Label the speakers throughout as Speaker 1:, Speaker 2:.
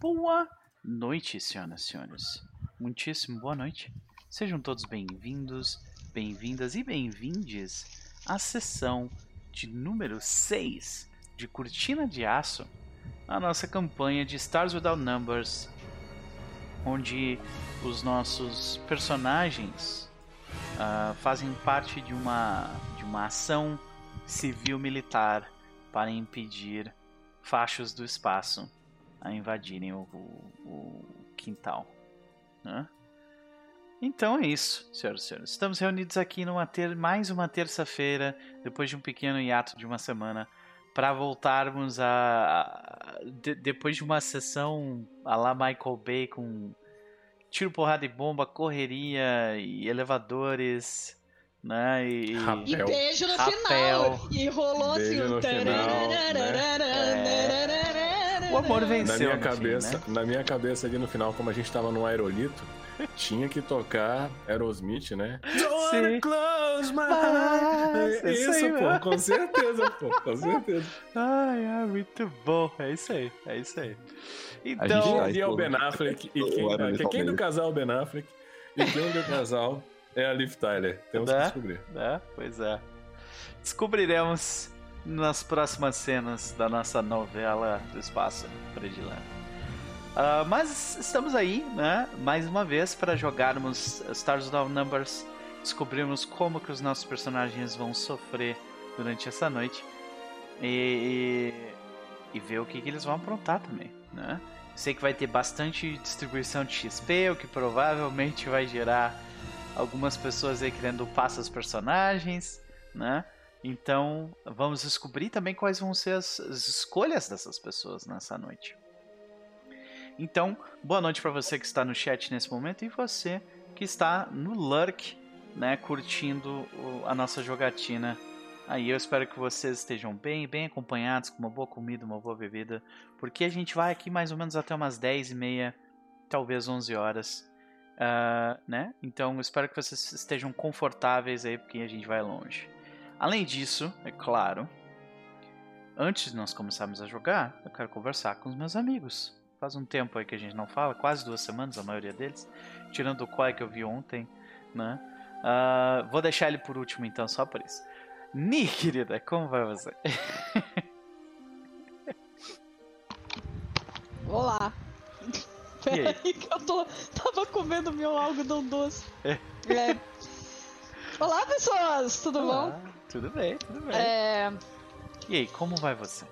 Speaker 1: Boa noite, senhoras e senhores. Muitíssimo boa noite. Sejam todos bem-vindos, bem-vindas e bem-vindes à sessão de número 6 de Cortina de Aço, a nossa campanha de Stars Without Numbers, onde os nossos personagens uh, fazem parte de uma, de uma ação civil-militar para impedir fachos do espaço a invadirem o, o, o quintal. Né? Então é isso, senhoras e senhores. Estamos reunidos aqui numa ter mais uma terça-feira, depois de um pequeno hiato de uma semana, para voltarmos a, a de, depois de uma sessão a lá Michael Bay com tiro, porrada e bomba, correria e elevadores, né?
Speaker 2: E, e beijo no rapel. final. E rolou beijo assim. No final,
Speaker 1: né? O amor venceu.
Speaker 3: Na minha cabeça, fim, né? na minha cabeça ali no final, como a gente tava no aerolito, tinha que tocar Aerosmith, né?
Speaker 1: Don't close my eyes.
Speaker 3: É isso, isso pô, com certeza, pô, com certeza.
Speaker 1: Ai, é muito bom. É isso aí, é isso aí.
Speaker 3: Então, quem é o Ben Affleck e quem, quem do casal é o Ben Affleck e quem do casal é a Liv Tyler. Temos
Speaker 1: né?
Speaker 3: que descobrir.
Speaker 1: Né? Pois é. Descobriremos nas próximas cenas da nossa novela do espaço predileta. Uh, mas estamos aí, né? Mais uma vez para jogarmos Stars Without Numbers, descobrirmos como que os nossos personagens vão sofrer durante essa noite e, e, e ver o que, que, eles vão aprontar também, né? Sei que vai ter bastante distribuição de XP, o que provavelmente vai gerar algumas pessoas aí querendo passar os personagens, né? Então vamos descobrir também quais vão ser as, as escolhas dessas pessoas nessa noite. Então, boa noite para você que está no chat nesse momento e você que está no Lurk, né, curtindo a nossa jogatina. Aí eu espero que vocês estejam bem, bem acompanhados, com uma boa comida, uma boa bebida, porque a gente vai aqui mais ou menos até umas 10 e meia, talvez 11 horas, uh, né? Então eu espero que vocês estejam confortáveis aí, porque a gente vai longe. Além disso, é claro, antes de nós começarmos a jogar, eu quero conversar com os meus amigos. Faz um tempo aí que a gente não fala, quase duas semanas, a maioria deles. Tirando o Koi que eu vi ontem, né? Uh, vou deixar ele por último então, só por isso. Ni, querida, como vai você?
Speaker 2: Olá. Peraí que eu tô, tava comendo meu algodão doce. É. É. Olá, pessoas! Tudo Olá. bom?
Speaker 1: Tudo bem, tudo bem.
Speaker 2: É...
Speaker 1: E aí, como vai você?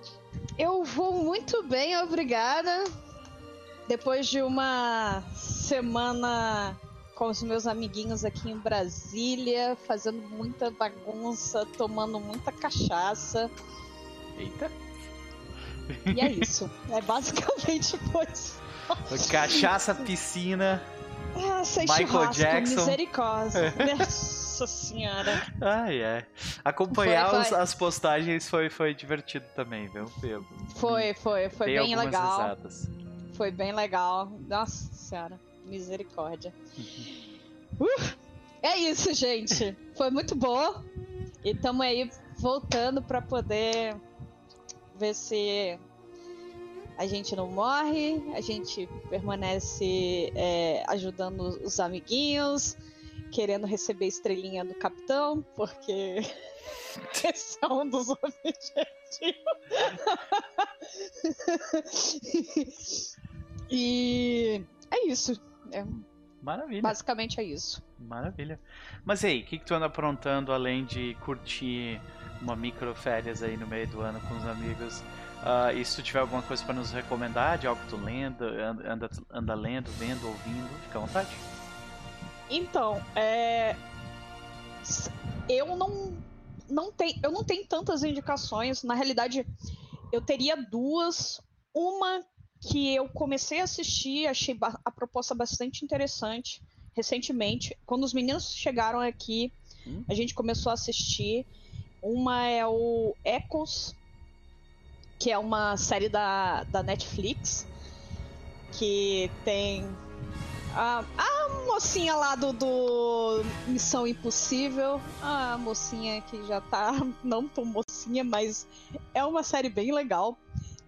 Speaker 2: Eu vou muito bem, obrigada. Depois de uma semana com os meus amiguinhos aqui em Brasília, fazendo muita bagunça, tomando muita cachaça.
Speaker 1: Eita!
Speaker 2: E é isso. É basicamente isso.
Speaker 1: Cachaça, piscina.
Speaker 2: Ah, Michael Jackson. Misericórdia. Nossa senhora.
Speaker 1: Ai, é. Acompanhar foi, foi. as postagens foi, foi divertido também, viu?
Speaker 2: Foi, foi, foi bem legal. Risadas. Foi bem legal. Nossa senhora, misericórdia. Uh, é isso, gente. Foi muito bom. E estamos aí voltando para poder ver se a gente não morre, a gente permanece é, ajudando os amiguinhos, querendo receber estrelinha do capitão, porque esse é um dos objetivos. E é isso. É...
Speaker 1: Maravilha.
Speaker 2: Basicamente é isso.
Speaker 1: Maravilha. Mas aí, o que, que tu anda aprontando além de curtir uma micro férias aí no meio do ano com os amigos? Uh, e se tu tiver alguma coisa para nos recomendar de algo que tu lendo, anda, anda lendo, vendo, ouvindo, fica à vontade.
Speaker 2: Então, é... eu não não tem, eu não tenho tantas indicações. Na realidade, eu teria duas. Uma que eu comecei a assistir, achei a proposta bastante interessante recentemente. Quando os meninos chegaram aqui, hum? a gente começou a assistir. Uma é o Echoes, que é uma série da, da Netflix, que tem a, a mocinha lá do, do Missão Impossível, a mocinha que já tá, não tão mocinha, mas é uma série bem legal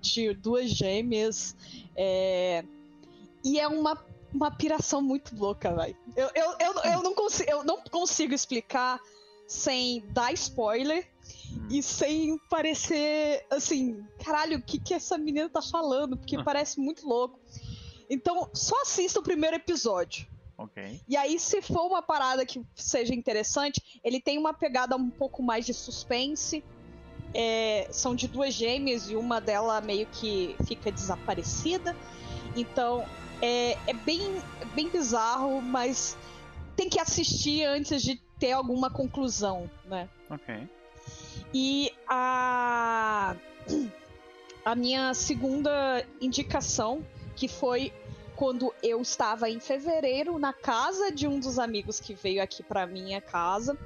Speaker 2: de duas gêmeas. É... E é uma, uma piração muito louca, velho. Eu, eu, eu, eu, não consigo, eu não consigo explicar sem dar spoiler e sem parecer assim, caralho, o que, que essa menina tá falando? Porque ah. parece muito louco. Então, só assista o primeiro episódio. E aí, se for uma parada que seja interessante, ele tem uma pegada um pouco mais de suspense. É, são de duas gêmeas e uma dela meio que fica desaparecida. Então, é, é bem, bem bizarro, mas tem que assistir antes de ter alguma conclusão, né?
Speaker 1: Ok.
Speaker 2: E a, a minha segunda indicação, que foi quando eu estava em fevereiro na casa de um dos amigos que veio aqui para minha casa,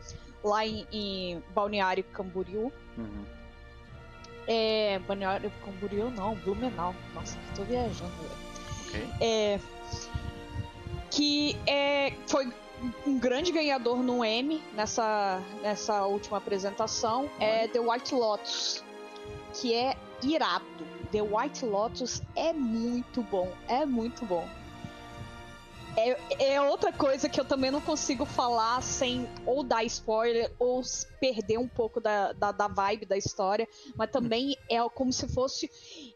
Speaker 2: lá em, em Balneário Camboriú. Uhum. É, Balneário Camboriú não, Blumenau. Nossa, tô viajando.
Speaker 1: Okay.
Speaker 2: É, que é, foi um grande ganhador no Emmy nessa, nessa última apresentação é The White Lotus, que é irado. The White Lotus é muito bom, é muito bom. É, é outra coisa que eu também não consigo falar sem ou dar spoiler ou perder um pouco da, da, da vibe da história, mas também é como se fosse.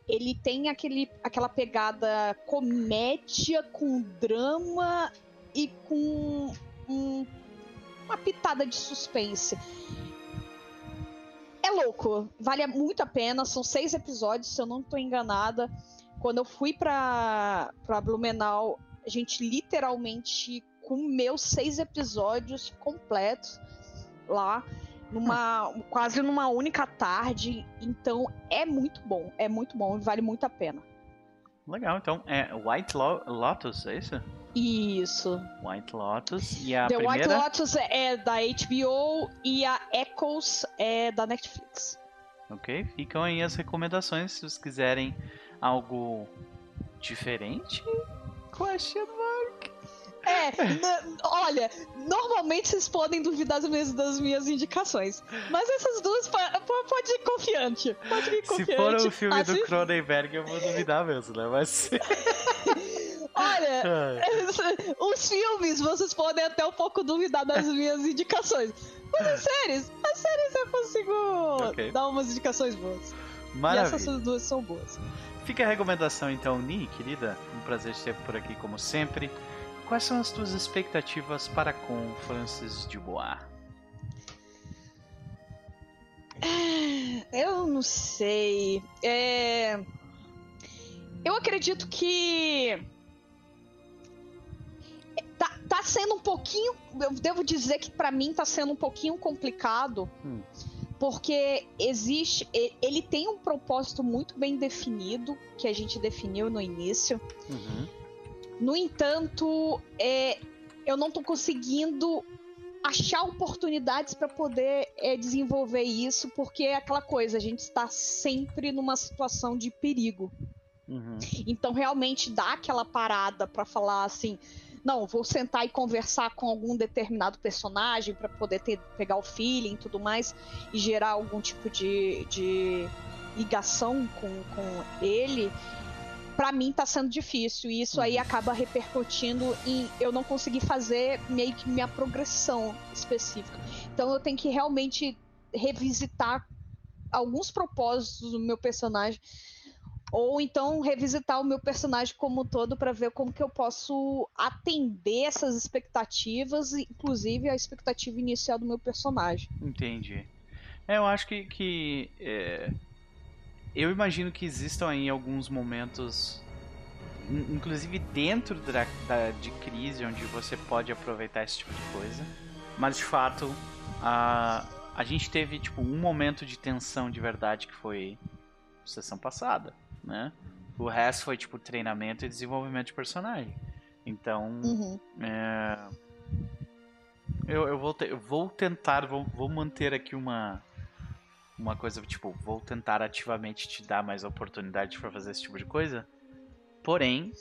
Speaker 2: Ele tem aquele, aquela pegada comédia com drama e com um, uma pitada de suspense. É louco, vale muito a pena. São seis episódios, se eu não estou enganada. Quando eu fui pra, pra Blumenau, a gente literalmente comeu seis episódios completos lá, numa quase numa única tarde. Então é muito bom, é muito bom, vale muito a pena.
Speaker 1: Legal, então é White Lotus, é isso?
Speaker 2: Isso.
Speaker 1: White Lotus e a
Speaker 2: The
Speaker 1: primeira...
Speaker 2: White Lotus é da HBO e a Echoes é da Netflix.
Speaker 1: Ok, ficam aí as recomendações se vocês quiserem algo diferente. Question mark.
Speaker 2: É, olha, normalmente vocês podem duvidar das minhas indicações. Mas essas duas pode ir confiante. Pode ir confiante.
Speaker 1: Se for o filme do Cronenberg, eu vou duvidar mesmo, né? Mas.
Speaker 2: Olha, os filmes vocês podem até um pouco duvidar das minhas indicações. Mas as séries, as séries eu consigo okay. dar umas indicações boas. Maravilha. E essas duas são boas.
Speaker 1: Fica a recomendação então, Ni, querida. Um prazer ter por aqui como sempre. Quais são as tuas expectativas para com Francis Dubois?
Speaker 2: Eu não sei. É... Eu acredito que tá, sendo um pouquinho. Eu devo dizer que para mim tá sendo um pouquinho complicado. Hum. Porque existe. Ele tem um propósito muito bem definido, que a gente definiu no início. Uhum. No entanto, é, eu não estou conseguindo achar oportunidades para poder é, desenvolver isso, porque é aquela coisa, a gente está sempre numa situação de perigo. Uhum. Então, realmente dá aquela parada para falar assim: não, vou sentar e conversar com algum determinado personagem para poder ter, pegar o feeling e tudo mais e gerar algum tipo de, de ligação com, com ele para mim tá sendo difícil e isso aí uhum. acaba repercutindo em eu não conseguir fazer meio que minha progressão específica. Então eu tenho que realmente revisitar alguns propósitos do meu personagem ou então revisitar o meu personagem como um todo para ver como que eu posso atender essas expectativas, inclusive a expectativa inicial do meu personagem.
Speaker 1: Entendi. É, eu acho que, que é eu imagino que existam aí alguns momentos, inclusive dentro da, da, de crise, onde você pode aproveitar esse tipo de coisa. Mas de fato, a, a gente teve tipo um momento de tensão de verdade que foi sessão passada, né? O resto foi tipo treinamento e desenvolvimento de personagem. Então, uhum. é, eu, eu, vou, te, eu vou tentar, vou, vou manter aqui uma uma coisa tipo, vou tentar ativamente te dar mais oportunidade para fazer esse tipo de coisa. Porém,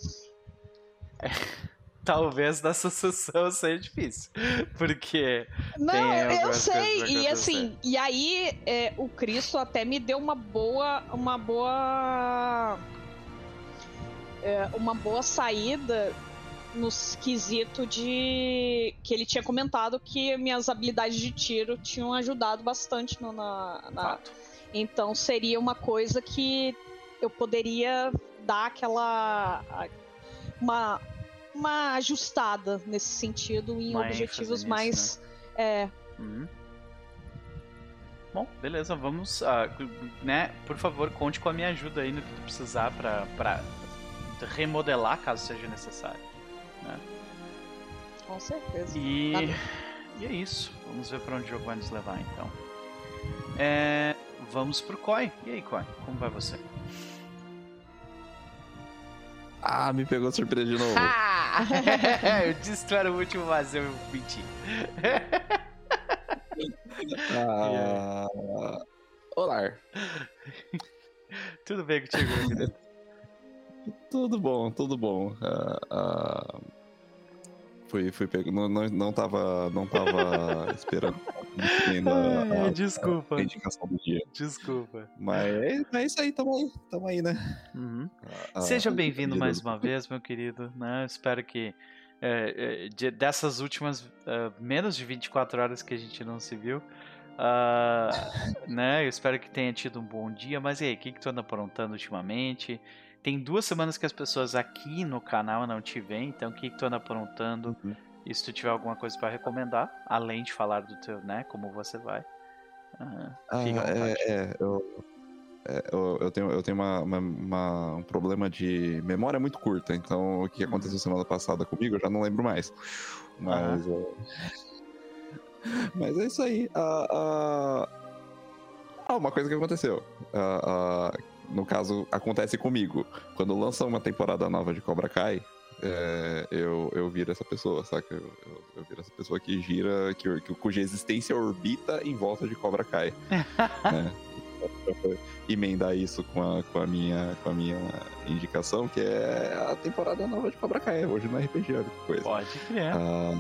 Speaker 1: talvez da sucessão seja difícil. Porque.
Speaker 2: Não, eu sei. E assim, e aí é, o Cristo até me deu uma boa. Uma boa. É, uma boa saída no quesito de que ele tinha comentado que minhas habilidades de tiro tinham ajudado bastante no, na, na... então seria uma coisa que eu poderia dar aquela uma uma ajustada nesse sentido em objetivos nisso, mais né? é uhum.
Speaker 1: Bom, beleza, vamos, uh, né? Por favor, conte com a minha ajuda aí no que tu precisar para remodelar caso seja necessário. Né?
Speaker 2: Com certeza.
Speaker 1: E, tá e é isso. Vamos ver para onde o jogo vai nos levar então. É, vamos pro Koi. E aí, Koi, como vai você?
Speaker 4: Ah, me pegou surpresa de novo.
Speaker 1: eu disse que tu era o último, mas eu menti.
Speaker 4: ah, olá.
Speaker 1: Tudo bem contigo, meu querido?
Speaker 4: Tudo bom, tudo bom. Uh, uh, fui, fui pego. Não, não, não tava, não tava esperando.
Speaker 1: a, desculpa.
Speaker 4: A indicação do dia.
Speaker 1: Desculpa.
Speaker 4: Mas é, é isso aí, tamo aí, tamo aí, né?
Speaker 1: Uhum. Uh, Seja bem-vindo mais uma vez, meu querido. Né? Espero que é, é, dessas últimas uh, menos de 24 horas que a gente não se viu, uh, né? Eu espero que tenha tido um bom dia. Mas e aí, o que, que tu anda aprontando ultimamente? Tem duas semanas que as pessoas aqui no canal não te veem, então o que, que tu anda aprontando? Uhum. E se tu tiver alguma coisa para recomendar, além de falar do teu, né, como você vai.
Speaker 4: Uh, ah, é, é, eu, é, eu, eu, tenho, eu tenho uma, uma, uma, um problema de memória muito curta, então o que aconteceu uhum. semana passada comigo eu já não lembro mais. Mas. Uhum. mas é isso aí. Uh, uh... Ah, uma coisa que aconteceu. Uh, uh, no caso, acontece comigo. Quando lança uma temporada nova de Cobra Kai, é, eu, eu viro essa pessoa, saca? Eu, eu, eu viro essa pessoa que gira, que, que, cuja existência orbita em volta de Cobra Kai. né? emendar isso com a, com, a minha, com a minha indicação, que é a temporada nova de Cobra Kai, hoje no RPG, olha que coisa.
Speaker 1: Pode crer. Ah,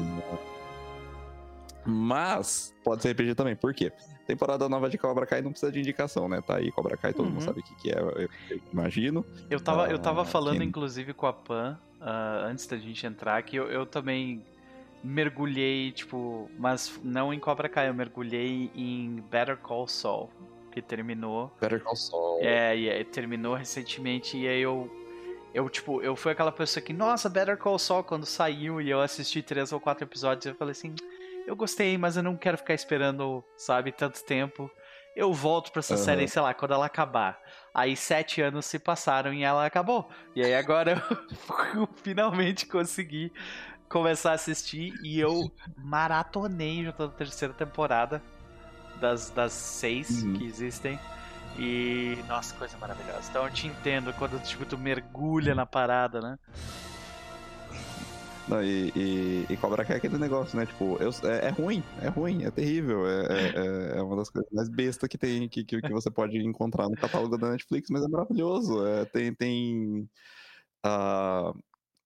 Speaker 4: mas pode ser RPG também, por quê? Temporada nova de Cobra Kai não precisa de indicação, né? Tá aí, Cobra Kai, todo uhum. mundo sabe o que, que é, eu, eu imagino.
Speaker 1: Eu tava, uh, eu tava ah, falando, quem... inclusive, com a Pan, uh, antes da gente entrar, que eu, eu também mergulhei, tipo, mas não em Cobra Kai, eu mergulhei em Better Call Saul, que terminou.
Speaker 4: Better Call Saul.
Speaker 1: É, e terminou recentemente, e aí eu eu, tipo, eu fui aquela pessoa que, nossa, Better Call Saul, quando saiu e eu assisti três ou quatro episódios, eu falei assim, eu gostei, mas eu não quero ficar esperando, sabe, tanto tempo. Eu volto pra essa uhum. série, sei lá, quando ela acabar. Aí sete anos se passaram e ela acabou. E aí agora eu finalmente consegui começar a assistir e eu maratonei já toda a terceira temporada das, das seis uhum. que existem. E, nossa, coisa maravilhosa. Então eu te entendo quando tipo, tu mergulha na parada, né?
Speaker 4: Não, e, e, e Cobra Kai é aquele negócio, né? Tipo, eu, é, é, ruim, é ruim, é terrível. É, é, é, uma das coisas mais bestas que tem, que, que, que, você pode encontrar no catálogo da Netflix, mas é maravilhoso. É, tem. tem uh,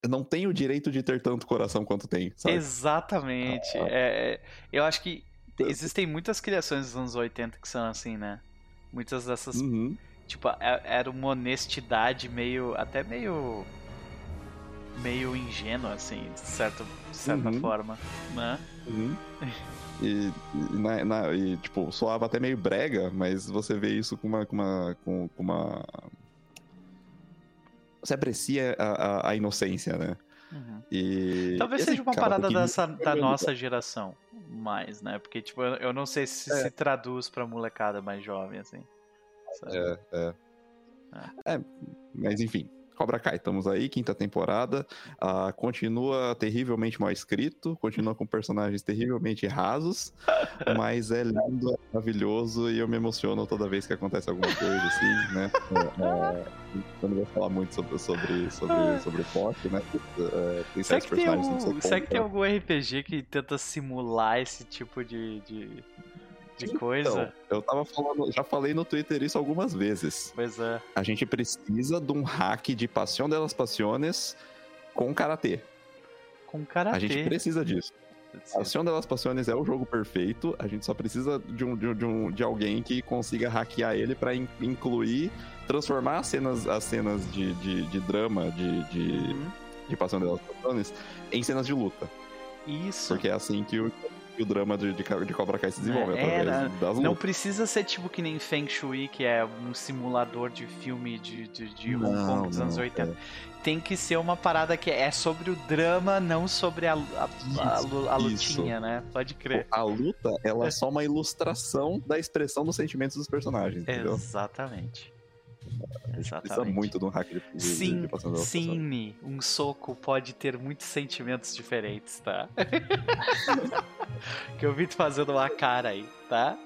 Speaker 4: não tem o direito de ter tanto coração quanto tem, sabe?
Speaker 1: Exatamente. Ah, é, eu acho que existem muitas criações dos anos 80 que são assim, né? Muitas dessas. Uhum. Tipo, era uma honestidade meio. até meio meio ingênua, assim, de, certo, de certa uhum. forma, né?
Speaker 4: Uhum. E, na, na, e, tipo, soava até meio brega, mas você vê isso com uma. Com uma, com, com uma... Você aprecia a, a, a inocência, né? Uhum. E,
Speaker 1: Talvez seja uma parada dessa, da nossa geração, mais, né? Porque, tipo, eu, eu não sei se é. se traduz pra molecada mais jovem, assim.
Speaker 4: É, é, é. É, mas enfim. Cobra Kai, estamos aí, quinta temporada. Uh, continua terrivelmente mal escrito, continua com personagens terrivelmente rasos, mas é lindo, é maravilhoso e eu me emociono toda vez que acontece alguma coisa assim, né? É, é, eu não vou falar muito sobre, sobre, sobre, sobre foco, né?
Speaker 1: É, tem será que tem, algum, será que tem algum RPG que tenta simular esse tipo de, de de então, coisa.
Speaker 4: eu tava falando, já falei no Twitter isso algumas vezes.
Speaker 1: Pois é.
Speaker 4: A gente precisa de um hack de Passion delas Passiones com karatê.
Speaker 1: com karatê.
Speaker 4: A gente precisa disso. Ação delas Passiones é o jogo perfeito, a gente só precisa de, um, de, um, de alguém que consiga hackear ele para in, incluir, transformar as cenas, as cenas de, de, de drama, de, de, uhum. de Paixão delas Passiones, em cenas de luta.
Speaker 1: Isso.
Speaker 4: Porque é assim que o, que o drama de, de, de Cobra Kai se desenvolve, é, através era, das lutas.
Speaker 1: Não precisa ser tipo que nem Feng Shui, que é um simulador de filme de, de, de Hong Kong dos anos 80. É tem que ser uma parada que é sobre o drama, não sobre a, a, a, a lutinha, né? Pode crer.
Speaker 4: A luta, ela é só uma ilustração da expressão dos sentimentos dos personagens, entendeu?
Speaker 1: Exatamente.
Speaker 4: Exatamente. Precisa muito de um hack de,
Speaker 1: de Sim, de sim, um soco pode ter muitos sentimentos diferentes, tá? que eu vi tu fazendo uma cara aí, tá?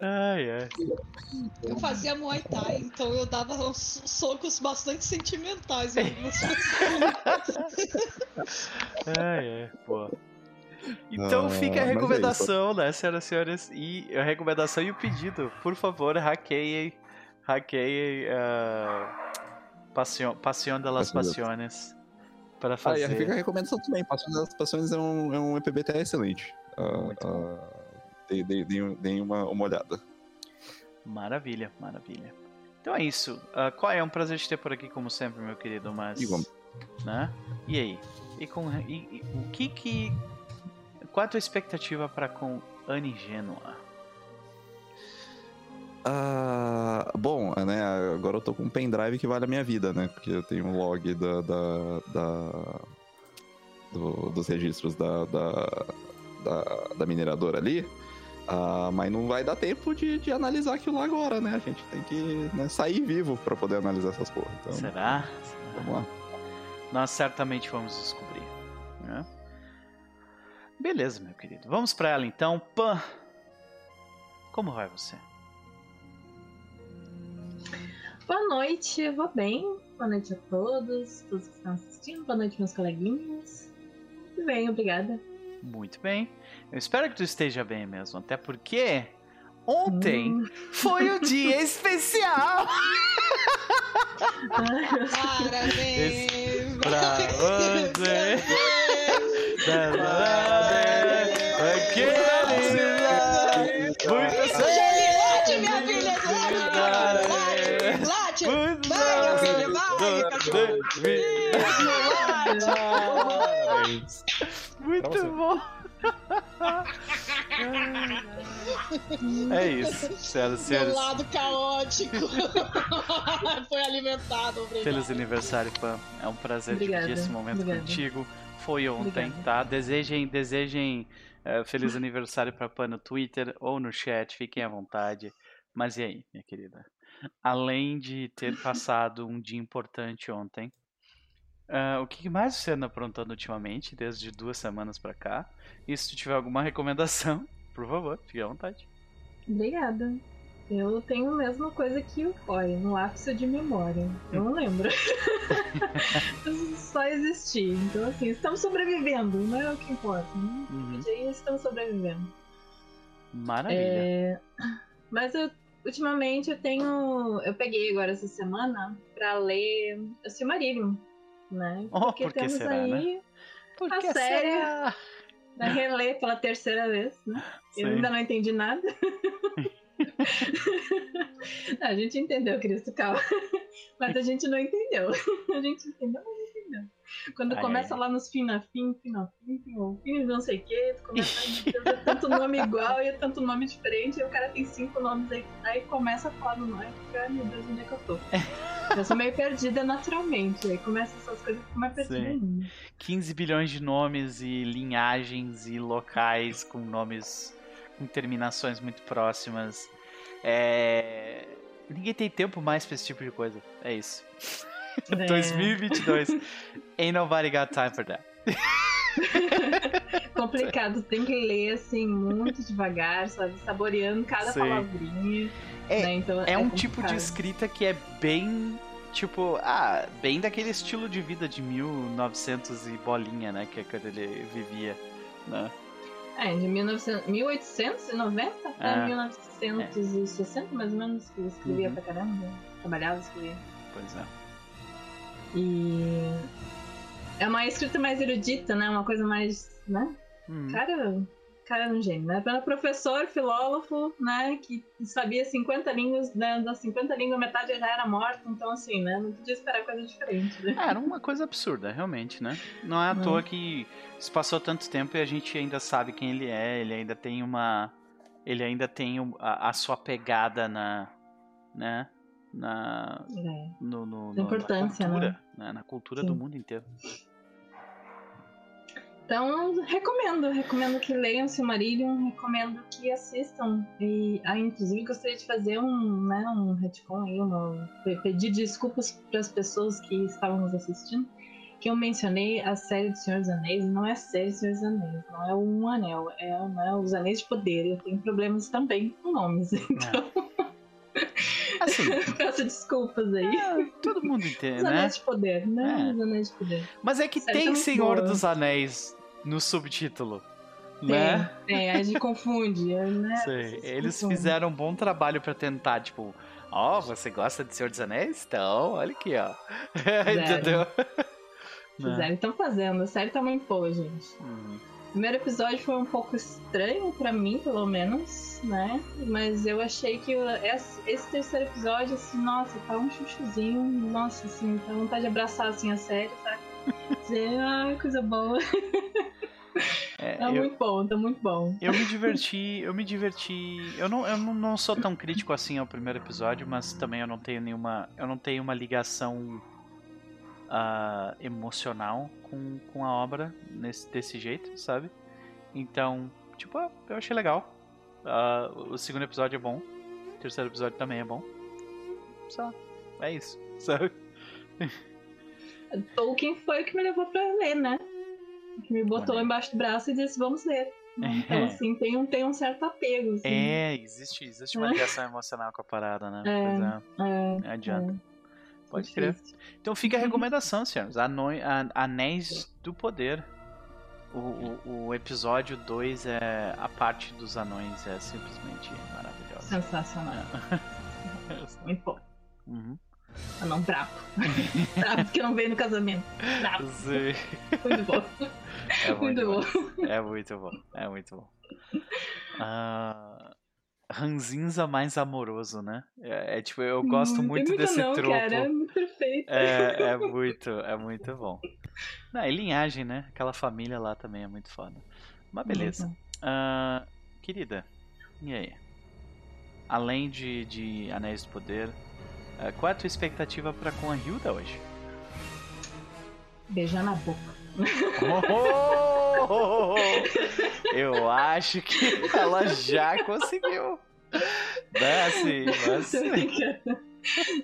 Speaker 1: Ai, ai.
Speaker 2: Eu fazia Muay Thai, então eu dava uns socos bastante sentimentais em algumas
Speaker 1: pessoas. ai, ai, pô. Então ah, fica a é recomendação, é né, senhoras e senhores? E a recomendação e o pedido. Por favor, hackeiem. Hackeiem. Uh, Passion, Passion de las Passiones. Para fazer.
Speaker 4: Ah, e fica a recomendação também. Passion de las Passiones é um, é um EPBT excelente. Uh, uh, deem, deem uma, uma olhada.
Speaker 1: Maravilha, maravilha. Então é isso. Uh, qual é? é um prazer te ter por aqui, como sempre, meu querido. Mas.
Speaker 4: Igual.
Speaker 1: Né? E aí? E com. E, e, o que que. Qual a tua expectativa para com Anigênua?
Speaker 4: Ah, bom, né? Agora eu tô com um pendrive que vale a minha vida, né? Porque eu tenho um log da, da, da do, dos registros da, da, da, da mineradora ali. Uh, mas não vai dar tempo de, de analisar aquilo lá agora, né? A gente tem que né, sair vivo para poder analisar essas porra. Então,
Speaker 1: Será? Vamos lá. Nós certamente vamos descobrir. Né? Beleza, meu querido. Vamos para ela então. Pan, como vai você?
Speaker 5: Boa noite, eu vou bem. Boa noite a todos, todos que estão assistindo. Boa noite, meus coleguinhas. Muito bem, obrigada.
Speaker 1: Muito bem. Eu espero que tu esteja bem mesmo, até porque ontem hum. foi o dia especial.
Speaker 2: Parabéns
Speaker 1: pra você.
Speaker 2: Vai,
Speaker 1: Muito bom. é isso, senhoras e senhores.
Speaker 2: Meu lado caótico foi alimentado. Obrigado.
Speaker 1: Feliz aniversário, Pam. É um prazer Obrigada. dividir esse momento Obrigada. contigo. Foi ontem, Obrigada. tá? Desejem, desejem uh, feliz aniversário para Pam no Twitter ou no chat, fiquem à vontade. Mas e aí, minha querida? Além de ter passado um dia importante ontem, Uh, o que mais você anda aprontando ultimamente, desde duas semanas para cá? E se tu tiver alguma recomendação, por favor, fique à vontade.
Speaker 5: Obrigada. Eu tenho a mesma coisa que o Foy, no ápice de memória. Eu não lembro. Só existir. Então, assim, estamos sobrevivendo, não é o que importa. Né? Uhum. estamos sobrevivendo.
Speaker 1: Maravilha. É...
Speaker 5: Mas eu, ultimamente eu tenho. Eu peguei agora essa semana pra ler o Silmarillion né?
Speaker 1: Oh, Porque por temos será, aí né?
Speaker 5: A série será? reler pela terceira vez, né? Sim. Eu ainda não entendi nada. a gente entendeu, Cristo, calma. Mas a gente não entendeu. A gente entendeu, mas. Quando ai, começa ai. lá nos finafim, finafim, finafim, não sei o que, tu começa a ter tanto nome igual e tanto nome diferente, e o cara tem cinco nomes aí, aí começa a falar no nome, fica, ai meu Deus, onde é que eu tô? eu sou meio perdida naturalmente, aí começa essas coisas, fico mais perdida ainda.
Speaker 1: 15 bilhões de nomes e linhagens e locais com nomes com terminações muito próximas. É... Ninguém tem tempo mais pra esse tipo de coisa. É isso. É. 2022. Ain't nobody got time for that.
Speaker 5: Complicado, tem que ler assim muito devagar, sabe? Saboreando cada Sim. palavrinha.
Speaker 1: É, né? então, é, é um tipo de escrita que é bem tipo, ah, bem daquele estilo de vida de 1900 e bolinha, né? Que é quando ele vivia, né?
Speaker 5: É, de 1900, 1890 até é. 1960, é. mais ou menos, que ele escrevia uhum. pra caramba. Trabalhava, escrevia.
Speaker 1: Pois é.
Speaker 5: E é uma escrita mais erudita, né? Uma coisa mais, né? Hum. Cara, cara é um gênio, né? Era professor, filósofo, né? Que sabia 50 línguas, né? Das 50 línguas, metade já era morta, então assim, né? Não podia esperar coisa diferente. Né?
Speaker 1: É, era uma coisa absurda, realmente, né? Não é à toa que se passou tanto tempo e a gente ainda sabe quem ele é, ele ainda tem uma. Ele ainda tem a, a sua pegada na. né? Na, é. no, no, no, importância, na cultura, né? né? na cultura do mundo inteiro.
Speaker 5: Então, recomendo, recomendo que leiam Silmarillion, recomendo que assistam. E, ah, inclusive, gostaria de fazer um, né, um retcon aí, uma, pedir desculpas para as pessoas que estavam nos assistindo, que eu mencionei a série do Senhor dos Anéis, não é a série do Senhor dos Anéis, não é um anel, é né, os Anéis de Poder. Eu tenho problemas também com nomes, então... É. Assim, Peço desculpas aí. É,
Speaker 1: todo mundo entende,
Speaker 5: Os
Speaker 1: né?
Speaker 5: Anéis de Poder, né? É. Anéis de Poder.
Speaker 1: Mas é que tem Senhor boa. dos Anéis no subtítulo. Tem, né?
Speaker 5: tem, a gente confunde, né?
Speaker 1: Sei. Eles fizeram um bom trabalho para tentar, tipo, ó, oh, você gosta de Senhor dos Anéis? Então, olha aqui, ó. Entendeu?
Speaker 5: Fizeram, estão fazendo, a série tá muito boa, gente. Uhum. O primeiro episódio foi um pouco estranho para mim, pelo menos, né? Mas eu achei que esse terceiro episódio, assim, nossa, tá um chuchuzinho, nossa, assim, tá vontade de abraçar assim a série, sabe? Dizer, ai, coisa boa. É, tá eu, muito bom, tá muito bom.
Speaker 1: Eu me diverti, eu me diverti. Eu não, eu não sou tão crítico assim ao primeiro episódio, mas também eu não tenho nenhuma. Eu não tenho uma ligação uh, emocional com, com a obra nesse, desse jeito, sabe? Então, tipo, eu achei legal. Uh, o segundo episódio é bom. O terceiro episódio também é bom. Só. É isso, sabe?
Speaker 5: Tolkien foi o que me levou pra ler, né? Que me botou Olha. embaixo do braço e disse, vamos ler. Então, assim, tem um, tem um certo apego. Assim.
Speaker 1: É, existe, existe uma ligação emocional com a parada, né? É, pois é. é não adianta. Pode crer. Então fica a recomendação, senhores. Anéis do Poder. O, o, o episódio 2 é. A parte dos anões é simplesmente maravilhosa.
Speaker 5: Sensacional. É. Muito bom. Uhum. Anão brabo. brabo porque não veio no casamento. Brabo. Sim. Muito bom.
Speaker 1: É muito, muito bom. É muito bom. É muito bom. Uh, ranzinza mais amoroso, né? É, é tipo, eu gosto muito, muito desse não, tropo. Cara,
Speaker 5: é muito perfeito.
Speaker 1: É, é muito, é muito bom. Não, e linhagem, né? Aquela família lá também é muito foda. Mas beleza. Uh, querida, e aí? Além de, de Anéis do Poder, uh, qual é a tua expectativa para com a Hilda hoje?
Speaker 5: Beijar na boca.
Speaker 1: Oh, oh, oh, Eu acho que ela já conseguiu. Né, assim, mas...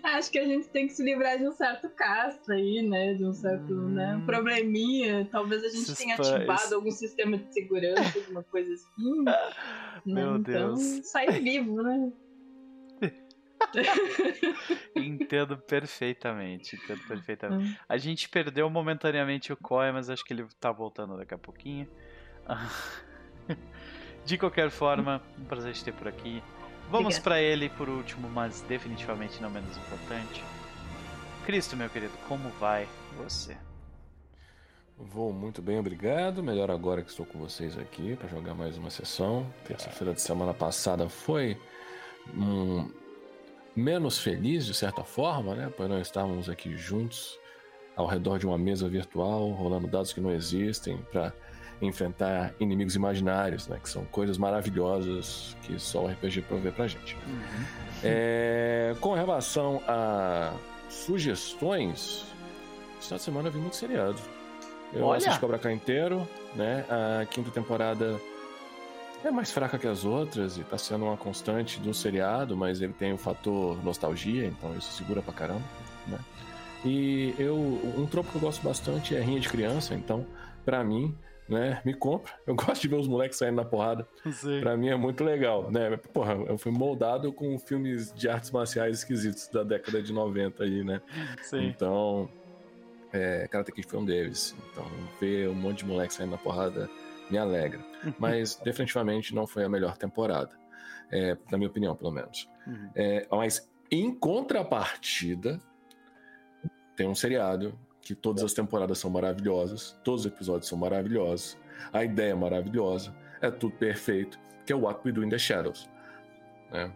Speaker 5: Acho que a gente tem que se livrar de um certo castro aí, né? De um certo hum... né, probleminha. Talvez a gente tenha ativado algum sistema de segurança, alguma coisa assim.
Speaker 1: Meu
Speaker 5: né?
Speaker 1: Deus.
Speaker 5: Então, sai vivo, né?
Speaker 1: entendo perfeitamente, entendo perfeitamente. Hum. A gente perdeu momentaneamente o Koya, mas acho que ele tá voltando daqui a pouquinho. De qualquer forma, um prazer te ter por aqui. Vamos para ele por último, mas definitivamente não menos importante. Cristo, meu querido, como vai você?
Speaker 3: Vou muito bem, obrigado. Melhor agora que estou com vocês aqui para jogar mais uma sessão. Terça-feira de semana passada foi um menos feliz, de certa forma, né? Por nós estarmos aqui juntos ao redor de uma mesa virtual, rolando dados que não existem, para enfrentar inimigos imaginários, né? Que são coisas maravilhosas que só o RPG provê pra gente. Uhum. É, com relação a sugestões, esta semana eu vi muito seriado. Eu Olha. assisti Cobra Kai inteiro, né? A quinta temporada é mais fraca que as outras e tá sendo uma constante do seriado, mas ele tem o fator nostalgia, então isso segura pra caramba, né? E eu, um tropo que eu gosto bastante é rinha de criança, então, para mim, né, me compra. Eu gosto de ver os moleques saindo na porrada. Sim. Pra mim é muito legal, né? Porra, eu fui moldado com filmes de artes marciais esquisitos da década de 90 aí, né? Sim. Então, é, Karate Kid foi um deles. Então, ver um monte de moleques saindo na porrada me alegra. Mas definitivamente não foi a melhor temporada. É, na minha opinião, pelo menos. Uhum. É, mas em contrapartida, tem um seriado que todas as temporadas são maravilhosas, todos os episódios são maravilhosos, a ideia é maravilhosa, é tudo perfeito, que é What We Do in the Shadows. Né?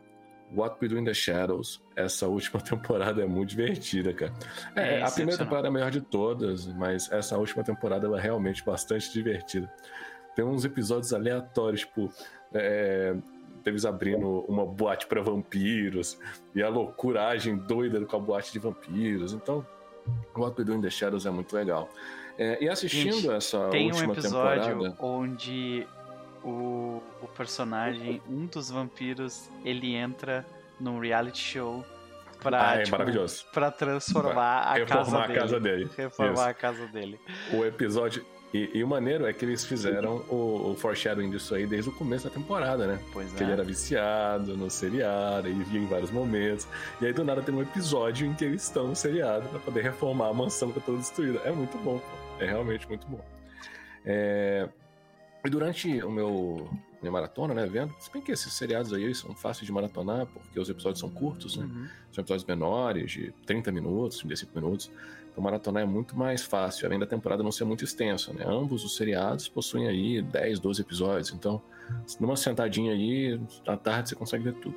Speaker 3: What We Do in the Shadows, essa última temporada é muito divertida, cara. É, é a primeira temporada é a melhor de todas, mas essa última temporada é realmente bastante divertida. Tem uns episódios aleatórios, tipo. É, eles abrindo uma boate para vampiros e a loucuragem doida com a boate de vampiros. Então, What We Do in the Shadows é muito legal. É, e assistindo Gente, essa
Speaker 1: tem
Speaker 3: última
Speaker 1: um episódio
Speaker 3: temporada...
Speaker 1: onde o, o personagem, um dos vampiros, ele entra num reality show pra,
Speaker 3: ah, é
Speaker 1: tipo,
Speaker 3: maravilhoso.
Speaker 1: pra transformar a,
Speaker 3: Reformar
Speaker 1: casa,
Speaker 3: a casa dele.
Speaker 1: Reformar Isso. a casa dele.
Speaker 3: O episódio. E, e, o maneiro é que eles fizeram o, o foreshadowing disso aí desde o começo da temporada, né?
Speaker 1: Pois
Speaker 3: que
Speaker 1: é.
Speaker 3: ele era viciado no seriado, e via em vários momentos. E aí do nada tem um episódio em que eles estão no seriado para poder reformar a mansão que tá toda destruída. É muito bom, pô. É realmente muito bom. É... E durante o meu minha maratona, né, vendo, se bem que esses seriados aí são fáceis de maratonar, porque os episódios são curtos, né? Uhum. São episódios menores, de 30 minutos, 35 minutos. Então maratonar é muito mais fácil, além da temporada não ser muito extensa, né? Ambos os seriados possuem aí 10, 12 episódios, então numa sentadinha aí, à tarde você consegue ver tudo.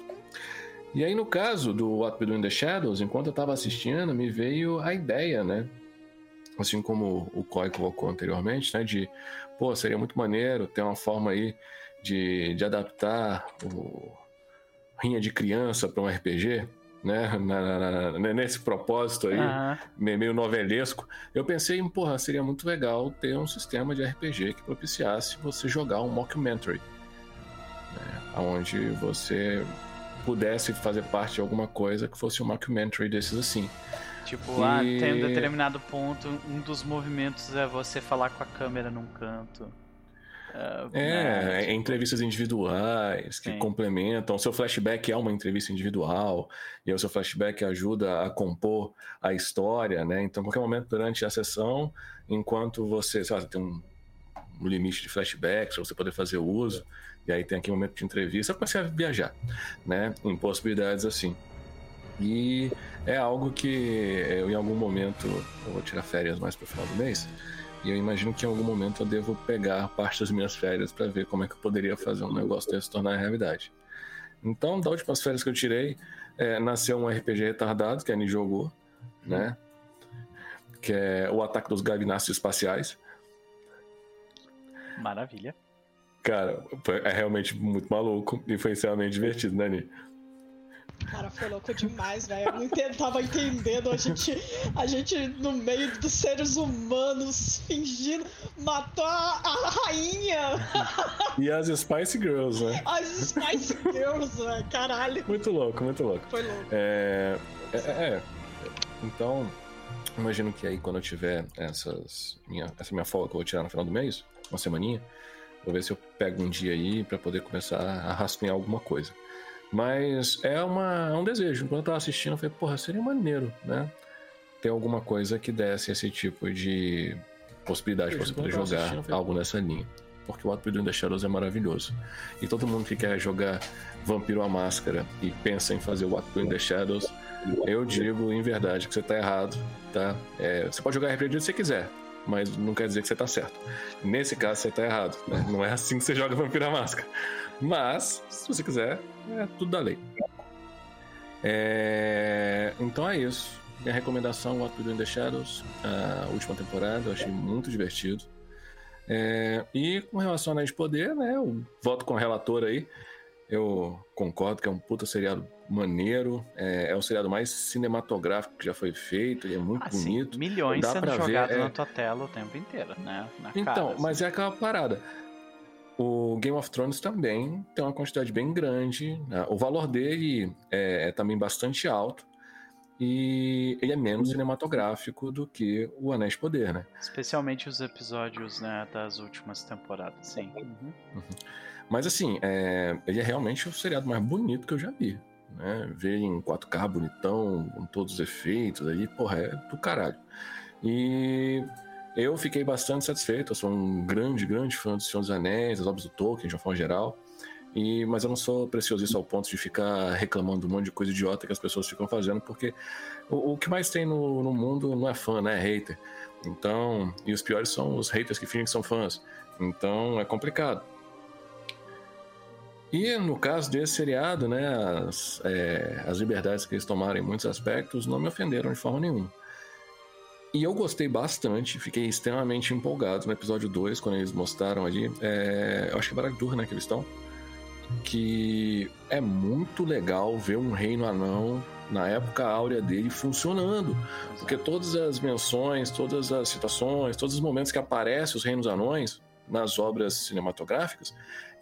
Speaker 3: E aí no caso do What We Do in the Shadows, enquanto eu tava assistindo, me veio a ideia, né? Assim como o Coy colocou anteriormente, né? De, pô, seria muito maneiro ter uma forma aí de, de adaptar o Rinha de Criança para um RPG, né? Na, na, na, nesse propósito aí, meio novelesco, eu pensei, em, porra, seria muito legal ter um sistema de RPG que propiciasse você jogar um mockumentary, né? onde você pudesse fazer parte de alguma coisa que fosse um mockumentary desses assim.
Speaker 1: Tipo, e... ah, tem um determinado ponto, um dos movimentos é você falar com a câmera num canto.
Speaker 3: Uh, é, né? É entrevistas individuais que Sim. complementam. O seu flashback é uma entrevista individual, e o seu flashback ajuda a compor a história, né? Então, qualquer momento durante a sessão, enquanto você, sei lá, tem um, um limite de flashbacks para você poder fazer uso, e aí tem aqui um momento de entrevista, eu comecei a viajar, né? Em possibilidades assim. E é algo que eu, em algum momento, eu vou tirar férias mais para o final do mês. E eu imagino que em algum momento eu devo pegar parte das minhas férias para ver como é que eu poderia fazer um negócio desse tornar realidade. Então, da últimas férias que eu tirei, é, nasceu um RPG retardado que a Annie jogou, né? Que é o Ataque dos Gavináceos Espaciais.
Speaker 1: Maravilha.
Speaker 3: Cara, é realmente muito maluco e foi extremamente divertido, né, Annie?
Speaker 2: Cara, foi louco demais, velho. Eu não entendo, tava entendendo. A gente, a gente, no meio dos seres humanos, fingindo, matou a, a rainha.
Speaker 3: E as Spice Girls, né?
Speaker 2: As Spice Girls, velho. Caralho.
Speaker 3: Muito louco, muito louco.
Speaker 2: Foi louco.
Speaker 3: É, é, é. Então, imagino que aí quando eu tiver essas, minha, essa minha folga que eu vou tirar no final do mês, uma semaninha, vou ver se eu pego um dia aí para poder começar a rascunhar alguma coisa. Mas é, uma, é um desejo. Quando eu tava assistindo, eu falei, porra, seria maneiro, né? Ter alguma coisa que desse esse tipo de possibilidade para você poder jogar algo nessa linha. Porque o What We in the Shadows é maravilhoso. E todo mundo que quer jogar Vampiro à Máscara e pensa em fazer o What We in the Shadows, eu digo em verdade que você tá errado, tá? É, você pode jogar RPG se você quiser, mas não quer dizer que você tá certo. Nesse caso, você tá errado. Né? Não é assim que você joga Vampiro à Máscara. Mas, se você quiser, é tudo da lei. É... Então é isso. Minha recomendação, What We Do in the Shadows, a última temporada, eu achei muito divertido. É... E com relação a Anéis de Poder, né, eu voto com o relator aí. Eu concordo que é um puta seriado maneiro. É, é o seriado mais cinematográfico que já foi feito. Ele é muito ah, bonito.
Speaker 1: Milhões Dá sendo jogados na é... tua tela o tempo inteiro, né?
Speaker 3: Na então, cara, assim. mas é aquela parada. O Game of Thrones também tem uma quantidade bem grande. Né? O valor dele é, é, também bastante alto. E ele é menos uhum. cinematográfico do que o Anéis de Poder, né?
Speaker 1: Especialmente os episódios né, das últimas temporadas, sim. Uhum.
Speaker 3: Uhum. Mas assim, é, ele é realmente o seriado mais bonito que eu já vi. Né? Ver em 4K bonitão, com todos os efeitos ali, porra, é do caralho. E eu fiquei bastante satisfeito, eu sou um grande, grande fã do Senhor dos Anéis, das obras do Tolkien, de uma forma geral. E, mas eu não sou preciosista ao ponto de ficar reclamando um monte de coisa idiota que as pessoas ficam fazendo, porque o, o que mais tem no, no, mundo não é fã, né? É hater. Então, e os piores são os haters que fingem que são fãs. Então é complicado. E no caso desse seriado, né, as, é, as liberdades que eles tomaram em muitos aspectos não me ofenderam de forma nenhuma. E eu gostei bastante, fiquei extremamente empolgado no episódio 2, quando eles mostraram ali. É, eu acho que é Barad-dûr, né, que eles estão. Que é muito legal ver um reino anão na época áurea dele funcionando. Porque todas as menções, todas as situações, todos os momentos que aparecem os reinos anões nas obras cinematográficas,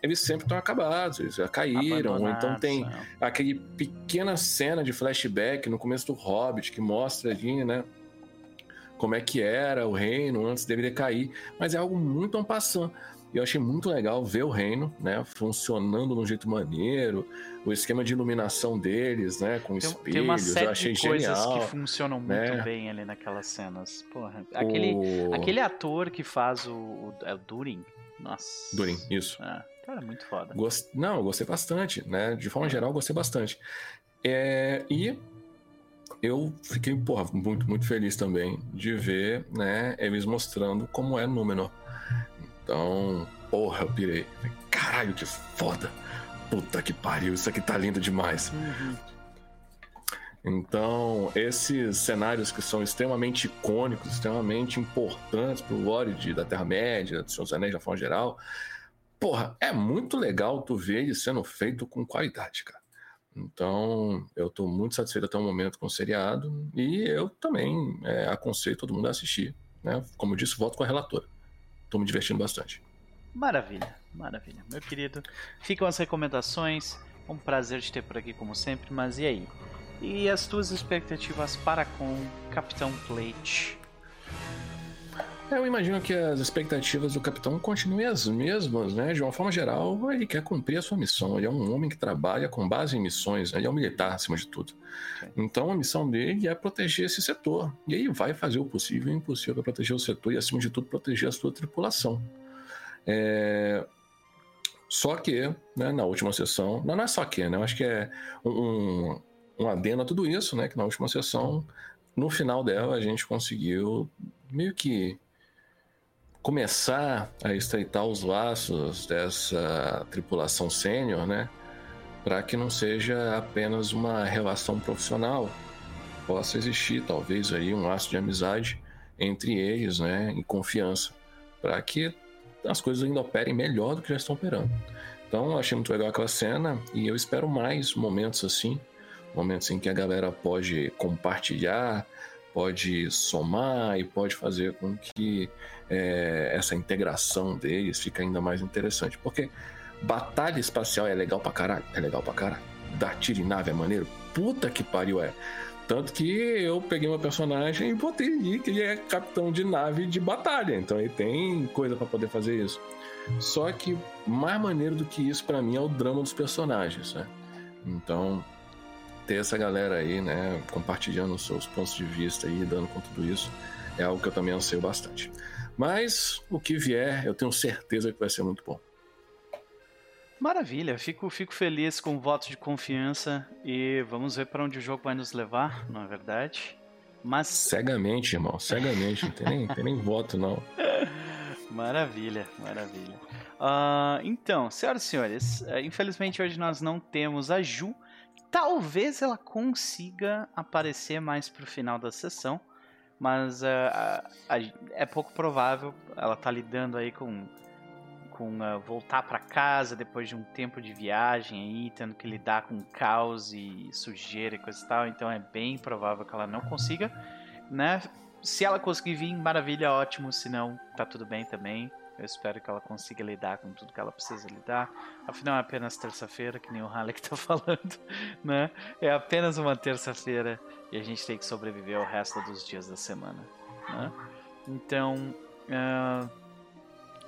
Speaker 3: eles sempre estão acabados, eles já caíram, ou então tem é. aquele pequena cena de flashback no começo do Hobbit que mostra ali, né, como é que era o reino antes dele cair, mas é algo muito ampassando. E eu achei muito legal ver o reino, né, funcionando de um jeito maneiro, o esquema de iluminação deles, né, com tem, espelhos, tem uma série eu achei
Speaker 1: de coisas
Speaker 3: genial,
Speaker 1: que funcionam né? muito bem ali naquelas cenas. Porra, aquele, o... aquele ator que faz o, o, é o Durin, nossa.
Speaker 3: Durin, isso.
Speaker 1: É, cara, muito foda.
Speaker 3: Gost... Não, eu gostei bastante, né, de forma geral, gostei bastante. É... E eu fiquei, porra, muito, muito feliz também de ver, né, eles mostrando como é Númenor. Então, porra, eu pirei. Caralho, que foda! Puta que pariu, isso aqui tá lindo demais. Uhum. Então, esses cenários que são extremamente icônicos, extremamente importantes pro lore de, da Terra-média, dos seus anéis de forma geral, porra, é muito legal tu ver ele sendo feito com qualidade, cara. Então, eu estou muito satisfeito até o momento com o seriado e eu também é, aconselho todo mundo a assistir. Né? Como eu disse, volto com a relatora. Estou me divertindo bastante.
Speaker 1: Maravilha, maravilha. Meu querido, ficam as recomendações. Um prazer te ter por aqui, como sempre. Mas e aí? E as tuas expectativas para com Capitão Plate?
Speaker 3: Eu imagino que as expectativas do capitão continuem as mesmas, né? De uma forma geral, ele quer cumprir a sua missão. Ele é um homem que trabalha com base em missões, ele é um militar acima de tudo. Então a missão dele é proteger esse setor. E ele vai fazer o possível e o impossível para proteger o setor e, acima de tudo, proteger a sua tripulação. É... Só que, né, na última sessão, não, não é só que, né? Eu acho que é um, um adendo a tudo isso, né? Que na última sessão, no final dela, a gente conseguiu meio que começar a estreitar os laços dessa tripulação sênior, né? Para que não seja apenas uma relação profissional, possa existir talvez aí um laço de amizade entre eles, né? E confiança, para que as coisas ainda operem melhor do que já estão operando. Então, achei muito legal aquela cena e eu espero mais momentos assim, momentos em que a galera pode compartilhar, pode somar e pode fazer com que é, essa integração deles fique ainda mais interessante. Porque batalha espacial é legal pra caralho, é legal pra caralho. Dar tiro em nave é maneiro, puta que pariu é. Tanto que eu peguei uma personagem e botei ali que ele é capitão de nave de batalha, então ele tem coisa para poder fazer isso. Só que mais maneiro do que isso para mim é o drama dos personagens, né? Então, ter essa galera aí, né, compartilhando os seus pontos de vista e dando com tudo isso, é algo que eu também anseio bastante. Mas o que vier, eu tenho certeza que vai ser muito bom.
Speaker 1: Maravilha, fico, fico feliz com o voto de confiança e vamos ver para onde o jogo vai nos levar, não é verdade? Mas.
Speaker 3: Cegamente, irmão, cegamente, não tem nem, tem nem voto, não.
Speaker 1: Maravilha, maravilha. Uh, então, senhoras e senhores, uh, infelizmente hoje nós não temos a Ju, Talvez ela consiga aparecer mais pro final da sessão, mas uh, é pouco provável. Ela tá lidando aí com, com uh, voltar para casa depois de um tempo de viagem aí, tendo que lidar com caos e sujeira e coisa e tal. Então é bem provável que ela não consiga, né? Se ela conseguir vir, maravilha, ótimo. Se não, tá tudo bem também. Eu espero que ela consiga lidar com tudo que ela precisa lidar. Afinal, é apenas terça-feira, que nem o Halleck tá falando, né? É apenas uma terça-feira e a gente tem que sobreviver ao resto dos dias da semana, né? Então, uh,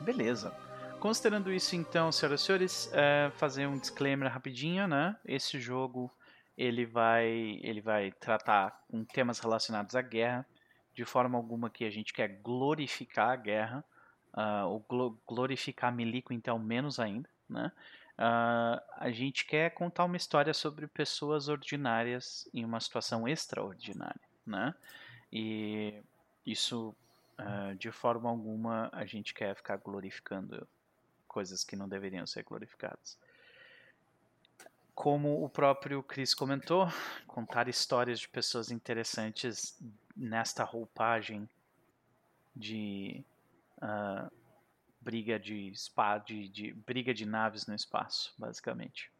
Speaker 1: beleza. Considerando isso, então, senhoras e senhores, uh, fazer um disclaimer rapidinho, né? Esse jogo ele vai, ele vai tratar com temas relacionados à guerra, de forma alguma que a gente quer glorificar a guerra, uh, ou glorificar Milico então menos ainda, né? Uh, a gente quer contar uma história sobre pessoas ordinárias em uma situação extraordinária, né? E isso, uh, de forma alguma, a gente quer ficar glorificando coisas que não deveriam ser glorificadas. Como o próprio Chris comentou, contar histórias de pessoas interessantes nesta roupagem de uh, briga de spa, de, de, briga de naves no espaço, basicamente.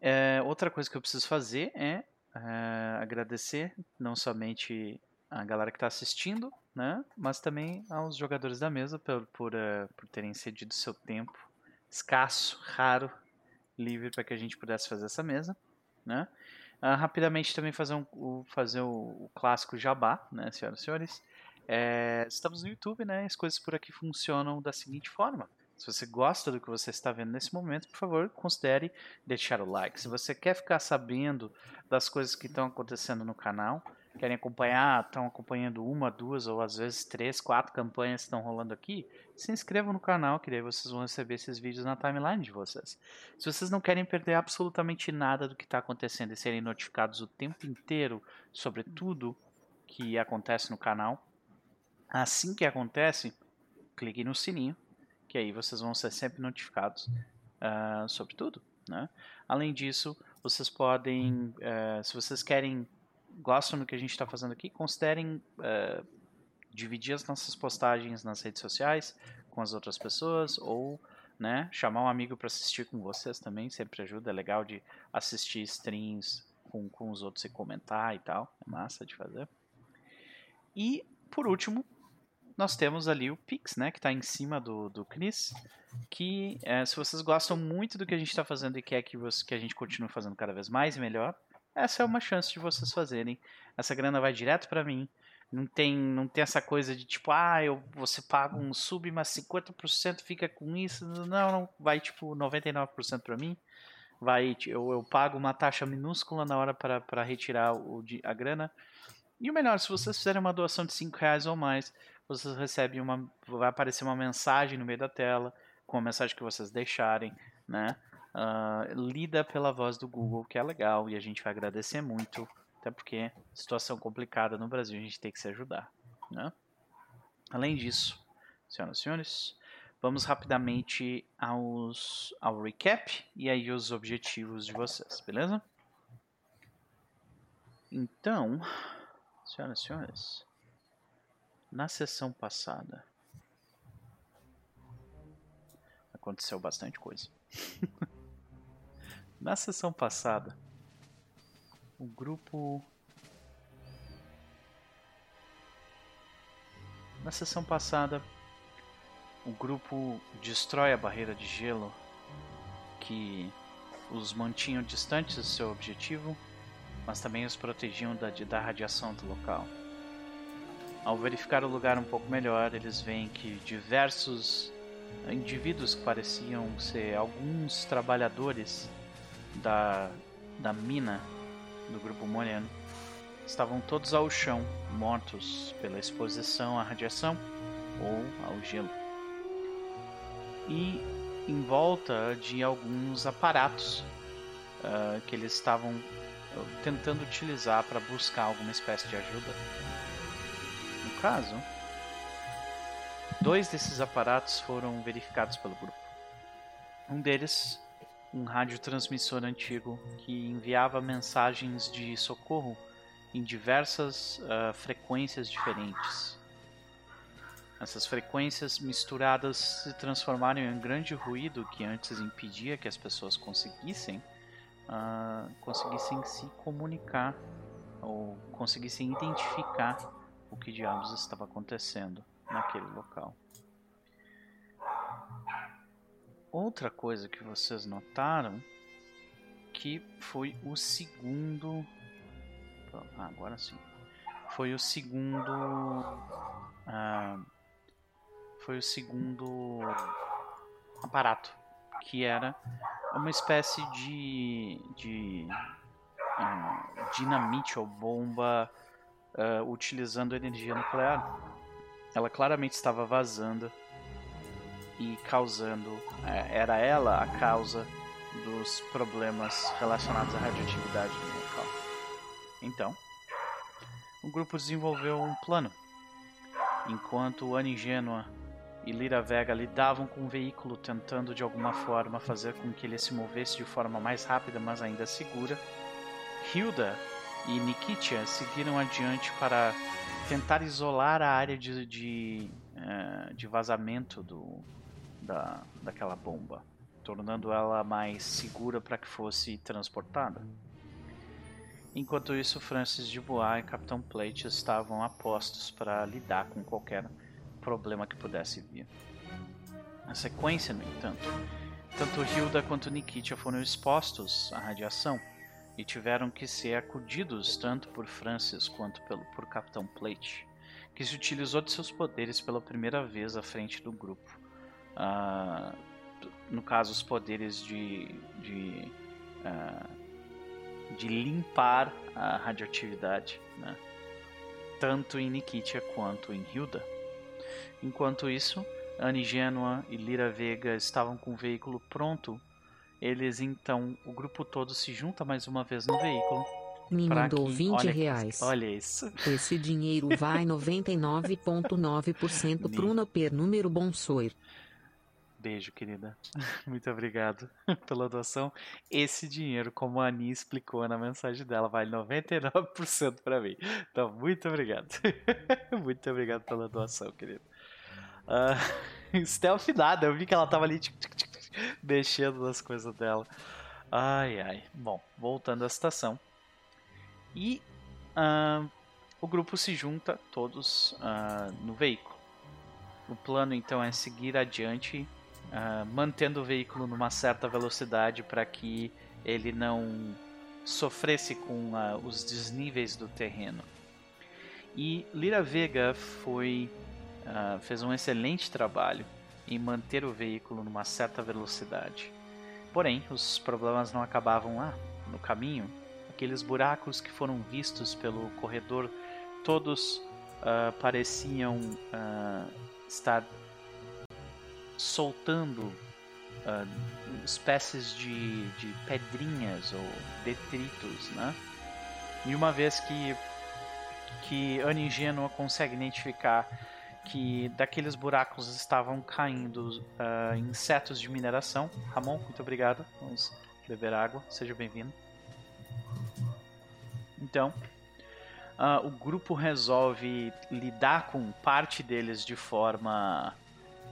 Speaker 1: É, outra coisa que eu preciso fazer é, é agradecer não somente a galera que está assistindo, né, mas também aos jogadores da mesa por, por, uh, por terem cedido seu tempo escasso, raro, livre para que a gente pudesse fazer essa mesa, né. Uh, rapidamente também fazer, um, o, fazer o, o clássico jabá, né, senhoras e senhores. É, estamos no YouTube, né? As coisas por aqui funcionam da seguinte forma. Se você gosta do que você está vendo nesse momento, por favor, considere deixar o like. Se você quer ficar sabendo das coisas que estão acontecendo no canal, querem acompanhar, estão acompanhando uma, duas ou às vezes três, quatro campanhas que estão rolando aqui, se inscrevam no canal, que daí vocês vão receber esses vídeos na timeline de vocês. Se vocês não querem perder absolutamente nada do que está acontecendo e serem notificados o tempo inteiro sobre tudo que acontece no canal, Assim que acontece, clique no sininho, que aí vocês vão ser sempre notificados uh, sobre tudo. Né? Além disso, vocês podem, uh, se vocês querem, gostam do que a gente está fazendo aqui, considerem uh, dividir as nossas postagens nas redes sociais com as outras pessoas ou né, chamar um amigo para assistir com vocês também, sempre ajuda, é legal de assistir streams com, com os outros e comentar e tal, é massa de fazer. E, por último, nós temos ali o Pix, né, que está em cima do, do Cris, que é, se vocês gostam muito do que a gente está fazendo e quer que, você, que a gente continue fazendo cada vez mais e melhor, essa é uma chance de vocês fazerem. Essa grana vai direto para mim. Não tem, não tem essa coisa de tipo, ah, eu, você paga um sub, mas 50% fica com isso. Não, não, vai tipo 99% para mim. Vai, eu, eu pago uma taxa minúscula na hora para retirar o, a grana. E o melhor, se vocês fizerem uma doação de 5 reais ou mais, vocês recebem uma. Vai aparecer uma mensagem no meio da tela, com a mensagem que vocês deixarem, né? Uh, lida pela voz do Google, que é legal, e a gente vai agradecer muito, até porque situação complicada no Brasil, a gente tem que se ajudar, né? Além disso, senhoras e senhores, vamos rapidamente aos, ao recap e aí os objetivos de vocês, beleza? Então, senhoras e senhores, na sessão passada, aconteceu bastante coisa. Na sessão passada, o grupo. Na sessão passada, o grupo destrói a barreira de gelo que os mantinham distantes do seu objetivo, mas também os protegiam da, da radiação do local. Ao verificar o lugar um pouco melhor, eles veem que diversos indivíduos que pareciam ser alguns trabalhadores da, da mina do grupo Moriano estavam todos ao chão, mortos pela exposição à radiação ou ao gelo. E em volta de alguns aparatos uh, que eles estavam tentando utilizar para buscar alguma espécie de ajuda caso, dois desses aparatos foram verificados pelo grupo. Um deles, um radiotransmissor antigo que enviava mensagens de socorro em diversas uh, frequências diferentes. Essas frequências misturadas se transformaram em um grande ruído que antes impedia que as pessoas conseguissem uh, conseguissem se comunicar ou conseguissem identificar o que diabos estava acontecendo naquele local. Outra coisa que vocês notaram que foi o segundo. Ah, agora sim. Foi o segundo. Ah, foi o segundo aparato que era uma espécie de, de um, dinamite ou bomba uh, utilizando energia nuclear. Ela claramente estava vazando e causando. É, era ela a causa dos problemas relacionados à radioatividade no local. Então, o grupo desenvolveu um plano. Enquanto Ana Ingênua e Lira Vega lidavam com o veículo, tentando de alguma forma fazer com que ele se movesse de forma mais rápida, mas ainda segura, Hilda e Nikitia seguiram adiante para tentar isolar a área de, de, uh, de vazamento do, da, daquela bomba, tornando ela mais segura para que fosse transportada. Enquanto isso, Francis Dubois e Capitão Plate estavam apostos para lidar com qualquer problema que pudesse vir. Na sequência, no entanto, tanto Hilda quanto Nikitia foram expostos à radiação e tiveram que ser acudidos tanto por Francis quanto pelo, por Capitão Plate, que se utilizou de seus poderes pela primeira vez à frente do grupo. Uh, no caso, os poderes de, de, uh, de limpar a radioatividade, né? tanto em Nikitia quanto em Hilda. Enquanto isso, Anne Genoa e Lira Vega estavam com o veículo pronto eles então, o grupo todo se junta mais uma vez no veículo.
Speaker 6: Me mandou que, 20
Speaker 1: olha,
Speaker 6: reais.
Speaker 1: Olha isso.
Speaker 6: Esse dinheiro vai 99,9% pro Noper número Bonsoir.
Speaker 1: Beijo, querida. Muito obrigado pela doação. Esse dinheiro, como a Ani explicou na mensagem dela, vai 99% para mim. Então, muito obrigado. muito obrigado pela doação, querido. Uh, stealth nada, eu vi que ela tava ali mexendo nas coisas dela. Ai, ai. Bom, voltando à estação. E uh, o grupo se junta todos uh, no veículo. O plano então é seguir adiante, uh, mantendo o veículo numa certa velocidade para que ele não sofresse com os desníveis do terreno. E Lira Vega foi fez um excelente trabalho em manter o veículo numa certa velocidade. Porém, os problemas não acabavam lá. No caminho, aqueles buracos que foram vistos pelo corredor, todos uh, pareciam uh, estar soltando uh, espécies de, de pedrinhas ou detritos, né? E uma vez que que Ana Ingênua consegue identificar que daqueles buracos estavam caindo uh, insetos de mineração. Ramon, muito obrigado. Vamos beber água. Seja bem-vindo. Então, uh, o grupo resolve lidar com parte deles de forma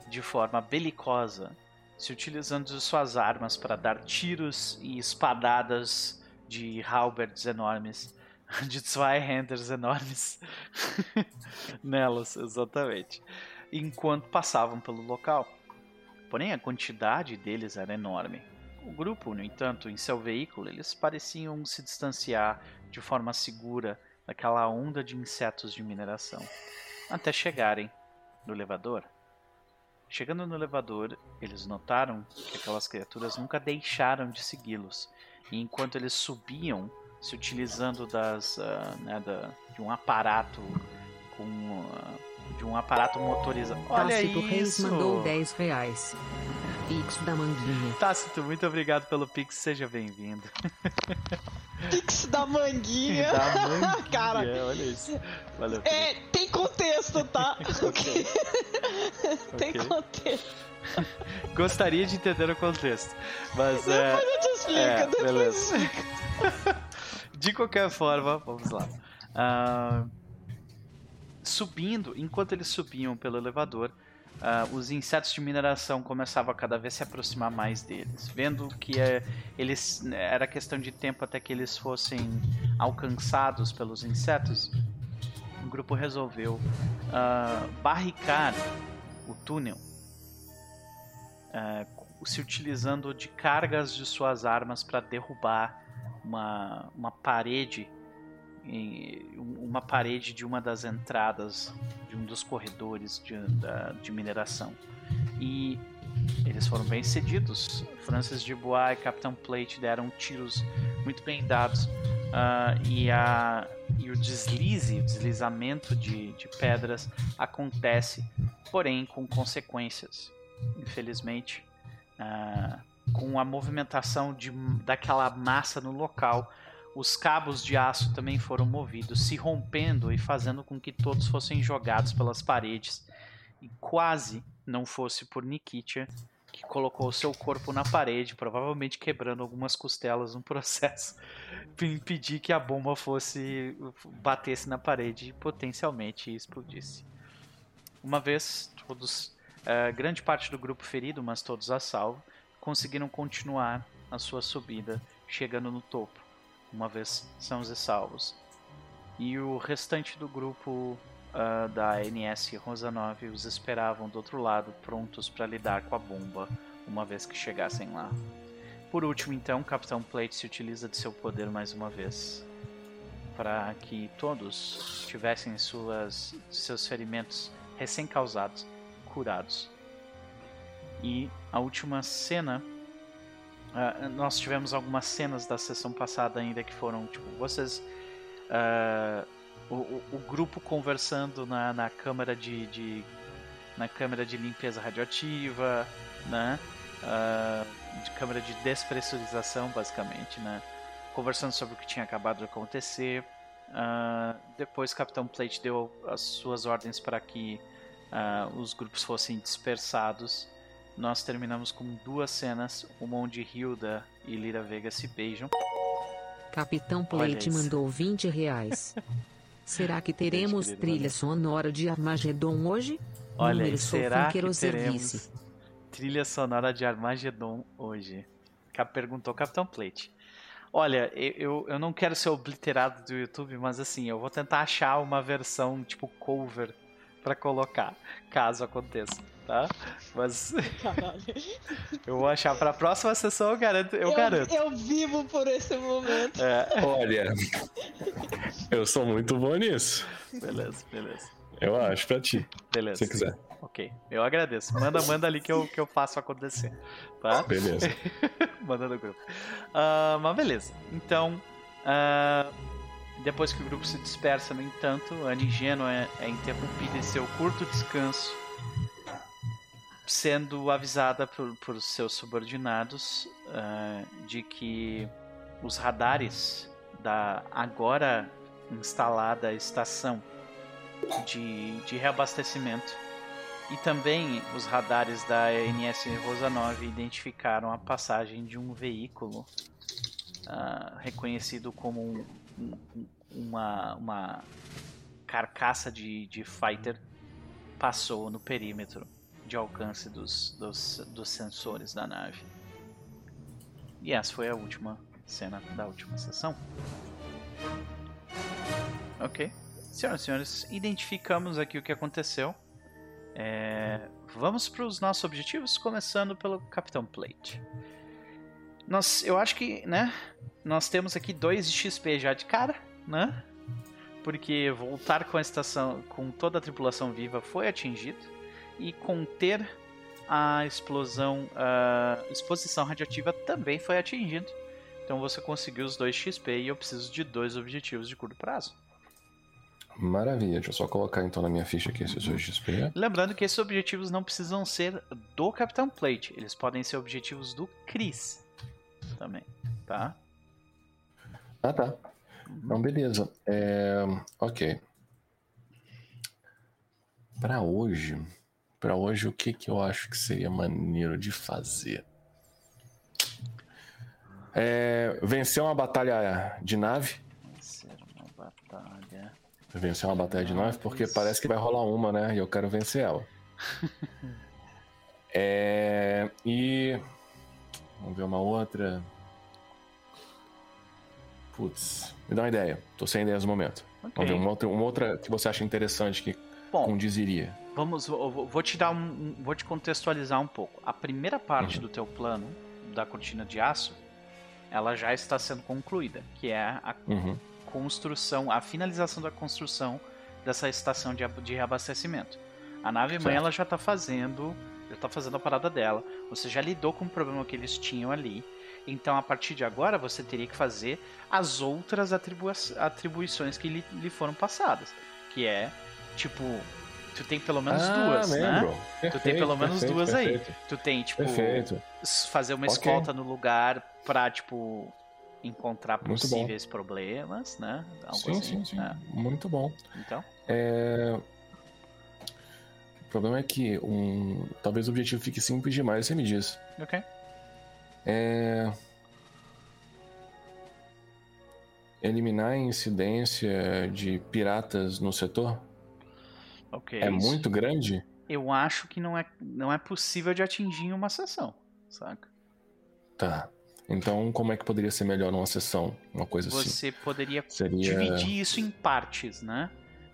Speaker 1: de forma belicosa, se utilizando de suas armas para dar tiros e espadadas de halberds enormes de Zweihanders enormes nelas, exatamente. Enquanto passavam pelo local. Porém, a quantidade deles era enorme. O grupo, no entanto, em seu veículo, eles pareciam se distanciar de forma segura daquela onda de insetos de mineração, até chegarem no elevador. Chegando no elevador, eles notaram que aquelas criaturas nunca deixaram de segui-los, e enquanto eles subiam se utilizando das, uh, né, da, de um aparato com uh, de um aparato motorizado. Olha
Speaker 6: Tácito
Speaker 1: isso.
Speaker 6: Reis mandou 10 reais. Pix da Manguinha.
Speaker 1: Tácito, muito obrigado pelo Pix, seja bem-vindo.
Speaker 2: Pix da Manguinha.
Speaker 1: Da manguinha,
Speaker 2: Cara,
Speaker 1: olha isso. Valeu.
Speaker 2: é, tem contexto, tá? Tem
Speaker 1: Ok.
Speaker 2: contexto.
Speaker 1: Gostaria de entender o contexto, mas é,
Speaker 2: Depois eu te explico,
Speaker 1: é,
Speaker 2: depois
Speaker 1: beleza. De qualquer forma, vamos lá. Ah, subindo, enquanto eles subiam pelo elevador, ah, os insetos de mineração começavam a cada vez se aproximar mais deles, vendo que eh, eles era questão de tempo até que eles fossem alcançados pelos insetos. O grupo resolveu ah, barricar o túnel, ah, se utilizando de cargas de suas armas para derrubar uma, uma parede em- uma parede de uma das entradas de um dos corredores de, da- de mineração. E eles foram bem cedidos. Francis Dubois e Capitão Plate deram tiros muito bem dados. Ah, e, a, e o deslize o deslizamento de, de pedras acontece porém com consequências. Infelizmente, uh, com a movimentação de, daquela massa no local, os cabos de aço também foram movidos, se rompendo e fazendo com que todos fossem jogados pelas paredes. E quase não fosse por Nikitia, que colocou seu corpo na parede, provavelmente quebrando algumas costelas no processo, para impedir que a bomba fosse batesse na parede e potencialmente explodisse. Uma vez todos, uh, grande parte do grupo ferido, mas todos a salvo, conseguiram continuar a sua subida, chegando no topo uma vez são os salvos. E o restante do grupo uh, da NS Rosa 9 os esperavam do outro lado, prontos para lidar com a bomba, uma vez que chegassem lá. Por último, então, Capitão Plate se utiliza de seu poder mais uma vez, para que todos tivessem suas, seus ferimentos recém-causados curados. E a última cena Uh, nós tivemos algumas cenas da sessão passada ainda que foram, tipo, vocês. Uh, o, o, grupo conversando na, na câmara de, de, na câmara de limpeza radioativa, né? Uh, de câmara de despressurização, basicamente, né? Conversando sobre o que tinha acabado de acontecer. depois, Capitão Plate deu as suas ordens para que os grupos fossem dispersados nós terminamos com duas cenas, uma onde Hilda e Lira Vega se beijam.
Speaker 6: Capitão Plate mandou 20 reais. Será que teremos Beijo, trilha sonora de Armagedon hoje?
Speaker 1: Olha, Número será que teremos serviço. trilha sonora de Armagedon hoje? Perguntou Capitão Plate. Olha, eu, eu não quero ser obliterado do YouTube, mas assim, eu vou tentar achar uma versão tipo cover para colocar, caso aconteça tá? Mas. Caralho. eu vou achar pra próxima sessão, eu garanto. Eu, eu, garanto.
Speaker 2: eu vivo por esse momento.
Speaker 3: É. Olha, eu sou muito bom nisso.
Speaker 1: Beleza, beleza.
Speaker 3: Eu acho pra ti. Beleza. Se quiser.
Speaker 1: Ok, eu agradeço. Manda, manda ali que eu, que eu faço acontecer. Tá?
Speaker 3: Beleza.
Speaker 1: manda no grupo. Uh, mas beleza. Então. Uh, depois que o grupo se dispersa, no entanto, a Nigeno é, é interrompida em seu curto descanso sendo avisada por, por seus subordinados uh, de que os radares da agora instalada estação de, de reabastecimento e também os radares da NS Rosa 9 identificaram a passagem de um veículo uh, reconhecido como um, uma, uma carcaça de, de fighter passou no perímetro de alcance dos, dos, dos sensores da nave. E essa foi a última cena da última sessão. Ok. Senhoras e senhores, identificamos aqui o que aconteceu. É... Vamos para os nossos objetivos, começando pelo Capitão Plate. Nós, eu acho que, né? Nós temos aqui dois de XP já de cara, né? Porque voltar com a estação, com toda a tripulação viva, foi atingido e conter a explosão, a exposição radioativa também foi atingido. Então você conseguiu os dois XP e eu preciso de dois objetivos de curto prazo.
Speaker 3: Maravilha, deixa eu só colocar então na minha ficha aqui esses dois XP.
Speaker 1: Lembrando que esses objetivos não precisam ser do Capitão Plate, eles podem ser objetivos do Chris também, tá?
Speaker 3: Ah tá. Então beleza. É... Ok. Para hoje, para hoje, o que, que eu acho que seria maneiro de fazer? É, vencer uma batalha de nave.
Speaker 1: Vencer uma batalha.
Speaker 3: Vencer uma batalha de nave, porque parece que vai rolar uma, né? E eu quero vencer ela. é, e. Vamos ver uma outra. Putz, me dá uma ideia. Tô sem ideias no momento. Okay. Vamos ver uma outra, uma outra que você acha interessante que Bom, condiziria.
Speaker 1: Vamos, vou te dar um, vou te contextualizar um pouco. A primeira parte uhum. do teu plano da cortina de aço, ela já está sendo concluída, que é a uhum. construção, a finalização da construção dessa estação de, de reabastecimento. A nave mãe ela já está fazendo, já está fazendo a parada dela. Você já lidou com o problema que eles tinham ali. Então, a partir de agora, você teria que fazer as outras atribui atribuições que lhe, lhe foram passadas, que é tipo Tu tem pelo menos ah, duas, né? lembro. né? Perfeito, tu tem pelo menos perfeito, duas perfeito. aí. Tu tem, tipo, perfeito. fazer uma escolta okay. no lugar pra, tipo, encontrar possíveis problemas, né?
Speaker 3: Algo sim, assim, sim, sim.
Speaker 1: Né?
Speaker 3: Muito bom.
Speaker 1: Então?
Speaker 3: É... O problema é que um... talvez o objetivo fique simples demais, você me diz.
Speaker 1: Ok.
Speaker 3: É... Eliminar a incidência de piratas no setor?
Speaker 1: Ok.
Speaker 3: É isso. muito grande?
Speaker 1: Eu acho que não é, não é possível de atingir em uma sessão, saca?
Speaker 3: Tá. Então, como é que poderia ser melhor numa sessão? Uma coisa
Speaker 1: você
Speaker 3: assim?
Speaker 1: Você poderia Seria... dividir isso em partes, né?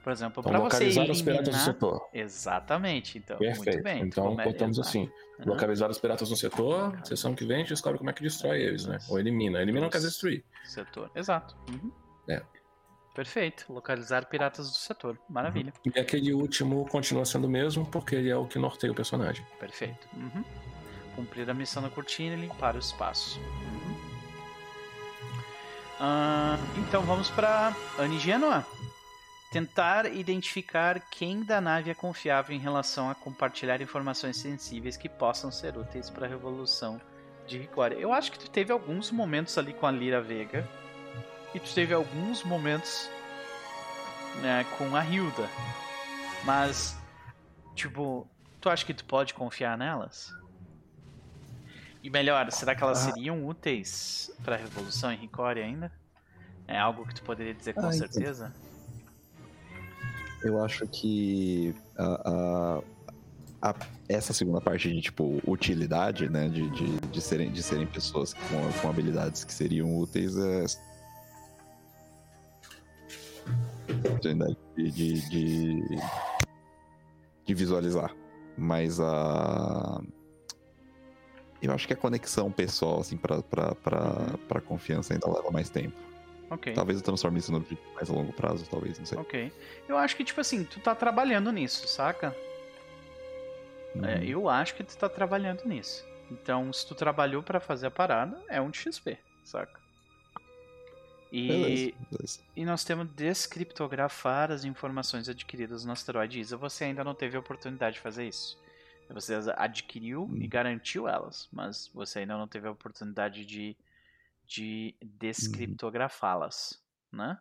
Speaker 1: Por exemplo,
Speaker 3: então,
Speaker 1: para você eliminar...
Speaker 3: os piratas do setor.
Speaker 1: Exatamente, então.
Speaker 3: Perfeito.
Speaker 1: Muito bem.
Speaker 3: Então, botamos assim. Uhum. Localizar os piratas no setor, sessão que vem, a gente descobre como é que destrói eles, né? Ou elimina. Elimina não quer destruir.
Speaker 1: Setor, exato. Uhum.
Speaker 3: É.
Speaker 1: Perfeito. Localizar piratas do setor. Maravilha.
Speaker 3: Uhum. E aquele último continua sendo o mesmo, porque ele é o que norteia o personagem.
Speaker 1: Perfeito. Uhum. Cumprir a missão na cortina e limpar o espaço. Uhum. Uh, então vamos para Anne Genoa. Tentar identificar quem da nave é confiável em relação a compartilhar informações sensíveis que possam ser úteis para a revolução de Ricória. Eu acho que tu teve alguns momentos ali com a Lira Vega e tu teve alguns momentos né, com a Hilda. Mas, tipo, tu acha que tu pode confiar nelas? E melhor, será que elas ah. seriam úteis para a Revolução em Ricória ainda? É algo que tu poderia dizer com ah, certeza?
Speaker 4: Eu acho que a, a, a, essa segunda parte de tipo utilidade, né, de, de, de serem, de serem pessoas com, com habilidades que seriam úteis é de, de, de, de visualizar. Mas a eu acho que a conexão pessoal, assim, uhum. pra confiança ainda leva mais tempo.
Speaker 1: Ok.
Speaker 4: Talvez eu transforme isso no objetivo mais a longo prazo, talvez, não sei.
Speaker 1: Ok. Eu acho que, tipo assim, tu tá trabalhando nisso, saca? É, uhum. É, eu acho que tu tá trabalhando nisso. Então, se tu trabalhou para fazer a parada, é um de XP, saca? E, beleza, beleza. e nós temos descriptografar as informações adquiridas no asteroide Isa. Você ainda não teve a oportunidade de fazer isso. Você adquiriu hum. e garantiu elas, mas você ainda não teve a oportunidade de, de descriptografá-las, né?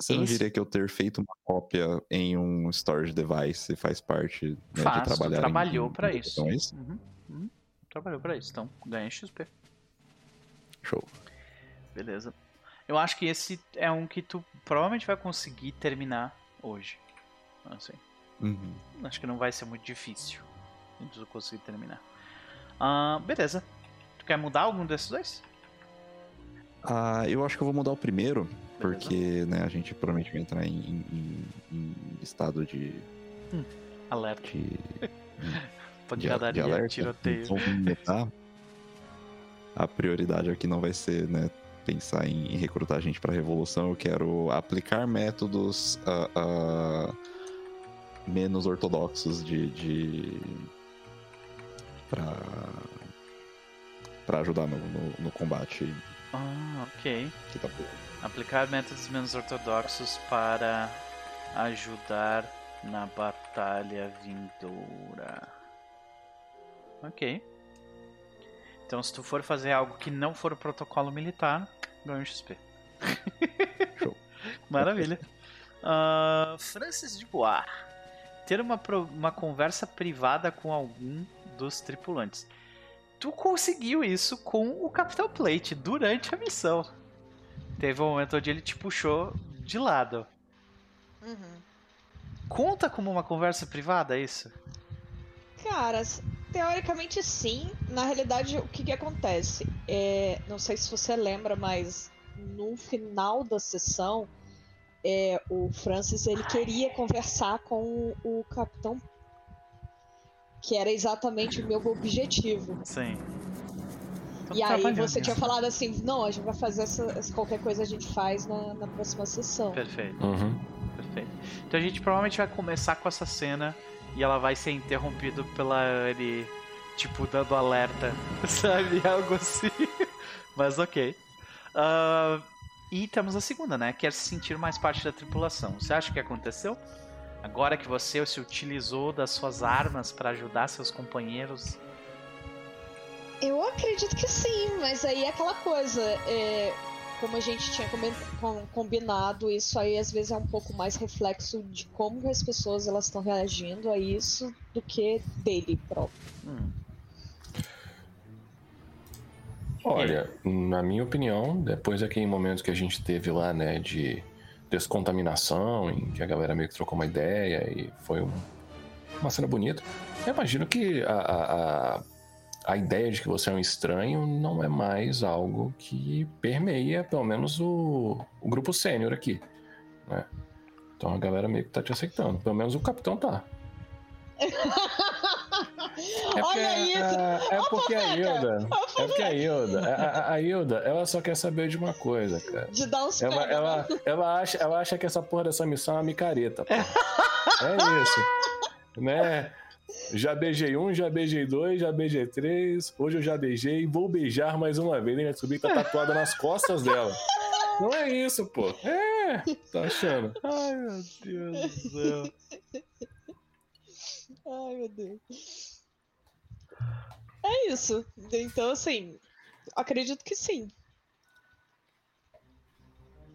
Speaker 4: Você não diria que eu ter feito uma cópia em um storage device faz parte né, Faz, de trabalhar
Speaker 1: trabalhou para isso. Uhum, uhum. Trabalhou para isso, então ganha XP.
Speaker 4: Show.
Speaker 1: Beleza. Eu acho que esse é um que tu provavelmente vai conseguir terminar hoje. Assim.
Speaker 4: Uhum.
Speaker 1: Acho que não vai ser muito difícil de conseguir terminar. Uh, beleza. Tu quer mudar algum desses dois?
Speaker 4: Ah, eu acho que eu vou mudar o primeiro, porque né, a gente provavelmente vai entrar em, em, em estado de.
Speaker 1: Hum, alerta.
Speaker 4: De,
Speaker 1: de, de alerta. tiroteio.
Speaker 4: Então, a prioridade aqui não vai ser né, pensar em, recrutar gente para a revolução. Eu quero aplicar métodos. Uh, uh, menos ortodoxos de, de para para ajudar no, no, no, combate.
Speaker 1: Ah, ok.
Speaker 4: Tá
Speaker 1: Aplicar métodos menos ortodoxos para ajudar na batalha vindoura. Ok. Então, se tu for fazer algo que não for o protocolo militar, ganha um XP.
Speaker 4: Show.
Speaker 1: Maravilha. Uh, Francis de Bois ter uma, uma conversa privada com algum dos tripulantes. Tu conseguiu isso com o Capitão Plate durante a missão. Teve um momento onde ele te puxou de lado.
Speaker 2: Uhum.
Speaker 1: Conta como uma conversa privada é isso?
Speaker 2: Cara, teoricamente sim. Na realidade, o que, que acontece? É, não sei se você lembra, mas no final da sessão é, o Francis ele queria conversar com o, o capitão, que era exatamente o meu objetivo.
Speaker 1: Sim.
Speaker 2: e aí você tinha falado assim, não, a gente vai fazer essa, essa qualquer coisa a gente faz na, na próxima sessão.
Speaker 1: Perfeito.
Speaker 3: Uhum.
Speaker 1: Perfeito. Então a gente provavelmente vai começar com essa cena e ela vai ser interrompida pela ele, tipo, dando alerta, sabe? Algo assim. Mas ok. Uh, e temos a segunda, né? Quer se sentir mais parte da tripulação. Você acha que aconteceu? Agora que você se utilizou das suas armas para ajudar seus companheiros?
Speaker 2: Eu acredito que sim, mas aí é aquela coisa. É, como a gente tinha combinado, isso aí às vezes é um pouco mais reflexo de como as pessoas elas estão reagindo a isso do que dele próprio. Hum.
Speaker 3: Olha, na minha opinião, depois daquele momento que a gente teve lá, né, de descontaminação, em que a galera meio que trocou uma ideia e foi um, uma cena bonita, eu imagino que a, a a ideia de que você é um estranho não é mais algo que permeia, pelo menos, o, o grupo sênior aqui. Né? Então a galera meio que tá te aceitando. Pelo menos o capitão tá.
Speaker 2: É porque, Olha isso!
Speaker 3: É, é porque a Hilda. É porque a Hilda. A, a, Hilda, ela só quer saber de uma coisa, cara.
Speaker 2: De dar uns
Speaker 3: ela, ela, né? ela, acha, ela acha que essa porra dessa missão é uma micareta. Pô. É isso. Né? Já beijei um, já beijei dois, já beijei três. Hoje eu já beijei, vou beijar mais uma vez. Vai descobrir que tá tatuada nas costas dela. Não é isso, pô. É, tá achando.
Speaker 1: Ai, meu Deus do céu.
Speaker 2: Ai, meu Deus. É isso. Então, assim, acredito que sim.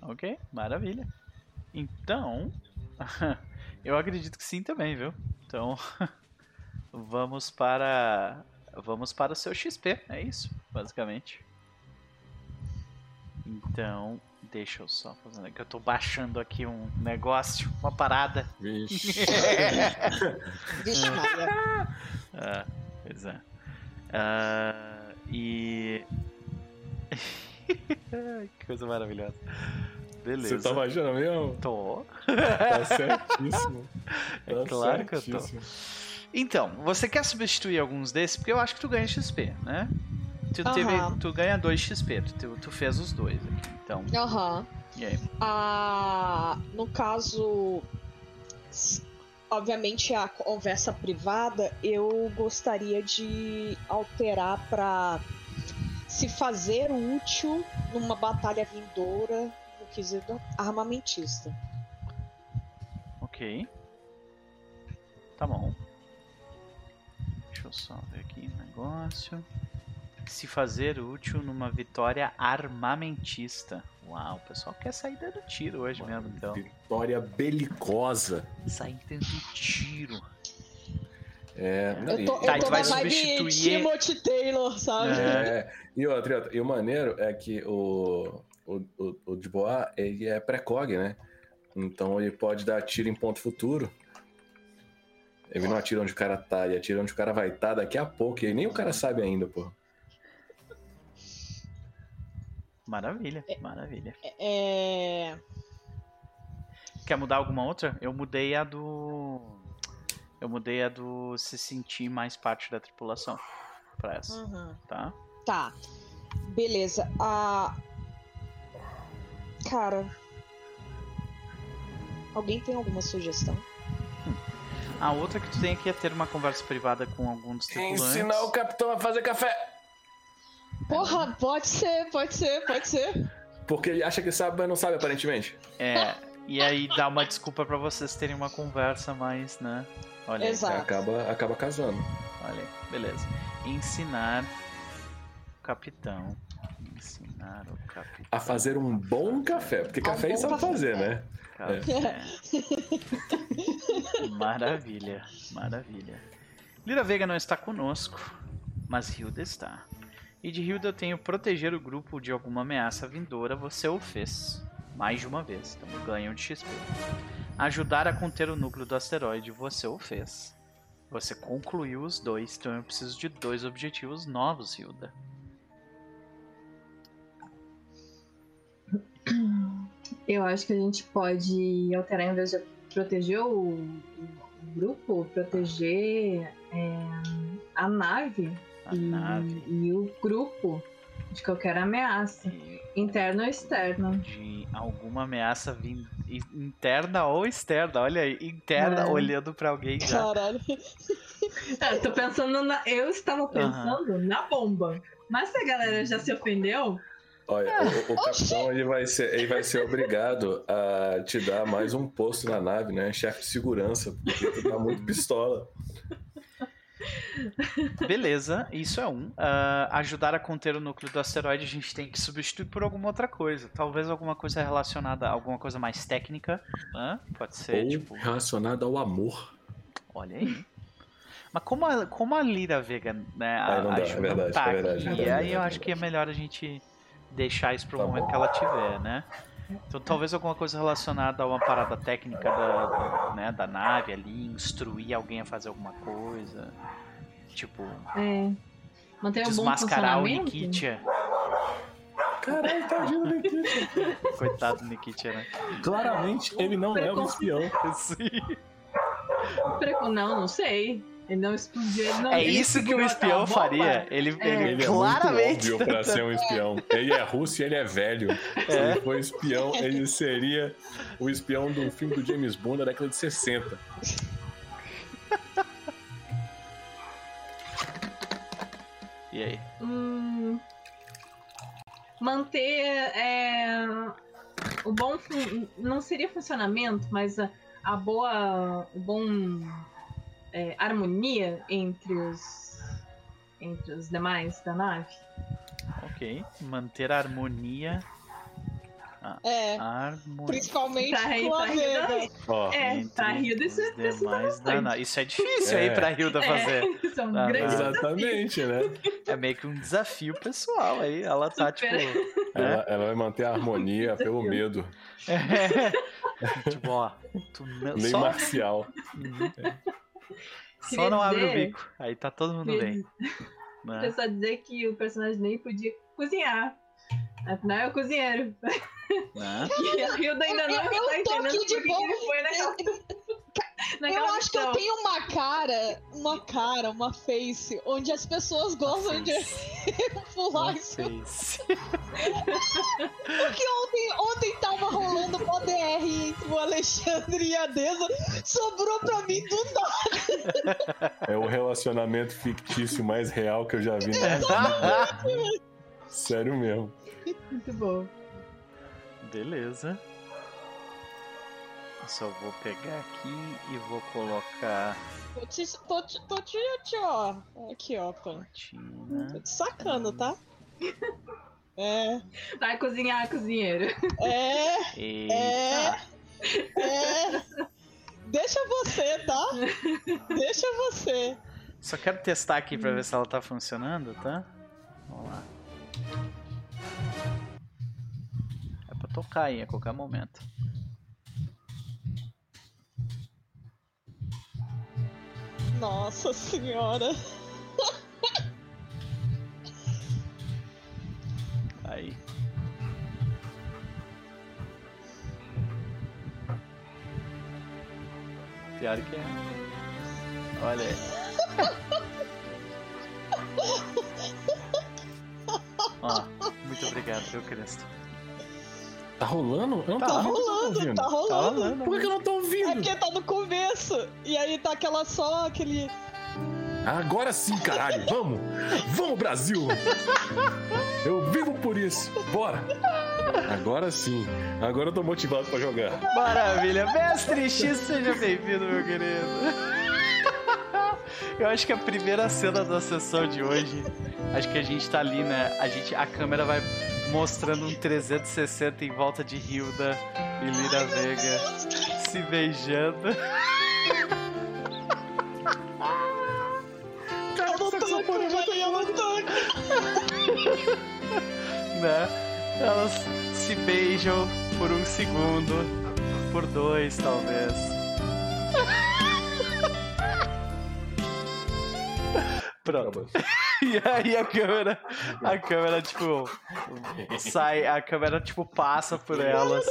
Speaker 1: Ok, maravilha. Então, eu acredito que sim também, viu? Então, vamos para vamos para o seu XP, é isso, basicamente. Então, deixa eu só fazer que eu tô baixando aqui um negócio, uma parada.
Speaker 3: Vixe.
Speaker 2: Vixe,
Speaker 1: ah, pois é. Uh, e que coisa maravilhosa. Beleza.
Speaker 3: Você tá baixando mesmo?
Speaker 1: Tô.
Speaker 3: Tá certíssimo.
Speaker 1: É tá claro certíssimo. que eu tô. Então, você quer substituir alguns desses? Porque eu acho que tu ganha XP, né? Tu, uhum. teve, tu ganha 2 XP, tu, tu, fez os dois aqui. Então.
Speaker 2: Aham.
Speaker 1: Uhum. E aí?
Speaker 2: Ah, no caso. Obviamente, a conversa privada, eu gostaria de alterar para se fazer útil numa batalha vindoura no quesito armamentista.
Speaker 1: Ok. Tá bom. Deixa eu só ver aqui o negócio. Se fazer útil numa vitória armamentista. Uau, o pessoal quer sair dando tiro hoje Uma mesmo, então.
Speaker 3: Vitória belicosa.
Speaker 1: Sair dando tiro.
Speaker 3: É,
Speaker 2: eu tô, tá, eu tô vai substituir Timothy Taylor, sabe?
Speaker 3: É, e outra, e o maneiro é que o, o, o, o de Boa, ele é pré-cog, né? Então ele pode dar tiro em ponto futuro. Ele não atira onde o cara tá, ele atira onde o cara vai estar tá daqui a pouco. E nem o cara sabe ainda, pô.
Speaker 1: Maravilha, é, maravilha.
Speaker 2: É...
Speaker 1: Quer mudar alguma outra? Eu mudei a do. Eu mudei a do se sentir mais parte da tripulação. Pra essa. Uhum. Tá?
Speaker 2: Tá. Beleza. A. Cara. Alguém tem alguma sugestão?
Speaker 1: A outra que tu tem aqui é ter uma conversa privada com algum dos tripulantes.
Speaker 3: Ensinar o capitão a fazer café.
Speaker 2: Porra, pode ser, pode ser, pode ser.
Speaker 3: Porque ele acha que sabe, mas não sabe, aparentemente.
Speaker 1: É, e aí dá uma desculpa para vocês terem uma conversa mais, né?
Speaker 2: Olha Exato.
Speaker 3: Aí. Acaba, acaba casando.
Speaker 1: Olha aí, beleza. Ensinar o capitão. Ensinar o capitão.
Speaker 3: A fazer um bom café. Porque café ele sabe café. fazer, né?
Speaker 1: É. maravilha, maravilha. Lira Vega não está conosco, mas Hilda está. E de Hilda eu tenho proteger o grupo de alguma ameaça vindoura, você o fez. Mais de uma vez, então ganho de XP. Ajudar a conter o núcleo do asteroide, você o fez. Você concluiu os dois, então eu preciso de dois objetivos novos, Hilda.
Speaker 5: Eu acho que a gente pode alterar, em vez de proteger o, o grupo, proteger é, a nave,
Speaker 1: a
Speaker 5: e,
Speaker 1: nave
Speaker 5: e o grupo de qualquer ameaça, e, interna ou externa.
Speaker 1: De alguma ameaça vim, interna ou externa. Olha aí, interna é. olhando para alguém já.
Speaker 2: Caralho.
Speaker 5: É, tô pensando na. Eu estava pensando uhum. na bomba. Mas se a galera já se ofendeu,
Speaker 3: Olha, o, o capitão ele vai, ser, ele vai ser obrigado a te dar mais um posto na nave, né? Chefe de segurança, porque tu tá muito pistola.
Speaker 1: Beleza, isso é um. Uh, ajudar a conter o núcleo do asteroide, a gente tem que substituir por alguma outra coisa. Talvez alguma coisa relacionada a alguma coisa mais técnica. Né? Pode ser,
Speaker 3: Ou
Speaker 1: tipo.
Speaker 3: relacionada ao amor.
Speaker 1: Olha aí. Mas como a, como a Lira Vega, né, a,
Speaker 3: Ah, não dá, é verdade,
Speaker 1: tá
Speaker 3: é verdade,
Speaker 1: aqui,
Speaker 3: é verdade,
Speaker 1: aí eu
Speaker 3: é
Speaker 1: acho que é melhor a gente deixar isso pro
Speaker 3: Tá
Speaker 1: momento
Speaker 3: bom.
Speaker 1: que ela tiver, né? Então talvez alguma coisa relacionada a uma parada técnica da, né, da nave ali, instruir alguém a fazer alguma coisa. Tipo,
Speaker 5: É. Manter um bom
Speaker 1: desmascarar o. Nikitia.
Speaker 3: Caralho, tadinho do Nikita.
Speaker 1: Coitado do Nikitia, né?
Speaker 3: Claramente, ele não é um espião.
Speaker 1: Sim.
Speaker 5: Preco- Não, não sei. Ele não explodiu. Ele não
Speaker 1: É
Speaker 5: ele
Speaker 1: isso que o
Speaker 5: segurou
Speaker 1: espião faria. Ele,
Speaker 5: É.
Speaker 1: ele,
Speaker 3: Ele é
Speaker 1: claramente.
Speaker 3: muito óbvio pra ser um espião. Ele é russo e ele é velho. Se
Speaker 1: É.
Speaker 3: ele for espião, ele seria o espião do filme do James Bond da década de 60.
Speaker 1: E aí?
Speaker 5: Hum, manter é, o bom não seria funcionamento, mas a, a boa, o bom é, harmonia entre os entre os demais da nave.
Speaker 1: Ok. Manter a harmonia.
Speaker 2: É,
Speaker 1: Harmonia.
Speaker 2: principalmente
Speaker 5: Pra rir,
Speaker 2: com a
Speaker 5: pra rir da-
Speaker 2: Vega.
Speaker 3: Ó,
Speaker 5: É,
Speaker 1: entre
Speaker 5: pra Rio desse
Speaker 1: os
Speaker 5: precisa
Speaker 1: demais da na- Isso é difícil aí
Speaker 3: É.
Speaker 1: pra Hilda fazer.
Speaker 5: É, isso é um
Speaker 1: Ah,
Speaker 5: grande
Speaker 3: exatamente, né?
Speaker 1: É meio que um desafio pessoal aí. Ela tá
Speaker 5: Super.
Speaker 1: tipo.
Speaker 3: Ela, ela vai manter a harmonia pelo medo.
Speaker 1: tipo, ó. Tu só,
Speaker 3: marcial.
Speaker 1: só não abre o
Speaker 5: dizer-
Speaker 1: bico. Aí tá todo mundo bem. Né?
Speaker 5: Queria só dizer que o personagem nem podia cozinhar. Afinal, é o cozinheiro.
Speaker 1: Né?
Speaker 5: E a Hilda ainda não
Speaker 2: Eu- eu
Speaker 5: entendendo
Speaker 2: aqui de
Speaker 5: ele foi naquela,
Speaker 2: Eu acho que eu tenho uma cara, uma cara, uma face, onde as pessoas gostam de pular
Speaker 1: Uma
Speaker 2: isso. Porque ontem, ontem tava rolando o DR entre o Alexandre e a Deza, sobrou pra mim do nada.
Speaker 3: É o relacionamento fictício mais real que eu já vi na vida. Sério mesmo.
Speaker 5: Muito bom.
Speaker 1: Beleza. Eu só vou pegar aqui e vou colocar
Speaker 2: Tô te, tô, te- tô te, te, ó. Aqui, ó. Tô te sacando, tá? É,
Speaker 5: Vai cozinhar, cozinheiro.
Speaker 2: é,
Speaker 1: Eita.
Speaker 2: é. Deixa você, tá? Deixa você.
Speaker 1: Só quero testar aqui pra ver se ela tá funcionando, tá? Vamos lá. É pra tocar aí a qualquer momento.
Speaker 2: Nossa senhora.
Speaker 1: Aí. Pior que é. Olha aí. Ó, muito obrigado, viu, Cristo?
Speaker 3: Tá rolando? Eu não
Speaker 1: Tá
Speaker 3: tô ouvindo,
Speaker 2: rolando,
Speaker 3: ouvindo.
Speaker 2: tá rolando.
Speaker 1: rolando.
Speaker 3: Por que eu não tô
Speaker 2: É
Speaker 3: ouvindo?
Speaker 2: porque tá no começo. E aí tá aquela só, aquele.
Speaker 3: Agora sim, caralho. Vamos! Vamos, Brasil! Eu vivo por isso. Bora! Agora sim. Agora eu tô motivado pra jogar.
Speaker 1: Maravilha, mestre X, seja bem-vindo, meu querido. Eu acho que a primeira cena da sessão de hoje, acho que a gente tá ali, né? A gente, a câmera vai mostrando um 360 em volta de Hilda e Lira Vega se beijando.
Speaker 2: Eu não tô velho, eu não tô.
Speaker 1: né? Elas se beijam por um segundo, por dois talvez. Pronto. E aí a câmera, a câmera tipo sai, a câmera tipo passa por elas.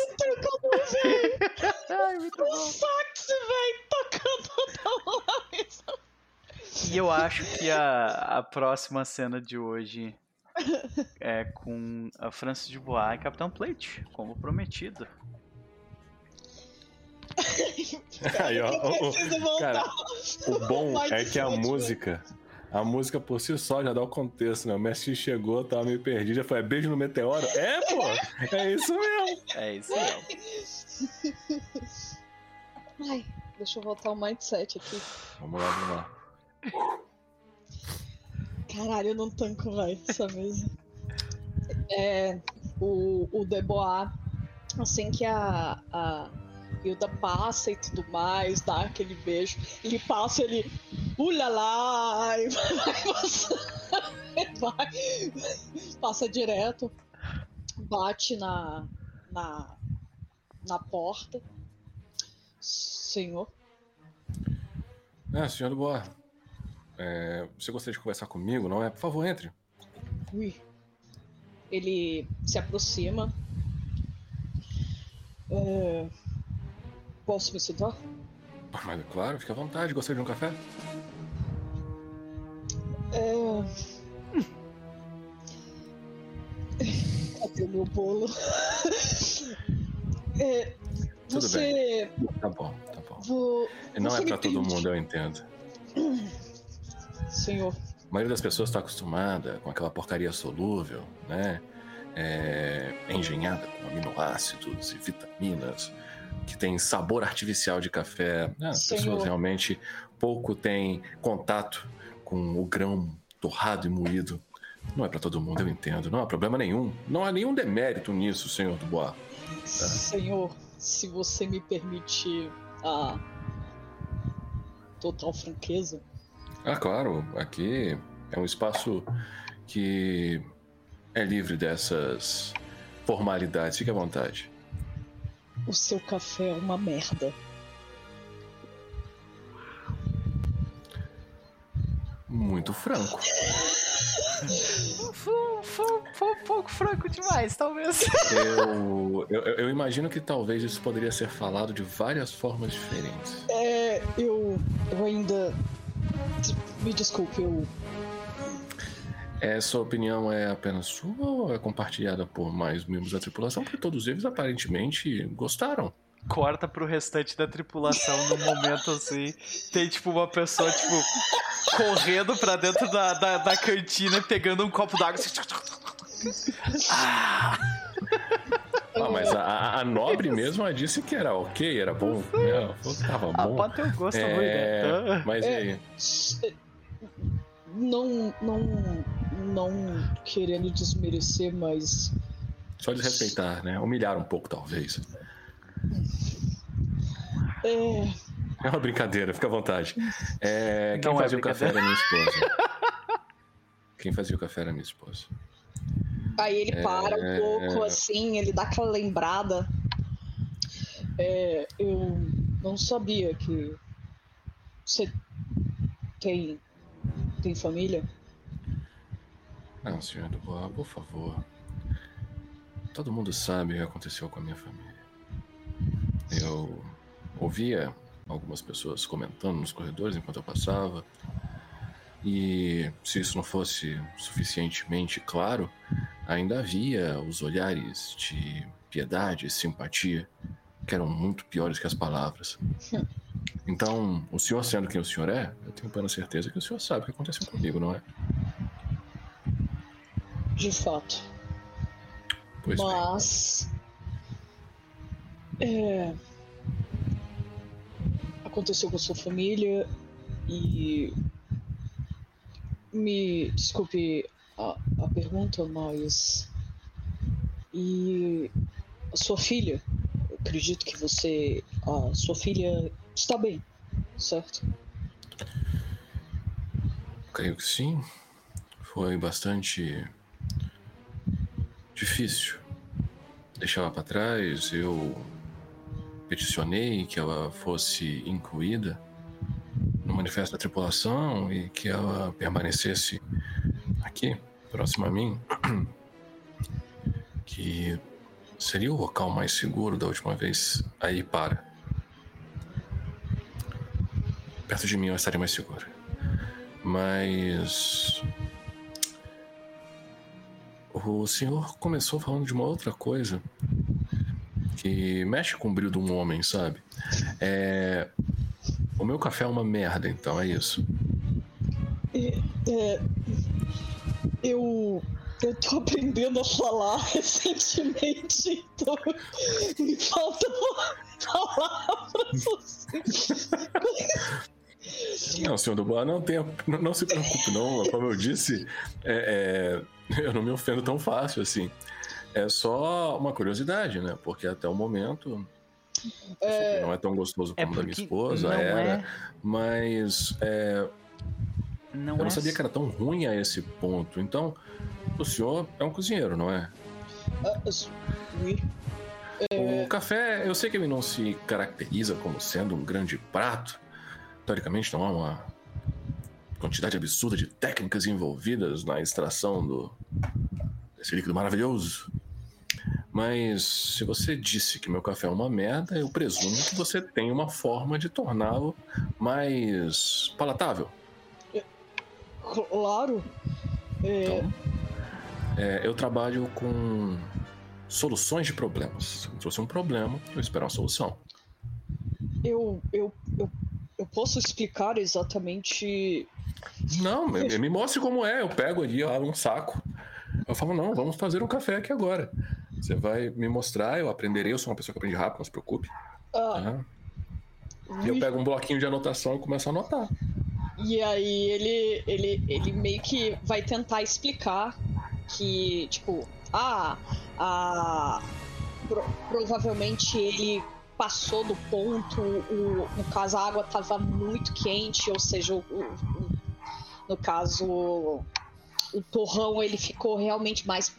Speaker 1: Ai, muito
Speaker 2: O
Speaker 1: bom.
Speaker 2: sax, velho, tocando na live.
Speaker 1: E eu acho que a, a próxima cena de hoje é com a Francis de Bois e Capitão Plate, como prometido.
Speaker 3: Aí, ó, o- o- cara, o bom é que a música a música por si só já dá o contexto, né? O Messi chegou, tava meio perdido, já foi é beijo no meteoro. É, pô! É isso mesmo!
Speaker 1: É isso mesmo.
Speaker 2: Ai, deixa eu voltar o mindset aqui.
Speaker 3: Vamos lá, vamos lá.
Speaker 2: Caralho, eu não tanco, vai, essa mesa. É, o, o Debois, assim que a, a Hilda passa e tudo mais, dá aquele beijo, ele passa, ele. Ulala! E vai, passar, vai, passa direto, bate na, na, na porta. Senhor.
Speaker 3: Ah, senhor Boa. É, você gostaria de conversar comigo, não é? Por favor, entre.
Speaker 2: Ui. Ele se aproxima. É, Posso me sentar?
Speaker 3: Mas claro, fica à vontade. Gostaria de um café?
Speaker 2: É. Cadê o meu bolo? É,
Speaker 3: Tudo
Speaker 2: você...
Speaker 3: bem. Tá bom, tá bom.
Speaker 2: Vou...
Speaker 3: Não
Speaker 2: você
Speaker 3: é pra todo mundo, eu entendo.
Speaker 2: Senhor,
Speaker 3: A maioria das pessoas está acostumada com aquela porcaria solúvel, né? É, é engenhada com aminoácidos e vitaminas, que tem sabor artificial de café. né? As
Speaker 2: Senhor.
Speaker 3: pessoas realmente pouco têm contato com o grão torrado e moído. Não é para todo mundo, eu entendo. Não há problema nenhum. Não há nenhum demérito nisso, senhor Dubois.
Speaker 2: senhor, se você me permitir a total franqueza,
Speaker 3: Ah, claro, aqui é um espaço que é livre dessas formalidades. Fique à vontade.
Speaker 2: O seu café é uma merda.
Speaker 3: Muito franco.
Speaker 1: Foi, foi- foi um pouco franco demais, talvez.
Speaker 3: Eu, eu, eu imagino que talvez isso poderia ser falado de várias formas diferentes.
Speaker 2: É, eu, eu ainda. Me desculpe, eu.
Speaker 3: Essa opinião é apenas sua ou é compartilhada por mais membros da tripulação? Porque todos eles aparentemente gostaram.
Speaker 1: Corta pro restante da tripulação num momento assim. Tem tipo uma pessoa, tipo, correndo pra dentro da, da, da cantina e pegando um copo d'água assim. Ah,
Speaker 3: Ah, mas a, a- nobre mesmo disse que era ok, era bom. Que tava
Speaker 1: ah,
Speaker 3: bom.
Speaker 1: pode ter um gosto
Speaker 3: É,
Speaker 1: né?
Speaker 3: mas e
Speaker 2: É.
Speaker 3: aí?
Speaker 2: Não. Não. Não querendo desmerecer, mas.
Speaker 3: Só desrespeitar, né? Humilhar um pouco, talvez.
Speaker 2: É.
Speaker 3: É uma brincadeira, fica à vontade. É, quem
Speaker 1: Não é
Speaker 3: fazia o café era minha esposa. Quem fazia o café era minha esposa.
Speaker 2: Aí ele para
Speaker 3: É.
Speaker 2: um pouco assim, ele dá aquela lembrada. É, eu não sabia que você tem tem família.
Speaker 3: Não, senhor Dubois, por favor. Todo mundo sabe o que aconteceu com a minha família. Eu ouvia algumas pessoas comentando nos corredores enquanto eu passava. E se isso não fosse suficientemente claro, ainda havia os olhares de piedade e simpatia que eram muito piores que as palavras. Então, o senhor sendo quem o senhor é, eu tenho plena certeza que o senhor sabe o que aconteceu comigo, não é?
Speaker 2: De fato.
Speaker 3: Pois.
Speaker 2: Mas. É. Aconteceu com sua família e. Me desculpe a, a pergunta, mas. E. A sua filha? Acredito que você. A sua filha está bem, certo?
Speaker 3: Creio que sim. Foi bastante difícil deixá-la para trás. Eu peticionei que ela fosse incluída no manifesto da tripulação e que ela permanecesse aqui, próximo a mim, que seria o local mais seguro da última vez aí para. Perto de mim eu estaria mais segura. Mas. O senhor começou falando de uma outra coisa que mexe com o brilho de um homem, sabe? É. O meu café é uma merda, então é isso.
Speaker 2: É, é, eu eu tô aprendendo a falar recentemente, então me faltam palavras assim.
Speaker 3: Não, senhor Dubois, não, tenha, não, não, se preocupe, não. Como eu disse, é, é, eu não me ofendo tão fácil assim. É só uma curiosidade, né? Porque até o momento é... não é tão gostoso é como é da minha esposa, era. É... Mas é, não eu não sabia que era tão ruim a esse ponto. Então, o senhor é um cozinheiro, não é? O café, eu sei que ele não se caracteriza como sendo um grande prato. Teoricamente, não há uma quantidade absurda de técnicas envolvidas na extração do desse líquido maravilhoso. Mas se você disse que meu café é uma merda, eu presumo que você tem uma forma de torná-lo mais palatável.
Speaker 2: Claro.
Speaker 3: É... Então, é, eu trabalho com soluções de problemas. Se trouxe um problema, eu espero uma solução.
Speaker 2: Eu, eu, eu, eu posso explicar exatamente.
Speaker 3: Não, me, me mostre como é. Eu pego ali ó, um saco. Eu falo, não, vamos fazer um café aqui agora. Você vai me mostrar, eu aprenderei. Eu sou uma pessoa que aprende rápido, não se preocupe. Ah. Uhum. Eu pego um bloquinho de anotação e começo a anotar.
Speaker 2: E aí ele, ele, ele meio que vai tentar explicar que, tipo, ah, ah pro, provavelmente ele passou do ponto, o, no caso a água estava muito quente, ou seja, o, o, no caso o torrão ele ficou realmente mais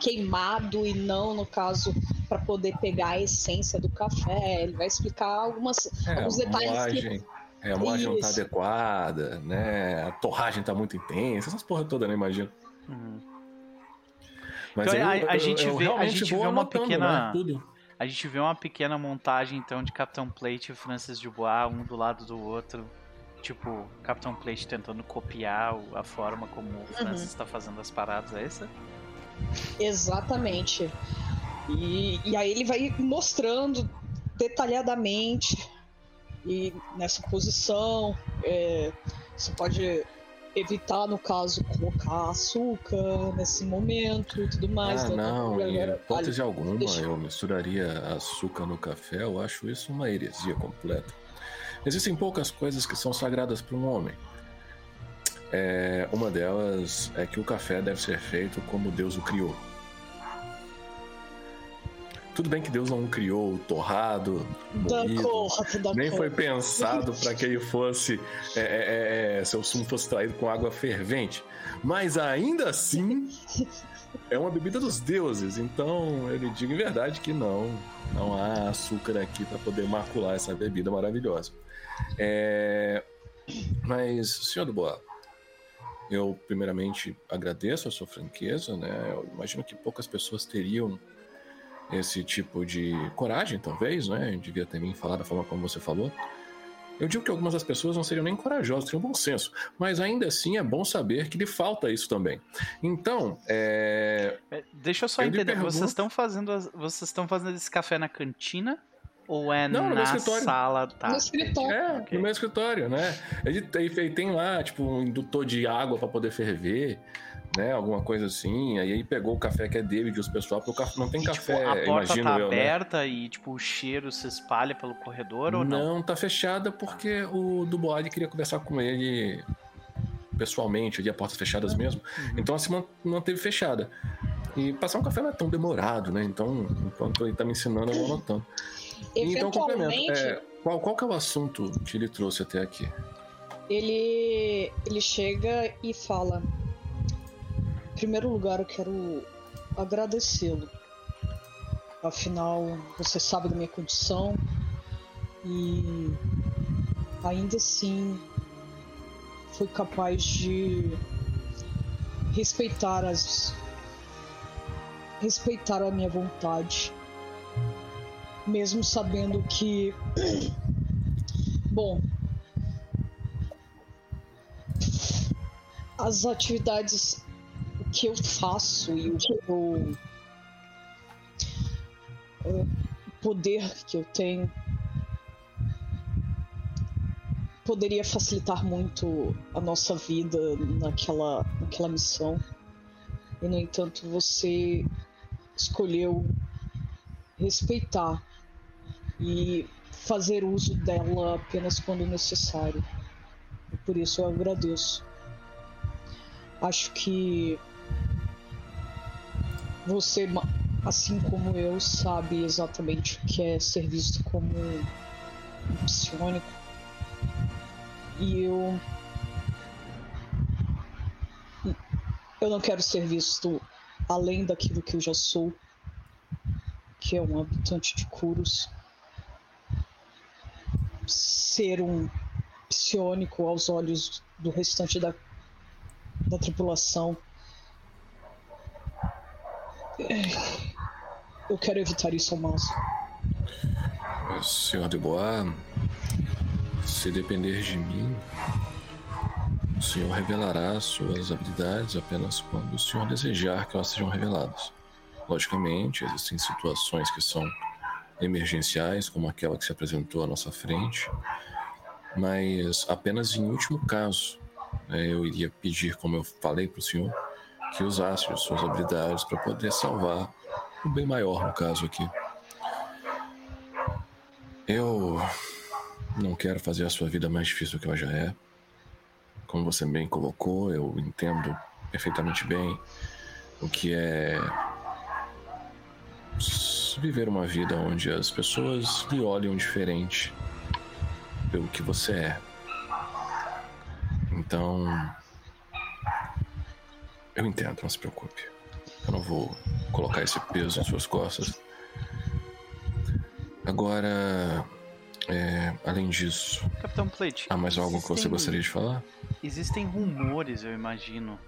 Speaker 2: queimado e não no caso para poder pegar a essência do café. Ele vai explicar algumas
Speaker 3: é,
Speaker 2: alguns
Speaker 3: detalhes moagem, que é, a moagem não tá adequada, né? A torragem tá muito intensa, essas porra toda, né? Imagino. Uhum.
Speaker 1: Mas então, a, a, gente eu, vê, a gente vê uma pequena. Né, a gente vê uma pequena montagem então de Capitão Plate e Francis Dubois, um do lado do outro. Tipo, Capitão Plate tentando copiar a forma como o Francis está uhum. fazendo as paradas, é essa?
Speaker 2: Exatamente. E, e aí ele vai mostrando detalhadamente e nessa posição é, você pode evitar, no caso, colocar açúcar nesse momento e tudo mais.
Speaker 3: Ah, não, em hipótese alguma deixa... eu misturaria açúcar no café, eu acho isso uma heresia completa. Existem poucas coisas que são sagradas para um homem. É, uma delas é que o café deve ser feito como Deus o criou. Tudo bem que Deus não criou o torrado, moído, nem foi pensado para que ele fosse, é, é, é, é, seu sumo fosse traído com água fervente. Mas ainda assim, é uma bebida dos deuses. Então, ele diga em verdade que não, não há açúcar aqui para poder macular essa bebida maravilhosa. É... Mas, senhor do Boa, eu primeiramente agradeço a sua franqueza, né? Eu imagino que poucas pessoas teriam esse tipo de coragem, talvez, né? Eu devia também falar da forma como você falou. Eu digo que algumas das pessoas não seriam nem corajosas, teriam bom senso, mas ainda assim é bom saber que lhe falta isso também. Então, é...
Speaker 1: é deixa eu só eu entender, pergunto... vocês estão fazendo vocês estão fazendo esse café na cantina ou é não, na sala? Tá.
Speaker 2: No escritório.
Speaker 3: É, okay. no meu escritório, né? Ele, ele tem lá, tipo, um indutor de água para poder ferver né? Alguma coisa assim. Aí ele pegou o café que é dele de os pessoal, porque o café não tem e, café, tipo, a porta imagino
Speaker 1: tá
Speaker 3: eu,
Speaker 1: né? aberta né? e tipo o cheiro se espalha pelo corredor ou não?
Speaker 3: Não, tá fechada porque o Dubois queria conversar com ele pessoalmente, ali a portas fechadas mesmo. Uhum. Então assim manteve fechada. E passar um café não é tão demorado, né? Então, enquanto ele tá me ensinando, eu vou anotando. Então, complemento. É, qual, qual que é o assunto que ele trouxe até aqui?
Speaker 2: Ele, ele chega e fala: em primeiro lugar, eu quero agradecê-lo. Afinal, você sabe da minha condição e ainda assim foi capaz de respeitar as respeitar a minha vontade, mesmo sabendo que bom, as atividades que eu faço e o que eu. O poder que eu tenho. poderia facilitar muito a nossa vida naquela, naquela missão. E, no entanto, você escolheu respeitar e fazer uso dela apenas quando necessário. E por isso eu agradeço. Acho que você, assim como eu, sabe exatamente o que é ser visto como um psionico. E eu. Eu não quero ser visto além daquilo que eu já sou, que é um habitante de Curos. Ser um psionico aos olhos do restante da, da tripulação. Eu quero evitar isso ao máximo.
Speaker 3: Senhor de Bois, se depender de mim, o Senhor revelará suas habilidades apenas quando o Senhor desejar que elas sejam reveladas. Logicamente, existem situações que são emergenciais, como aquela que se apresentou à nossa frente, mas apenas em último caso né, eu iria pedir, como eu falei para o Senhor, que usasse as suas habilidades para poder salvar o bem maior, no caso aqui. Eu não quero fazer a sua vida mais difícil do que ela já é. Como você bem colocou, eu entendo perfeitamente bem o que é viver uma vida onde as pessoas lhe olham diferente pelo que você é. Então, eu entendo, não se preocupe. Eu não vou colocar esse peso em suas costas. Agora, é, além disso,
Speaker 1: Capitão Plate,
Speaker 3: há mais algo que você gostaria de falar?
Speaker 1: Existem rumores, eu imagino,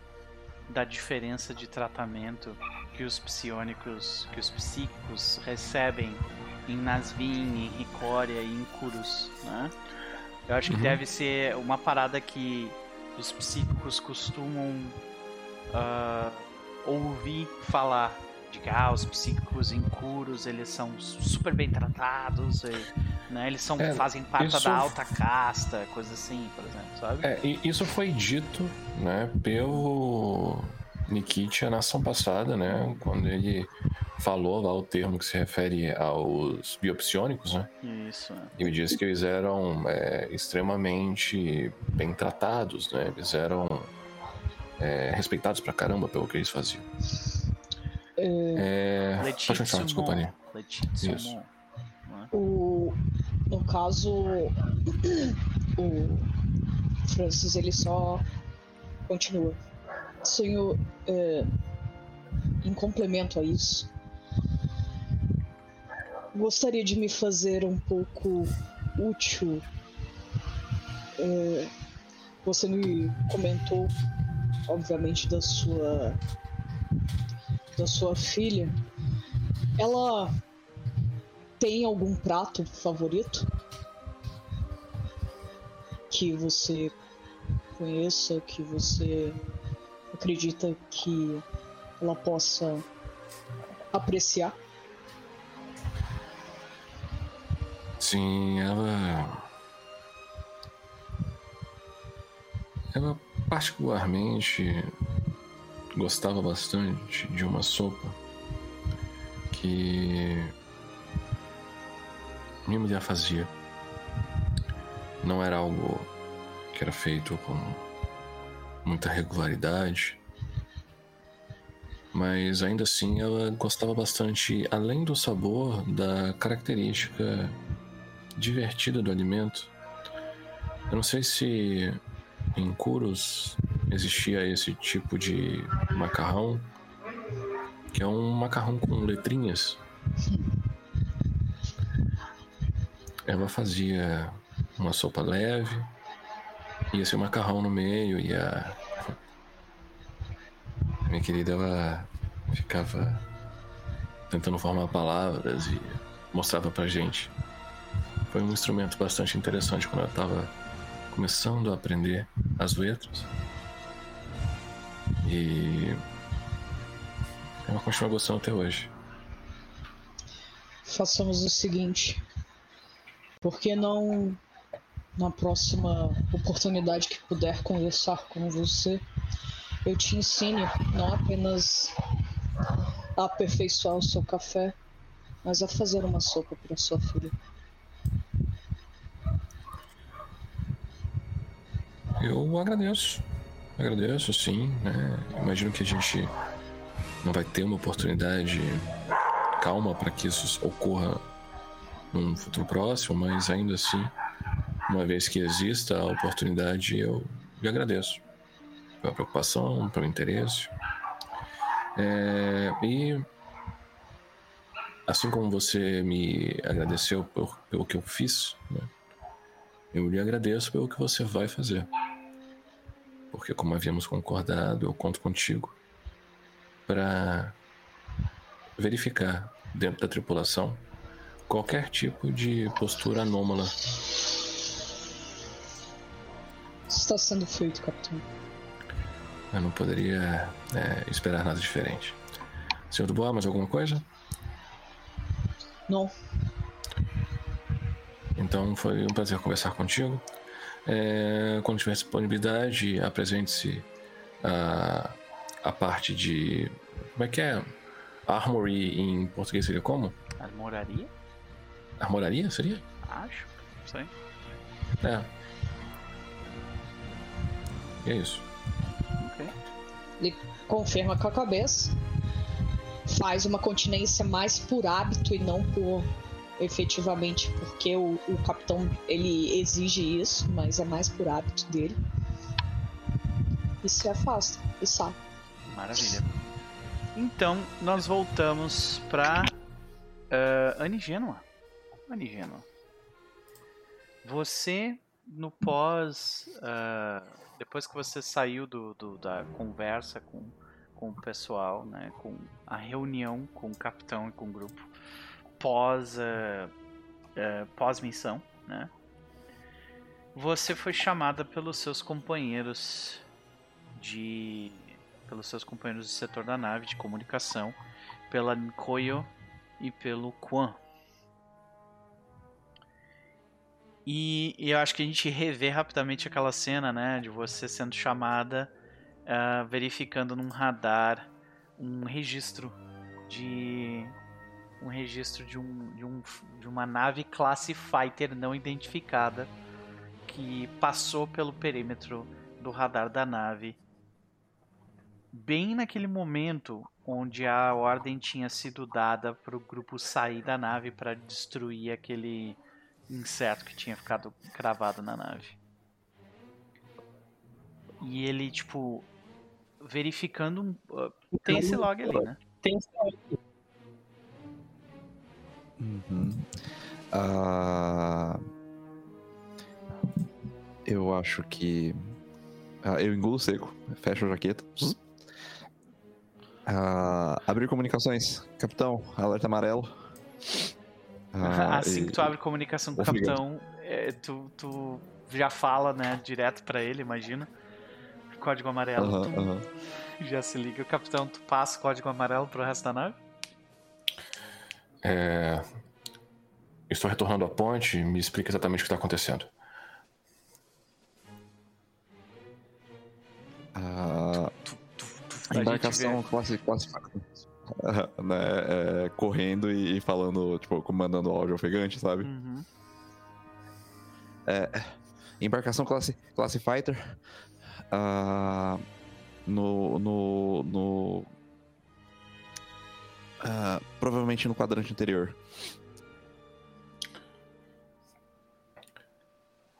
Speaker 1: da diferença de tratamento que os psionicos, que os psíquicos recebem em Nasvin, em Ricória e em Curus, né? Eu acho que uhum. deve ser uma parada que os psíquicos costumam uh, ouvir falar de que ah, os psíquicos incuros eles são super bem tratados, e, né? Eles são, é, fazem parte isso... da alta casta, coisa assim, por exemplo, sabe?
Speaker 3: É, isso foi dito, né, pelo Nikitia na ação passada, né, quando ele falou lá o termo que se refere aos biopsionicos, né?
Speaker 1: Isso. É.
Speaker 3: E me disse que eles eram é, extremamente bem tratados, né? Eles eram é, respeitados pra caramba pelo que eles faziam.
Speaker 2: É...
Speaker 3: é... Pode continuar, desculpa, ali.
Speaker 2: Isso. O... No caso, o Francis, ele só continua. Senhor, é... em complemento a isso, gostaria de me fazer um pouco útil. É... Você me comentou obviamente, da sua da sua filha, ela tem algum prato favorito que você conheça, que você acredita que ela possa apreciar?
Speaker 3: Sim, ela. Ela particularmente gostava bastante de uma sopa que minha mulher fazia. Não era algo que era feito com muita regularidade, mas ainda assim ela gostava bastante, além do sabor, da característica divertida do alimento. Eu não sei se em Curos existia esse tipo de macarrão, que é um macarrão com letrinhas. Ela fazia uma sopa leve, ia um macarrão no meio e a minha querida ela ficava tentando formar palavras e mostrava pra gente. Foi um instrumento bastante interessante quando ela estava começando a aprender as letras. E ela continua gostando até hoje.
Speaker 2: Façamos o seguinte. Por que não na próxima oportunidade que puder conversar com você, eu te ensine não apenas a aperfeiçoar o seu café, mas a fazer uma sopa para sua filha.
Speaker 3: Eu agradeço. Agradeço, sim. Né? Imagino que a gente não vai ter uma oportunidade calma para que isso ocorra num futuro próximo, mas ainda assim, uma vez que exista a oportunidade, eu lhe agradeço pela preocupação, pelo interesse. É, e assim como você me agradeceu por, pelo que eu fiz, né, eu lhe agradeço pelo que você vai fazer. Porque, como havíamos concordado, eu conto contigo para verificar dentro da tripulação qualquer tipo de postura anômala.
Speaker 2: Está sendo feito, capitão.
Speaker 3: Eu não poderia é, esperar nada diferente. Senhor Dubois, mais alguma coisa?
Speaker 2: Não.
Speaker 3: Então foi um prazer conversar contigo. É, quando tiver disponibilidade, apresente-se a, a parte de. Como é que é? Armory em português seria como?
Speaker 1: Armoraria?
Speaker 3: Armoraria seria?
Speaker 1: Acho, não sei.
Speaker 3: É. E é isso.
Speaker 1: Ok.
Speaker 2: Ele confirma com a cabeça, faz uma continência mais por hábito e não por efetivamente porque o, o capitão ele exige isso, mas é mais por hábito dele. E se afasta e sai.
Speaker 1: Maravilha. Então, nós voltamos pra uh, Anigênua. Anigênua. Você, no pós. Uh, depois que você saiu do, do, da conversa com, com o pessoal, né, com a reunião com o capitão e com o grupo, pós, uh, uh, pós missão, né, você foi chamada pelos seus companheiros de pelos seus companheiros do setor da nave de comunicação, pela Nkoyo e pelo Quan. E, e, eu acho que a gente revê rapidamente aquela cena, né, de você sendo chamada, uh, verificando num radar um registro de um registro de, um, de, um, de uma nave classe fighter não identificada que passou pelo perímetro do radar da nave bem naquele momento onde a ordem tinha sido dada para o grupo sair da nave para destruir aquele inseto que tinha ficado cravado na nave. E ele, tipo, verificando. Uh, tem esse log ali, né?
Speaker 5: Tem esse log.
Speaker 4: Uhum. Ah, eu acho que. Ah, eu engulo seco, fecho a jaqueta. Ah, abrir comunicações. Capitão, alerta amarelo.
Speaker 1: Ah, assim e... que tu abre comunicação com o capitão, é, tu, tu já fala, né, direto para ele, imagina. Código amarelo.
Speaker 4: Uh -huh, tu, uh -huh.
Speaker 1: Já se liga. O capitão, tu passa o código amarelo pro resto da nave?
Speaker 3: É... Estou retornando à ponte. Me explica exatamente o que está acontecendo.
Speaker 4: Ah, tu, embarcação classe, classe, né, é, correndo e, falando, tipo, comandando o áudio ofegante, sabe?
Speaker 1: Uhum.
Speaker 4: É, embarcação classe, classe fighter. Uh, no. no, no uh, provavelmente no quadrante anterior.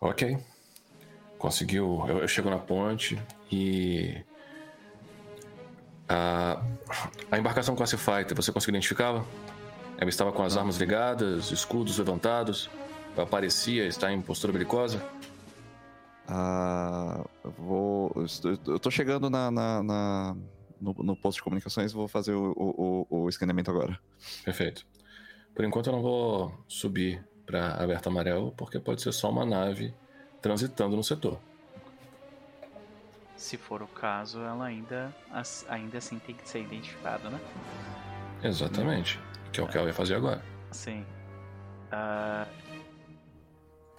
Speaker 3: Ok. Conseguiu. Eu, eu chego na ponte e a, a embarcação classe fighter, você conseguiu identificá-la? Ela estava com as armas ligadas, escudos levantados. Ela parecia estar em postura belicosa.
Speaker 4: Ah, vou. Eu estou chegando na, na, na no, no, posto de comunicações vou fazer o, o, o, escaneamento agora.
Speaker 3: Perfeito. Por enquanto eu não vou subir para aberto amarelo, porque pode ser só uma nave transitando no setor.
Speaker 1: Se for o caso, ela ainda, ainda assim tem que ser identificada, né?
Speaker 3: Exatamente. Que é o que ela vai fazer agora.
Speaker 1: Sim. Uh...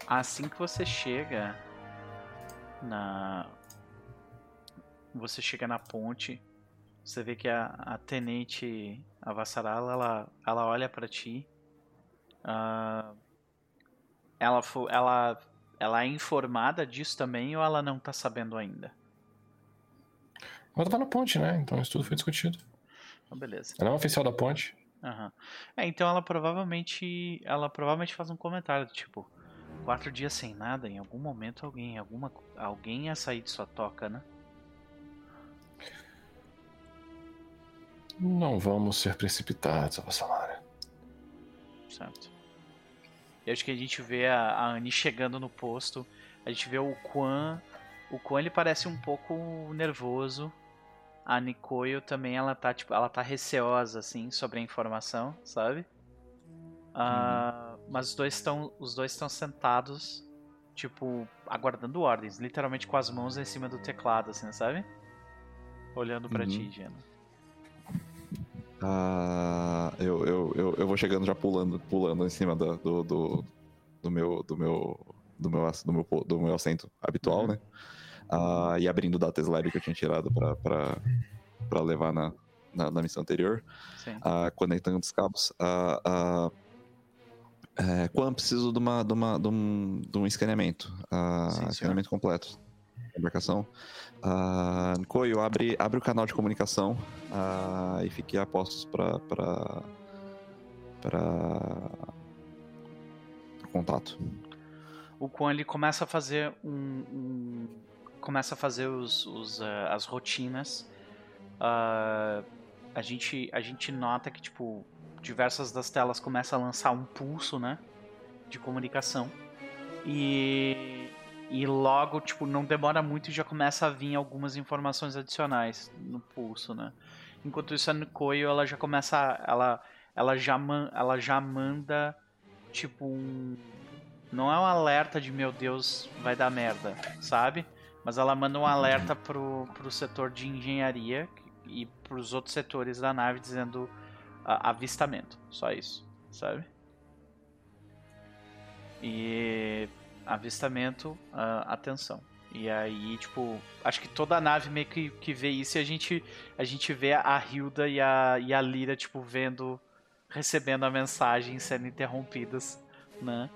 Speaker 1: Assim que você chega na. Você chega na ponte, você vê que a, a tenente Avassarala, ela, ela olha para ti. Uh, ela, ela, ela é informada disso também ou ela não tá sabendo ainda?
Speaker 3: Ela tava na ponte, né? Então isso tudo foi discutido.
Speaker 1: Então, beleza.
Speaker 3: Ela é uma oficial da ponte.
Speaker 1: Uhum. É, então ela provavelmente. Ela provavelmente faz um comentário do tipo. Quatro dias sem nada, em algum momento alguém, alguma, alguém ia sair de sua toca, né?
Speaker 3: Não vamos ser precipitados, Avassalara.
Speaker 1: Certo. E acho que a gente vê a, a Annie chegando no posto. A gente vê o Quan. O Quan ele parece um pouco nervoso. A Nikoyo também ela tá tipo, ela tá receosa assim sobre a informação, sabe? Uh, mas os dois estão os dois estão sentados tipo aguardando ordens, literalmente com as mãos em cima do teclado assim, sabe? Olhando para uhum. ti, Gena.
Speaker 4: Uh, eu, eu, eu, eu, vou chegando já pulando, pulando em cima do, do, do, do meu do meu do meu, do meu, do meu assento habitual, uhum. né? Uh, e abrindo o Data Slab que eu tinha tirado para levar na, na, na, missão anterior, uh, conectando os cabos. Uh, é, quando preciso de, uma, de, uma, de, um, de um escaneamento, uh, escaneamento completo embarcação. Uh, Koyo, abre, abre o canal de comunicação uh, e fique a postos para para contato.
Speaker 1: O Quan ele começa a fazer um, um começa a fazer os, os uh, as rotinas. Uh, a gente a gente nota que tipo diversas das telas começam a lançar um pulso, né, de comunicação. E e logo, tipo, não demora muito e já começa a vir algumas informações adicionais no pulso, né? Enquanto isso a Nikoyo, ela já começa ela ela já man, ela já manda tipo um não é um alerta de meu Deus, vai dar merda, sabe? Mas ela manda um alerta pro, pro setor de engenharia e pros outros setores da nave dizendo uh, avistamento. Só isso, sabe? E avistamento, uh, atenção. E aí, tipo, acho que toda a nave meio que, que vê isso e a gente, a gente vê a Hilda e a, e a Lyra, tipo, vendo, recebendo a mensagem sendo interrompidas, né?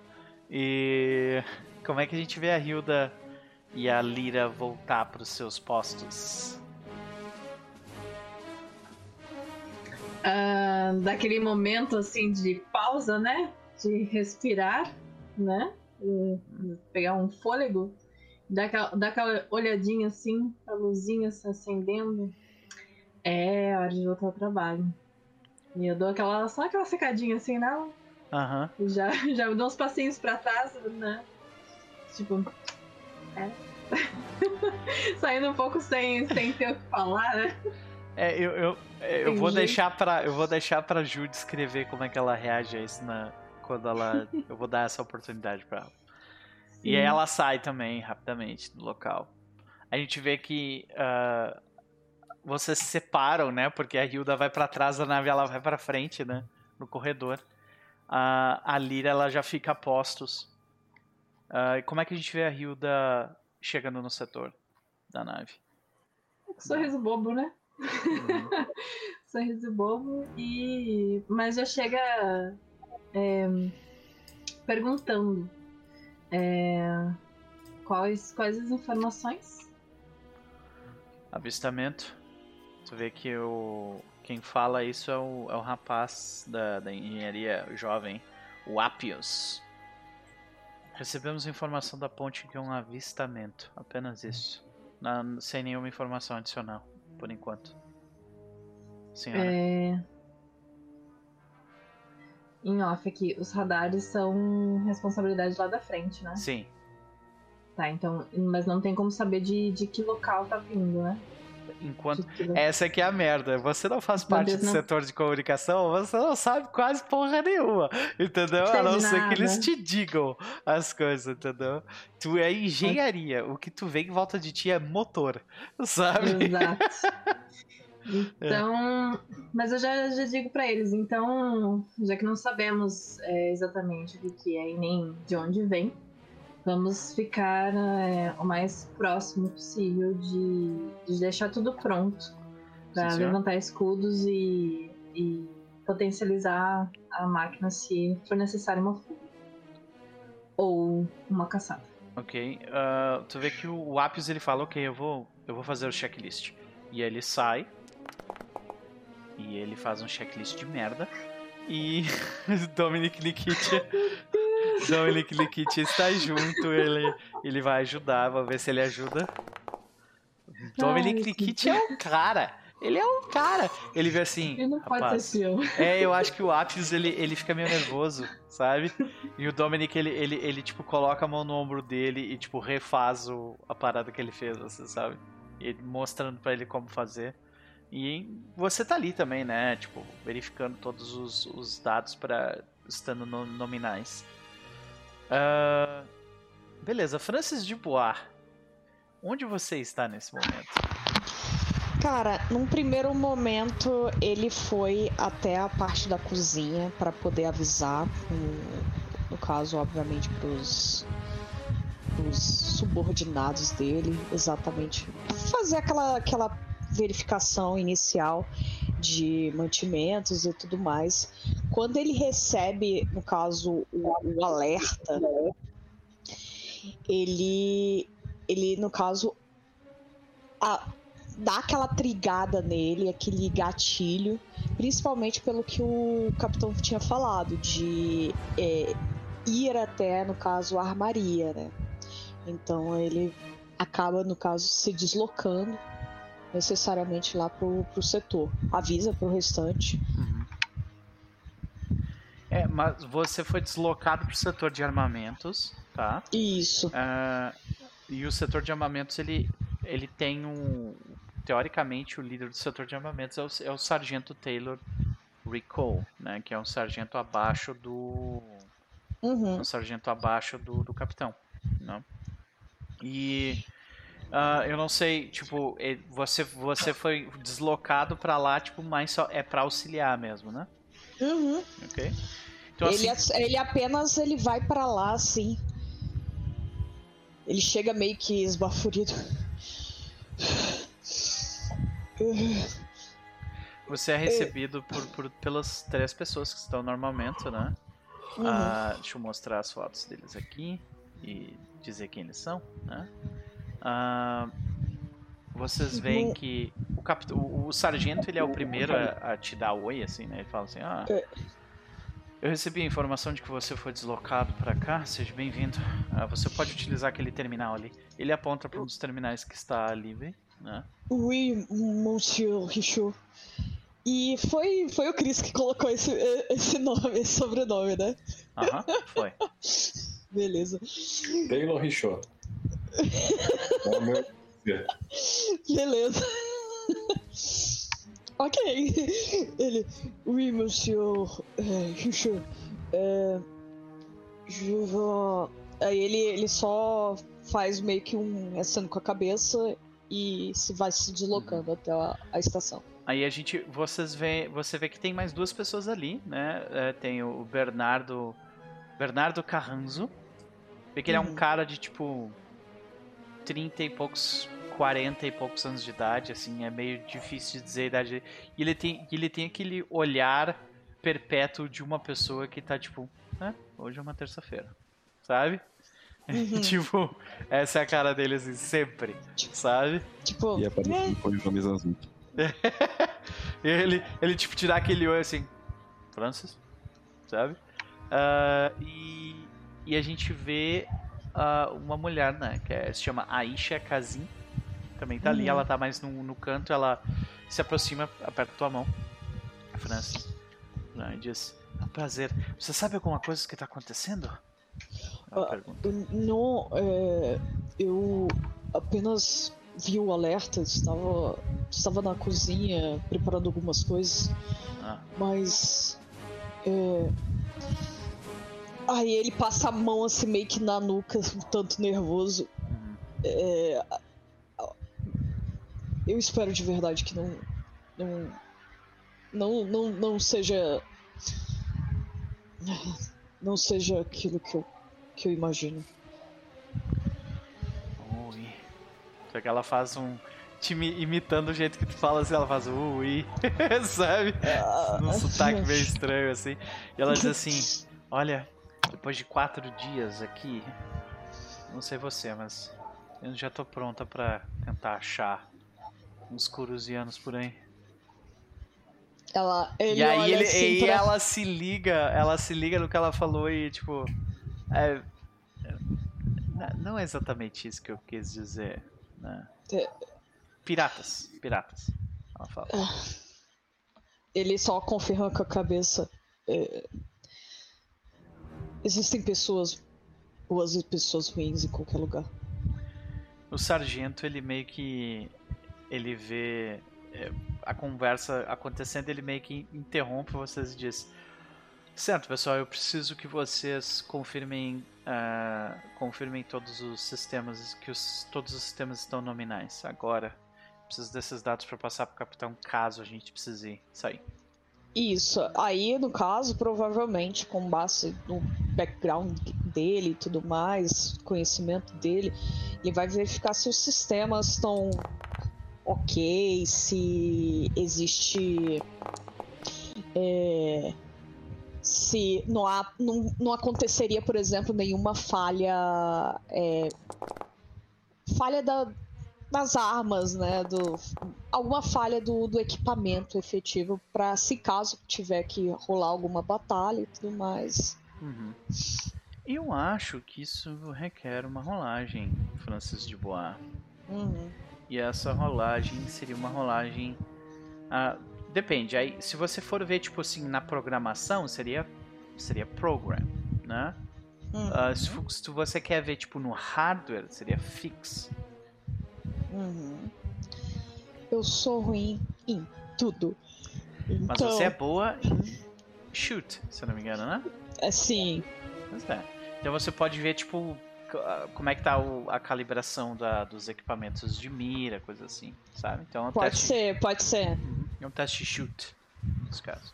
Speaker 1: E como é que a gente vê a Hilda e a Lyra voltar para os seus postos?
Speaker 5: Uh, daquele momento assim de pausa, né? De respirar, né? Pegar um fôlego, dar aquela, dar aquela olhadinha assim, a luzinha se acendendo. É hora de voltar ao trabalho. E eu dou aquela, só aquela secadinha assim, não?
Speaker 1: Aham.
Speaker 5: Uhum. Já, já dou uns passinhos pra trás, né? Tipo, é. Saindo um pouco sem, sem ter o que falar, né?
Speaker 1: É, eu, eu, eu vou deixar pra. Eu vou deixar pra Ju descrever como é que ela reage a isso na, quando ela. eu vou dar essa oportunidade para ela. Sim. E aí ela sai também rapidamente do local. A gente vê que uh, vocês se separam, né? Porque a Hilda vai para trás da nave, ela vai para frente, né? No corredor. Uh, a Lyra ela já fica a postos. Uh, como é que a gente vê a Hilda chegando no setor da nave?
Speaker 5: Sorriso bobo, né? Uhum. Sorriso bobo e mas já chega é, perguntando é, quais, quais as informações?
Speaker 1: Avistamento. Tu vê que o, quem fala isso é o, é o rapaz da, da engenharia jovem, o Apios. Recebemos informação da ponte é um avistamento, apenas isso. sem nenhuma informação adicional, por enquanto. Senhora.
Speaker 5: É em off aqui, os radares são responsabilidade lá da frente, né?
Speaker 1: Sim.
Speaker 5: Tá, então. Mas não tem como saber de, de que local tá vindo, né?
Speaker 1: Enquanto. Essa aqui é a merda. Você não faz parte Deus, do não... setor de comunicação, você não sabe quase porra nenhuma. Entendeu? A não ser que eles te digam as coisas, entendeu? Tu é engenharia. O que tu vê em volta de ti é motor. Sabe?
Speaker 5: Exato. Então, é. mas eu já, já digo para eles, então, já que não sabemos é, exatamente o que é e nem de onde vem, Vamos ficar é, o mais próximo possível de, de deixar tudo pronto para levantar escudos e, e, potencializar a máquina se for necessário uma fuga ou uma caçada.
Speaker 1: Ok. Uh, tu vê que o Apios ele fala, ok, eu vou, eu vou fazer o checklist. E aí ele sai. E ele faz um checklist de merda. E Dominic Nikitia. Dominic Nikitia está junto. Ele, ele vai ajudar. Vamos ver se ele ajuda. Dominic Nikitia é o cara. Ele é um cara. Ele vê assim.
Speaker 5: Ele não
Speaker 1: rapaz,
Speaker 5: pode ser.
Speaker 1: É, eu acho que o Apis ele, ele fica meio nervoso, sabe? E o Dominic ele, ele, ele tipo coloca a mão no ombro dele e tipo refaz o, a parada que ele fez, você sabe? E mostrando para ele como fazer. E você tá ali também, né? Tipo, verificando todos os, os dados para estando no, nominais. Uh, beleza, Francis de Bois. Onde você está nesse momento?
Speaker 2: Cara, num primeiro momento ele foi até a parte da cozinha para poder avisar, no caso, obviamente, pros, pros subordinados dele, exatamente fazer aquela, aquela verificação inicial de mantimentos e tudo mais. Quando ele recebe, no caso, o, o alerta, ele, ele no caso, a, dá aquela trigada nele, aquele gatilho, principalmente pelo que o capitão tinha falado, de é, ir até, no caso, a armaria, né? Então ele acaba, no caso, se deslocando necessariamente lá pro, pro setor. Avisa pro restante. Uhum.
Speaker 1: É, mas você foi deslocado pro setor de armamentos, tá?
Speaker 2: Isso.
Speaker 1: Uh, e o setor de armamentos, ele, ele tem um, teoricamente, o líder do setor de armamentos é o, é o sargento Taylor Recall, né? Que é um sargento abaixo do... Uhum. Um sargento abaixo do, do capitão, né? E... Uh, eu não sei, tipo, você, você foi deslocado para lá, tipo, mais só é para auxiliar mesmo, né?
Speaker 2: Uhum.
Speaker 1: Ok.
Speaker 2: Então, ele, assim... ele apenas ele vai para lá, assim. Ele chega meio que esbaforido.
Speaker 1: Você é recebido por, por, pelas três pessoas que estão no armamento, né? Uhum. Ah, deixa eu mostrar as fotos deles aqui e dizer quem eles são, né? Ah, vocês veem que o, capit... o, o, sargento ele é o primeiro a, a, te dar oi, assim, né? Ele fala assim, ah... É. Eu recebi a informação de que você foi deslocado para cá. Seja bem-vindo. Ah, você pode utilizar aquele terminal ali. Ele aponta para um dos terminais que está livre né?
Speaker 2: Oui, Monsieur Richaud. E foi, foi o Chris que colocou esse, esse nome, esse sobrenome, né?
Speaker 1: Aham, foi.
Speaker 2: Beleza.
Speaker 3: Taylor Richaud.
Speaker 2: Beleza. ok. Ele. Oui, monsieur euh, Richaud. Euh, je vou. Aí ele, ele só faz meio que um aceno com a cabeça e se vai se deslocando uhum. até a, a, estação.
Speaker 1: Aí a gente, vocês vê, você vê que tem mais duas pessoas ali, né? É, tem o Bernardo, Bernardo Carranzo. Vê que ele é um uhum. cara de tipo 30 e poucos, 40 e poucos anos de idade, assim, é meio difícil de dizer a idade dele. E ele tem, ele tem aquele olhar perpétuo de uma pessoa que tá tipo, né? Hoje é uma terça-feira, sabe? Uhum. tipo, essa é a cara dele assim, sempre, sabe?
Speaker 2: Tipo,
Speaker 4: e aparece é. com camisa azul.
Speaker 1: ele, ele, tipo, tirar aquele olho assim, Francis, sabe? Uh, e, e a gente vê uh, uma mulher, né, que é, se chama Aisha Kazim, também tá uhum. ali, ela tá mais no, no canto, ela se aproxima, aperta tua mão, Francis, né, e diz, é um prazer, você sabe alguma coisa que tá acontecendo?
Speaker 2: Uh, não, é, eu apenas vi o alerta, estava, estava na cozinha preparando algumas coisas, ah. mas. É, aí ele passa a mão assim meio que na nuca, um tanto nervoso. Uhum. É, eu espero de verdade que não. Não, não, não, não seja. Não seja aquilo que eu que eu imagino.
Speaker 1: Só que ela faz um. Time imitando o jeito que tu fala assim, ela faz uh, i, sabe?
Speaker 2: Ah,
Speaker 1: sotaque meio estranho assim. E ela diz assim: Olha, depois de quatro dias aqui, não sei você, mas eu já tô pronta pra tentar achar uns curusianos por aí.
Speaker 2: Ela, ele
Speaker 1: e aí ele,
Speaker 2: assim
Speaker 1: e
Speaker 2: pra-
Speaker 1: ela se liga, ela se liga no que ela falou e tipo. é, não é exatamente isso que eu quis dizer. Né?
Speaker 2: É.
Speaker 1: Piratas, piratas. Ela fala.
Speaker 2: Ele só confirma com a cabeça. é, Existem pessoas boas e pessoas ruins em qualquer lugar.
Speaker 1: O sargento, ele meio que. Ele vê é, a conversa acontecendo, ele meio que interrompe vocês e diz: Certo, pessoal, eu preciso que vocês confirmem. ah, confirmem todos os sistemas, que os, todos os sistemas estão nominais. Agora, preciso desses dados para passar pro capitão, caso a gente precise sair.
Speaker 2: Isso. Aí, no caso, provavelmente, com base no background dele e tudo mais, conhecimento dele, ele vai verificar se os sistemas estão ok, se existe. é, se não, há, não, não aconteceria, por exemplo, nenhuma falha. é, falha da, das armas, né? Do, alguma falha do, do equipamento efetivo para se caso tiver que rolar alguma batalha e tudo mais.
Speaker 1: Uhum. Eu acho que isso requer uma rolagem, Francis de Bois.
Speaker 2: Uhum.
Speaker 1: E essa rolagem seria uma rolagem. ah, depende. Aí, se você for ver, tipo assim, na programação, seria, seria program, né?
Speaker 2: Uhum.
Speaker 1: Ah, se, se você quer ver, tipo, no hardware, seria fix.
Speaker 2: Uhum. Eu sou ruim em tudo.
Speaker 1: Mas
Speaker 2: Então,
Speaker 1: você é boa em shoot, se eu não me engano, né?
Speaker 2: assim,
Speaker 1: Pois é. Então você pode ver, tipo, ah, como é que tá o- a calibração da- dos equipamentos de mira, coisa assim, sabe? Então é um
Speaker 2: pode
Speaker 1: teste.
Speaker 2: ser, pode ser.
Speaker 1: Uhum, É um teste shoot, nesse caso.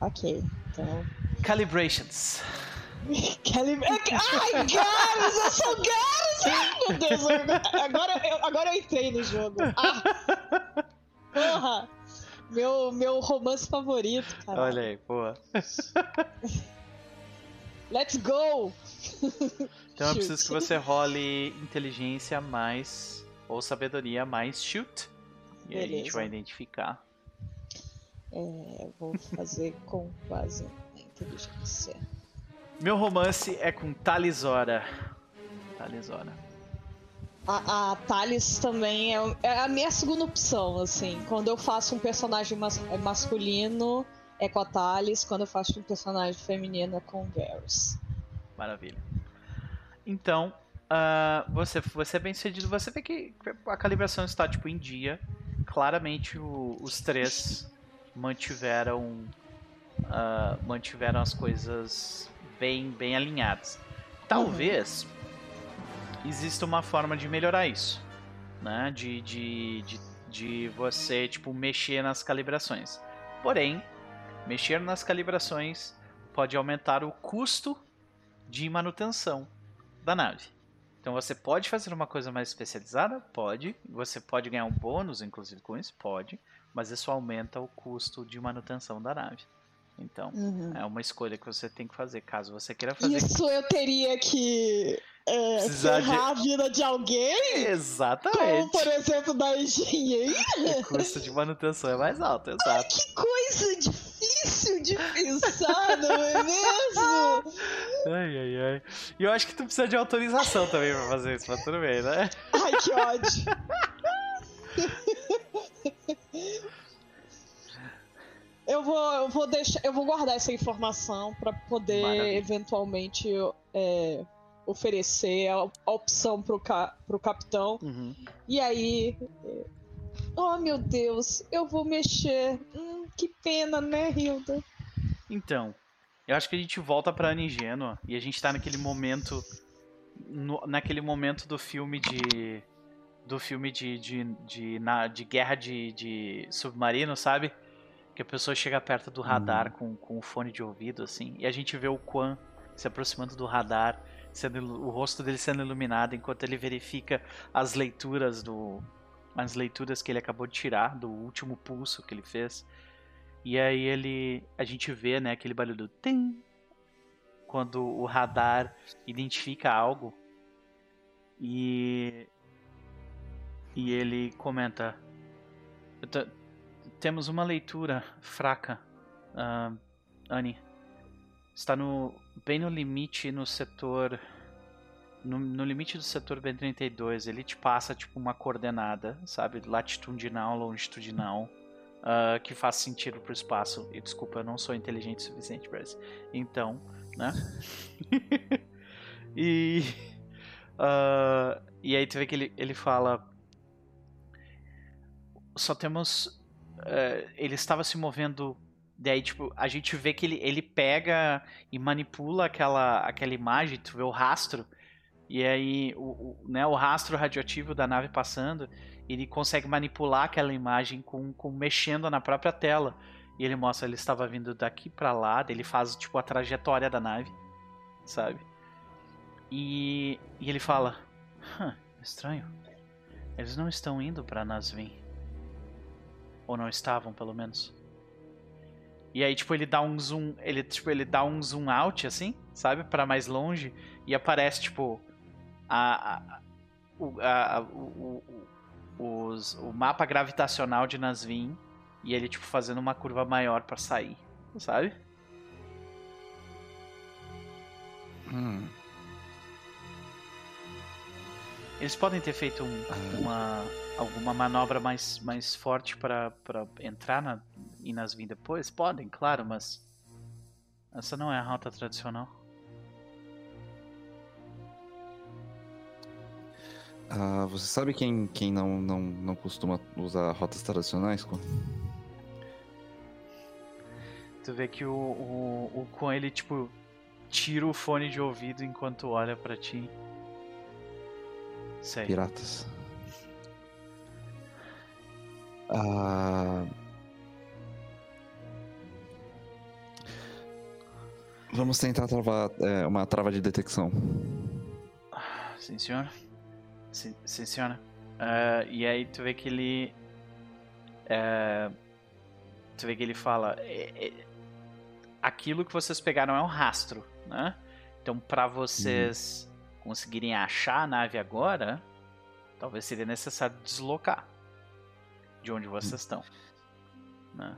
Speaker 2: Ok, então.
Speaker 1: Calibrations.
Speaker 2: Cali- Ai, Gares, eu sou Gares! Ai, meu Deus, eu- agora, eu, agora eu entrei no jogo. Ah, porra! Meu, meu romance favorito, cara.
Speaker 1: Olha aí, boa.
Speaker 2: Let's go!
Speaker 1: Então eu preciso que você role inteligência mais. ou sabedoria mais shoot. E aí a gente
Speaker 2: Beleza.
Speaker 1: vai identificar.
Speaker 2: É, vou fazer com base na inteligência.
Speaker 1: Meu romance é com Talisora. Talisora.
Speaker 2: A, a Thales também é, é a minha segunda opção, assim. Quando eu faço um personagem mas- é masculino, é com a Thales. Quando eu faço um personagem feminino, é com o Garrus.
Speaker 1: Maravilha. Então, ah, você, você é bem sucedido. Você vê que a calibração está tipo em dia. Claramente o- os três mantiveram ah, mantiveram as coisas bem bem alinhadas. Talvez exista uma forma de melhorar isso, né? De, de, de, de você tipo mexer nas calibrações. Porém, mexer nas calibrações pode aumentar o custo de manutenção da nave. Então você pode fazer uma coisa mais especializada? Pode. Você pode ganhar um bônus, inclusive, com isso? Pode. Mas isso aumenta o custo de manutenção da nave. Então, é uma escolha que você tem que fazer, caso você queira fazer.
Speaker 2: Isso eu teria que é,
Speaker 1: Precisar de-
Speaker 2: ferrar a vida de alguém? Como,
Speaker 1: Exatamente.
Speaker 2: por exemplo, da engenheira?
Speaker 1: O custo de manutenção é mais alto, exato.
Speaker 2: Que coisa difícil de pensar, não é mesmo?
Speaker 1: Ai, ai, ai. E eu acho que tu precisa de autorização também pra fazer isso, mas tudo bem, né?
Speaker 2: Ai, que ódio. Eu vou, eu vou deixar, eu vou guardar essa informação para poder
Speaker 1: Maravilha.
Speaker 2: eventualmente é, oferecer a, a opção pro, ca, pro capitão.
Speaker 1: Uhum.
Speaker 2: E aí, é, oh meu Deus, eu vou mexer. Hum, que pena, né, Hilda?
Speaker 1: Então, eu acho que a gente volta pra Ana Ingênua e a gente tá naquele momento. no- naquele momento do filme de. Do filme de. de, de, na- de guerra de, de submarino, sabe? Que a pessoa chega perto do radar com, com o fone de ouvido, assim. E a gente vê o Quan se aproximando do radar sendo, o rosto dele sendo iluminado enquanto ele verifica as leituras do as leituras que ele acabou de tirar do último pulso que ele fez. E aí ele a gente vê, né, aquele barulho do tim quando o radar identifica algo. E e ele comenta temos uma leitura fraca, uh, Annie. Está no bem no limite no setor no, no, limite do setor B32, ele te passa tipo uma coordenada, sabe, latitudinal, longitudinal, uh, que faz sentido pro espaço. E desculpa, eu não sou inteligente o suficiente para isso. Então, né? e uh, e aí tu vê que ele, ele fala só temos uh, ele estava se movendo Daí, tipo, a gente vê que ele, ele pega e manipula aquela, aquela imagem, tu vê o rastro, e aí o, o, né, o rastro radioativo da nave passando, ele consegue manipular aquela imagem com, com mexendo na própria tela. E ele mostra, ele estava vindo daqui para lá, ele faz tipo a trajetória da nave, sabe? E, e ele fala: estranho. Eles não estão indo para Nasvin. Ou não estavam, pelo menos. E aí, tipo, ele dá um zoom. Ele, tipo, ele dá um zoom out, assim, sabe? para mais longe. E aparece, tipo. A, a, a, o, o, os, o mapa gravitacional de Nasvin. E ele, tipo, fazendo uma curva maior para sair. Sabe?
Speaker 4: Hum.
Speaker 1: Eles podem ter feito um, ah. uma, alguma manobra mais, mais forte para entrar na, e nas vindas depois? Podem, claro, mas essa não é a rota tradicional.
Speaker 4: Ah, você sabe quem, quem não, não, não costuma usar rotas tradicionais?
Speaker 1: Tu vê que o, o, o Quan, ele tipo tira o fone de ouvido enquanto olha para ti. Sei.
Speaker 4: Piratas. Ah. Vamos tentar travar é, uma trava de detecção.
Speaker 1: Sim, senhor. Sim, sim senhora. Uh, e aí tu vê que ele. Uh, tu vê que ele fala. É, é, aquilo que vocês pegaram é um rastro, né? Então, para vocês. Conseguirem achar a nave agora, talvez seria necessário deslocar de onde vocês estão. Né?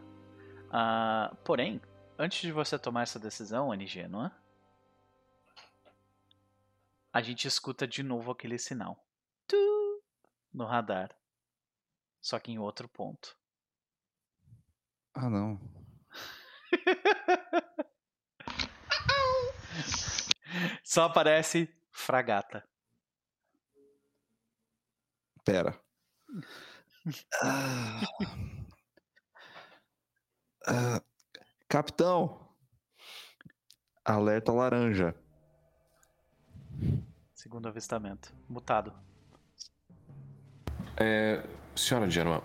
Speaker 1: Uh, porém, antes de você tomar essa decisão, NG, não é? A gente escuta de novo aquele sinal. Tu, no radar. Só que em outro ponto.
Speaker 4: Ah, não.
Speaker 1: Só aparece fragata.
Speaker 4: Pera. Ah. Ah. Capitão! Alerta laranja.
Speaker 1: Segundo avistamento. Mutado.
Speaker 3: É, senhora Genoa.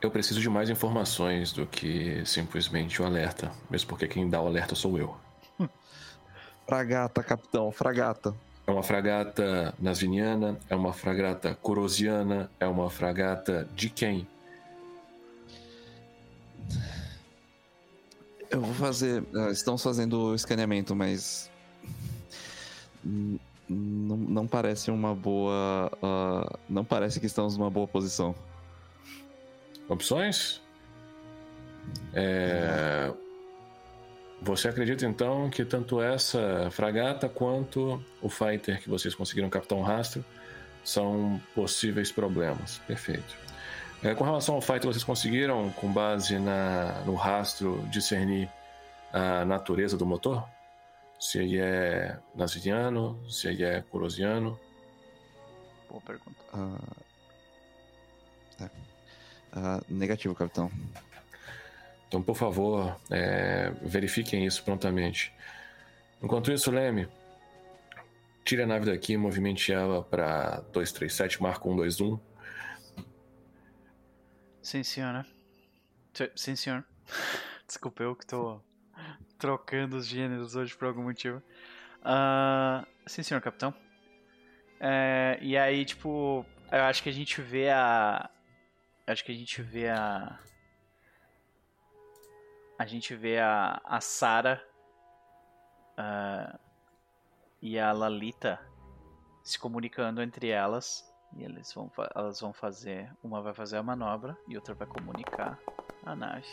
Speaker 3: Eu preciso de mais informações do que simplesmente o alerta. Mesmo porque quem dá o alerta sou eu.
Speaker 4: Fragata, capitão, fragata.
Speaker 3: É uma fragata nasviniana, é uma fragata corosiana, é uma fragata de quem?
Speaker 4: Eu vou fazer. Uh, estamos fazendo o escaneamento, mas. Não, não parece uma boa. Uh, não parece que estamos numa boa posição.
Speaker 3: Opções? É... Você acredita então que tanto essa fragata quanto o fighter que vocês conseguiram captar um rastro são possíveis problemas? Perfeito. É, com relação ao fight, vocês conseguiram, com base na, no rastro, discernir a natureza do motor? Se ele é nasvidiano, se ele é corosiano?
Speaker 1: Boa pergunta.
Speaker 4: Uh, é. uh, negativo, capitão.
Speaker 3: Então, por favor, é, verifiquem isso prontamente. Enquanto isso, Leme, tire a nave daqui, movimente ela para 237, marco 121.
Speaker 1: Sim, senhora. Sim, senhor. Desculpa, eu que tô, trocando os gêneros hoje por algum motivo. Uh, sim, senhor capitão. É, e aí, tipo, eu acho que a gente vê a. Acho que a gente vê a. A gente vê a, a Sara uh, e a Lalita se comunicando entre elas. E eles vão, elas vão fazer. Uma vai fazer a manobra e outra vai comunicar a nave.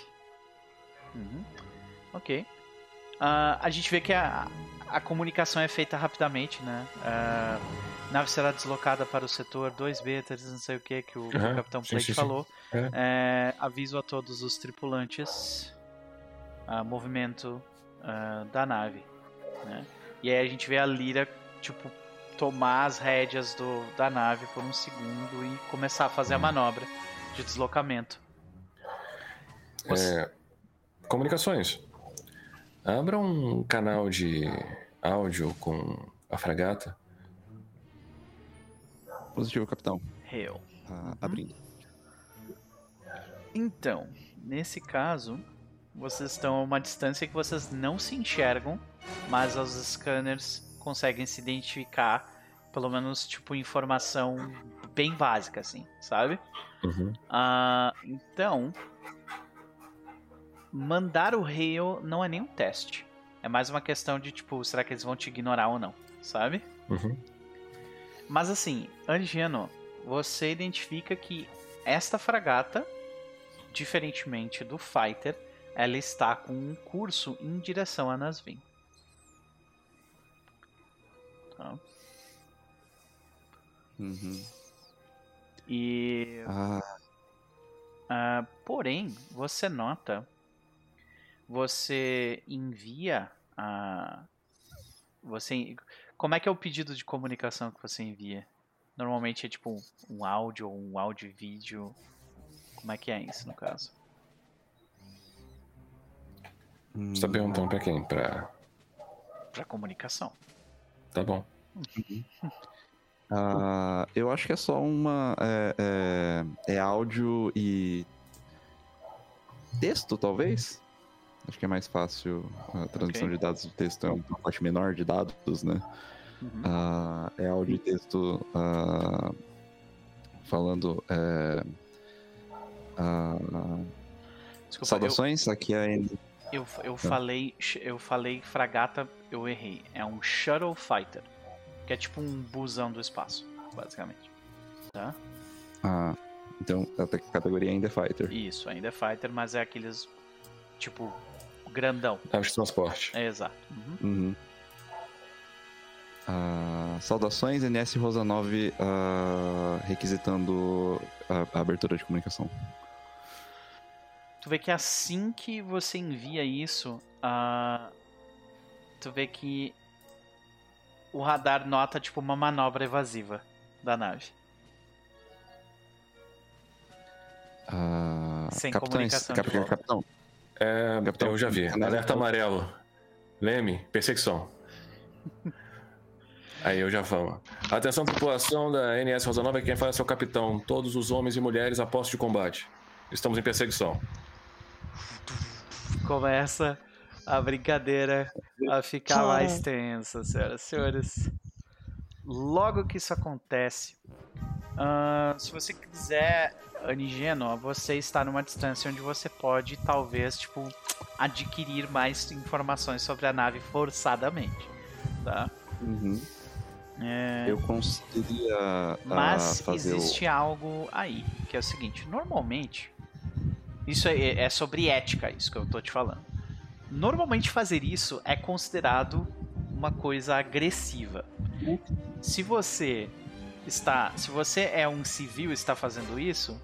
Speaker 1: Uhum. Ok. Uh, a gente vê que a, a comunicação é feita rapidamente, né? Uh, nave será deslocada para o setor 2B, não sei o que, que o, uhum, Capitão Plate falou. É. É, aviso a todos os tripulantes. Uh, movimento uh, da nave. Né? E aí a gente vê a Lira, tipo, tomar as rédeas do, da nave por um segundo e começar a fazer a manobra de deslocamento.
Speaker 3: É, comunicações. Abra um canal de áudio com a fragata.
Speaker 4: Positivo, capitão.
Speaker 1: Hail.
Speaker 4: Ah, abrindo.
Speaker 1: Então, nesse caso, vocês estão a uma distância que vocês não se enxergam, mas os scanners conseguem se identificar, pelo menos, tipo, informação bem básica, assim, sabe?
Speaker 3: Uhum.
Speaker 1: Uh, então, mandar o Hail não é nem um teste. É mais uma questão de, tipo, será que eles vão te ignorar ou não, sabe?
Speaker 3: Uhum.
Speaker 1: Mas assim, Angiano, você identifica que esta fragata, diferentemente do Fighter, ela está com um curso em direção a Nasvin. Tá.
Speaker 4: Uhum.
Speaker 1: E.
Speaker 4: Ah.
Speaker 1: Uh, porém, você nota. Você envia a. Você. Como é que é o pedido de comunicação que você envia? Normalmente é tipo um áudio ou um áudio e vídeo. Como é que é isso no caso?
Speaker 3: Você tá perguntando pra quem? Pra.
Speaker 1: Pra comunicação.
Speaker 3: Tá bom.
Speaker 4: Uh, eu acho que é só uma. É, é, é, áudio e. texto, talvez? Acho que é mais fácil. A transmissão okay. de dados de texto é um pacote menor de dados, né? Uhum. Uh, é áudio e texto uh, falando. É, Desculpa, saudações, eu... aqui é a
Speaker 1: eu, eu, falei, eu falei fragata, eu errei. É um Shuttle Fighter. Que é tipo um busão do espaço, basicamente. Tá?
Speaker 4: Ah, então a categoria ainda é Fighter.
Speaker 1: Isso, ainda é Fighter, mas é aqueles. Tipo, grandão.
Speaker 3: É de transporte.
Speaker 1: É, exato.
Speaker 4: Uhum. Uhum. Ah, saudações, NS Rosa 9 ah, requisitando a, a abertura de comunicação
Speaker 1: tu vê que assim que você envia isso, uh, tu vê que o radar nota tipo uma manobra evasiva da nave.
Speaker 4: Uh,
Speaker 1: Sem
Speaker 4: capitães,
Speaker 1: comunicação
Speaker 4: cap,
Speaker 1: de
Speaker 4: capitão.
Speaker 3: É, capitão. Eu já vi. Alerta amarelo. Leme, perseguição. Aí eu já falo. Atenção, população da NS Rosa Nova, quem fala é seu capitão. Todos os homens e mulheres a posto de combate. Estamos em perseguição
Speaker 1: começa a brincadeira a ficar mais tensa, senhoras e senhores. Logo que isso acontece, uh, se você quiser, Anigeno, você está numa distância onde você pode, talvez, tipo, adquirir mais informações sobre a nave forçadamente, tá?
Speaker 4: Uhum.
Speaker 1: É...
Speaker 4: Eu conseguiria.
Speaker 1: Uh, Mas existe o... algo aí, que é o seguinte: normalmente isso é, é sobre ética, isso que eu tô te falando. Normalmente fazer isso é considerado uma coisa agressiva. Se você está, se você é um civil e está fazendo isso,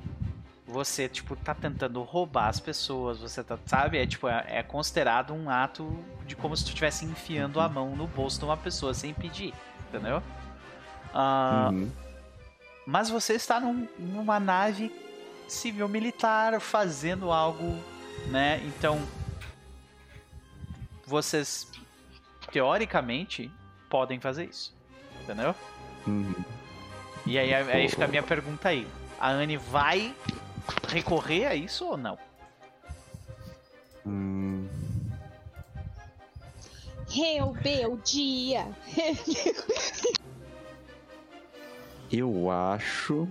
Speaker 1: você tipo tá tentando roubar as pessoas, você tá, sabe, é tipo é, é considerado um ato de como se tu estivesse enfiando a mão no bolso de uma pessoa sem pedir, entendeu? Uh, uhum. Mas você está num, numa nave civil militar fazendo algo, né? Então, vocês teoricamente podem fazer isso, entendeu?
Speaker 4: Uhum.
Speaker 1: E aí, aí fica a minha pergunta aí: a Anne vai recorrer a isso ou não?
Speaker 4: Hum...
Speaker 2: Rebeldia.
Speaker 4: Eu acho.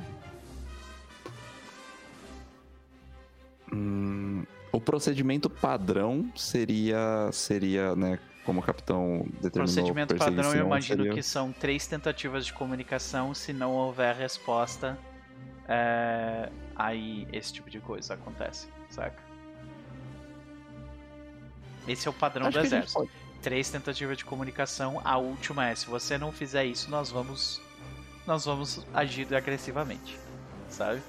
Speaker 4: Hum, o procedimento padrão seria, seria, né, como o capitão determinou.
Speaker 1: Procedimento padrão, eu imagino
Speaker 4: seria...
Speaker 1: que são três tentativas de comunicação. Se não houver resposta, é... aí esse tipo de coisa acontece, saca? Esse é o padrão
Speaker 4: Acho
Speaker 1: do exército. Três tentativas de comunicação. A última é: se você não fizer isso, nós vamos, nós vamos agir agressivamente, sabe?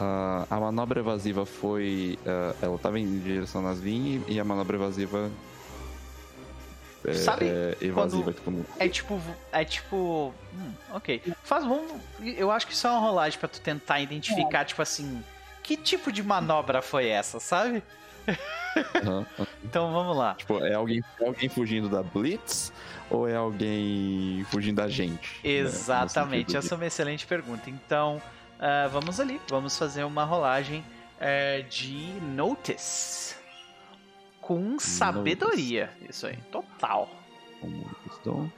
Speaker 4: Ah, a manobra evasiva foi. ah, ela estava em direção nas Vin e a manobra evasiva. É,
Speaker 1: Sabe
Speaker 4: é evasiva, tipo,
Speaker 1: É tipo. É tipo. Hum, ok. Faz vamos. Eu acho que isso é uma rolagem pra tu tentar identificar, tipo assim. Que tipo de manobra foi essa, sabe?
Speaker 4: aham.
Speaker 1: Então vamos lá.
Speaker 4: Tipo, é alguém, é alguém fugindo da Blitz ou é alguém fugindo da gente? né?
Speaker 1: Exatamente,
Speaker 4: sentido
Speaker 1: essa é uma excelente pergunta. Então, ah, vamos ali, vamos fazer uma rolagem eh, de Notice. Com sabedoria. Isso aí, total.
Speaker 4: questão.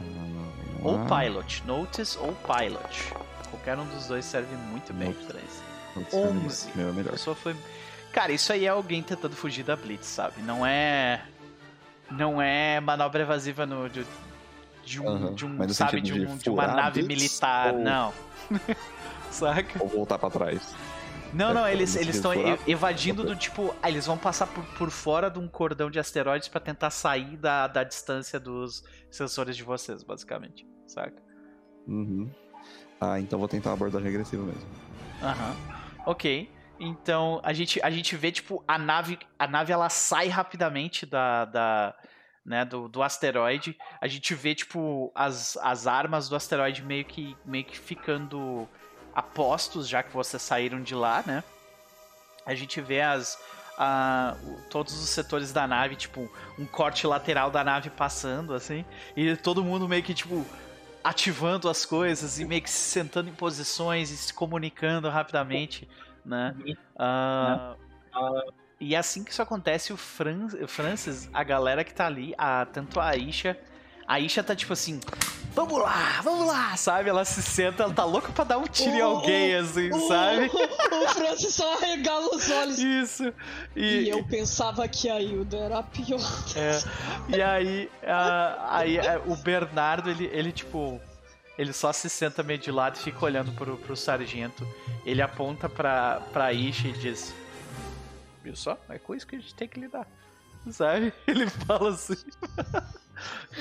Speaker 4: Ah,
Speaker 1: Ou. Pilot. Notice ou Pilot. Qualquer um dos dois serve muito bem
Speaker 4: Notice.
Speaker 1: pra isso.
Speaker 4: Putz, meu,
Speaker 1: 11.
Speaker 4: Meu é
Speaker 1: A
Speaker 4: melhor.
Speaker 1: pessoa foi. Cara, isso aí é alguém tentando fugir da Blitz, sabe? Não é. Não é manobra evasiva no, de, de um,
Speaker 4: Aham,
Speaker 1: de um sabe, de,
Speaker 4: de
Speaker 1: um, de uma
Speaker 4: furar a
Speaker 1: nave militar,
Speaker 4: ou-
Speaker 1: não. Saca?
Speaker 4: Ou voltar pra trás.
Speaker 1: Não,
Speaker 4: É,
Speaker 1: não, eles
Speaker 4: de
Speaker 1: estão evadindo do tipo. Ah, eles vão passar por, por fora de um cordão de asteroides pra tentar sair da, da distância dos sensores de vocês, basicamente. Saca?
Speaker 4: Uhum. Ah, então vou tentar uma abordagem agressiva mesmo.
Speaker 1: Aham. Ok. Então a gente, a gente vê, tipo, a nave. A nave ela sai rapidamente da. da né, do, do asteroide. A gente vê, tipo, as, as armas do asteroide meio que, meio que ficando a postos, já que vocês saíram de lá, né? A gente vê as. a- todos os setores da nave, tipo, um corte lateral da nave passando, assim, e todo mundo meio que, tipo, ativando as coisas e meio que se sentando em posições e se comunicando rapidamente, né? Ah, e assim que isso acontece, o, Fran o Francis, a galera que tá ali, a, tanto a Aisha, a Aisha tá tipo assim, vamos lá, vamos lá, sabe? Ela se senta, ela tá louca pra dar um tiro em
Speaker 2: O-
Speaker 1: alguém, assim,
Speaker 2: o,
Speaker 1: sabe?
Speaker 2: O, Francis só arregala os olhos.
Speaker 1: Isso.
Speaker 2: E, eu pensava que a Hilda era a pior.
Speaker 1: É, e aí, a- aí a- o Bernardo, ele, ele tipo. Ele só se senta meio de lado e fica olhando pro, pro sargento. Ele aponta pra, pra Isha e diz: Viu só? É com isso que a gente tem que lidar. Sabe? Ele fala assim.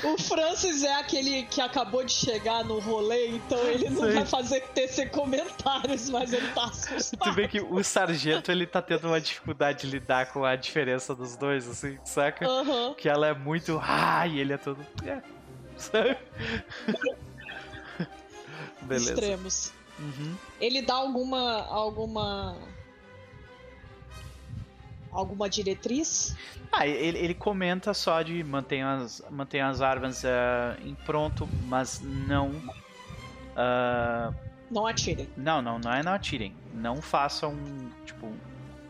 Speaker 2: O Francis é aquele que acabou de chegar no rolê, então ele não
Speaker 1: Sim.
Speaker 2: vai fazer tecer comentários, mas ele tá
Speaker 1: Tu
Speaker 2: assustado.
Speaker 1: vê que o sargento ele tá tendo uma dificuldade de lidar com a diferença dos dois, assim, saca?
Speaker 2: Aham.
Speaker 1: Que ela é muito. Ah, e ele é todo. É. Sabe? Beleza.
Speaker 2: Extremos.
Speaker 1: Uhum.
Speaker 2: Ele dá alguma. alguma. Alguma diretriz?
Speaker 1: Ah, ele, ele comenta só de manter as, manter as armas eh, em pronto, mas não. ah,
Speaker 2: Não atirem.
Speaker 1: não, não, não é não atirem. Não façam. Tipo.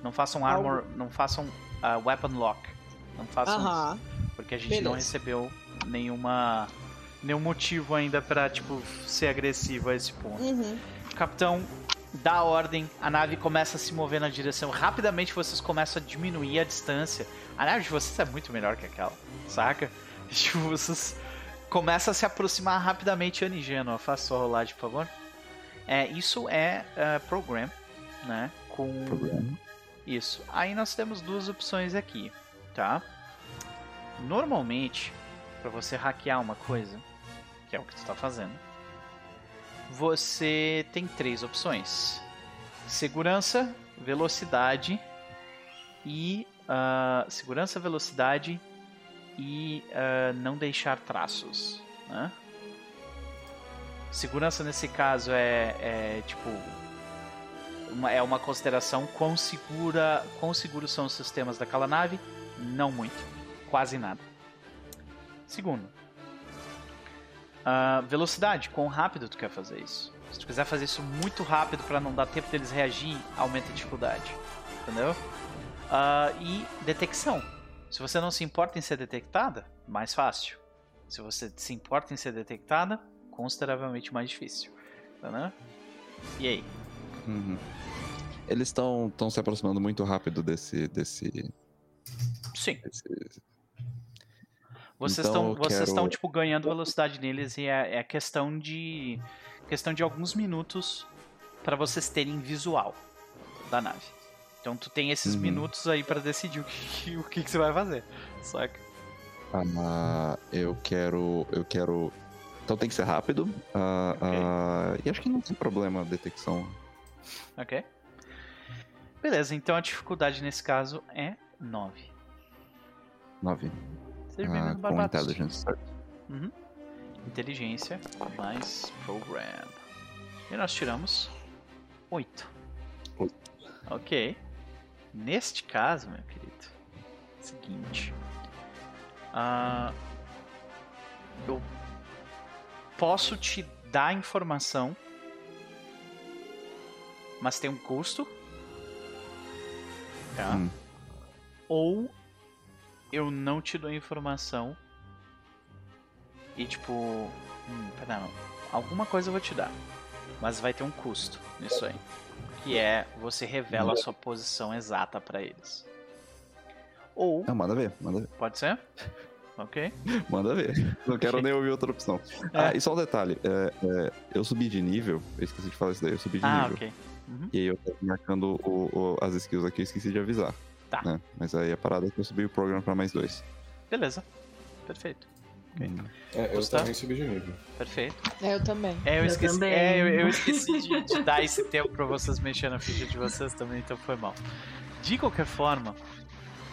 Speaker 1: Não façam armor. Não façam ah, weapon lock. Não façam isso.
Speaker 2: Aham.
Speaker 1: Porque a gente não
Speaker 2: Beleza.
Speaker 1: recebeu nenhuma. Nenhum motivo ainda pra, tipo, ser agressivo a esse ponto.
Speaker 2: Uhum.
Speaker 1: Capitão dá a ordem, a nave começa a se mover na direção. Rapidamente vocês começam a diminuir a distância. A nave de vocês é muito melhor que aquela, saca? Tipo, vocês começam a se aproximar rapidamente. Genoa, faça sua rolagem, por favor. É, isso é eh, program, né? Com
Speaker 4: Programa.
Speaker 1: isso. Aí nós temos duas opções aqui, tá? Normalmente, para você hackear uma coisa, que é o que tu está fazendo, você tem três opções: segurança, velocidade e ah, segurança, velocidade e ah, não deixar traços, né? Segurança nesse caso é, é tipo uma- é uma consideração quão segura, quão seguros são os sistemas daquela nave? Não muito, quase nada. Segundo, velocidade, quão rápido tu quer fazer isso? Se tu quiser fazer isso muito rápido para não dar tempo deles reagir, aumenta a dificuldade, entendeu? Ah, e detecção, Se você não se importa em ser detectada, mais fácil. Se você se importa em ser detectada, consideravelmente mais difícil. Tá, E aí?
Speaker 4: Uhum. Eles estão se aproximando muito rápido desse. desse...
Speaker 1: Sim. Desse... Vocês estão então, vocês estão tipo ganhando velocidade neles e é, é questão de questão de alguns minutos para vocês terem visual da nave. Então tu tem esses uhum. minutos aí para decidir o que, o que, que, você vai fazer, saca?
Speaker 4: Ah, eu quero eu quero então tem que ser rápido. Uh, okay. uh, e acho que não tem problema a detecção.
Speaker 1: Ok. Beleza, então a dificuldade nesse caso é 9.
Speaker 4: 9. Ah, com intelligence.
Speaker 1: Uhum. Inteligência mais program. E nós tiramos 8. 8. Ok. Neste caso, meu querido, seguinte. Uh, eu posso te dar informação, mas tem um custo. Tá? Hum. Ou eu não te dou informação e tipo. Hum, pera, não. Alguma coisa eu vou te dar. Mas vai ter um custo nisso aí. Que é você revela a sua posição exata para eles. Ou.
Speaker 4: Não, manda ver, manda ver.
Speaker 1: Pode ser? Ok.
Speaker 4: Manda ver. Não quero nem ouvir outra opção. É. Ah, e só um detalhe: é, é, eu subi de nível. Eu esqueci de falar isso daí, eu subi de ah, nível. Ok. Uhum. E aí eu tô marcando o, o, as skills aqui, eu esqueci de avisar. Tá. Né? Mas aí a parada é que eu subi o programa pra mais dois.
Speaker 1: Beleza. Perfeito.
Speaker 3: Okay. Hum. É, eu também subi de nível.
Speaker 1: Perfeito.
Speaker 2: É, eu também.
Speaker 1: É, eu,
Speaker 2: eu
Speaker 1: esqueci,
Speaker 2: também.
Speaker 1: É, eu, eu esqueci de, de, dar esse tempo pra vocês mexerem na ficha de vocês também, então foi mal. De qualquer forma,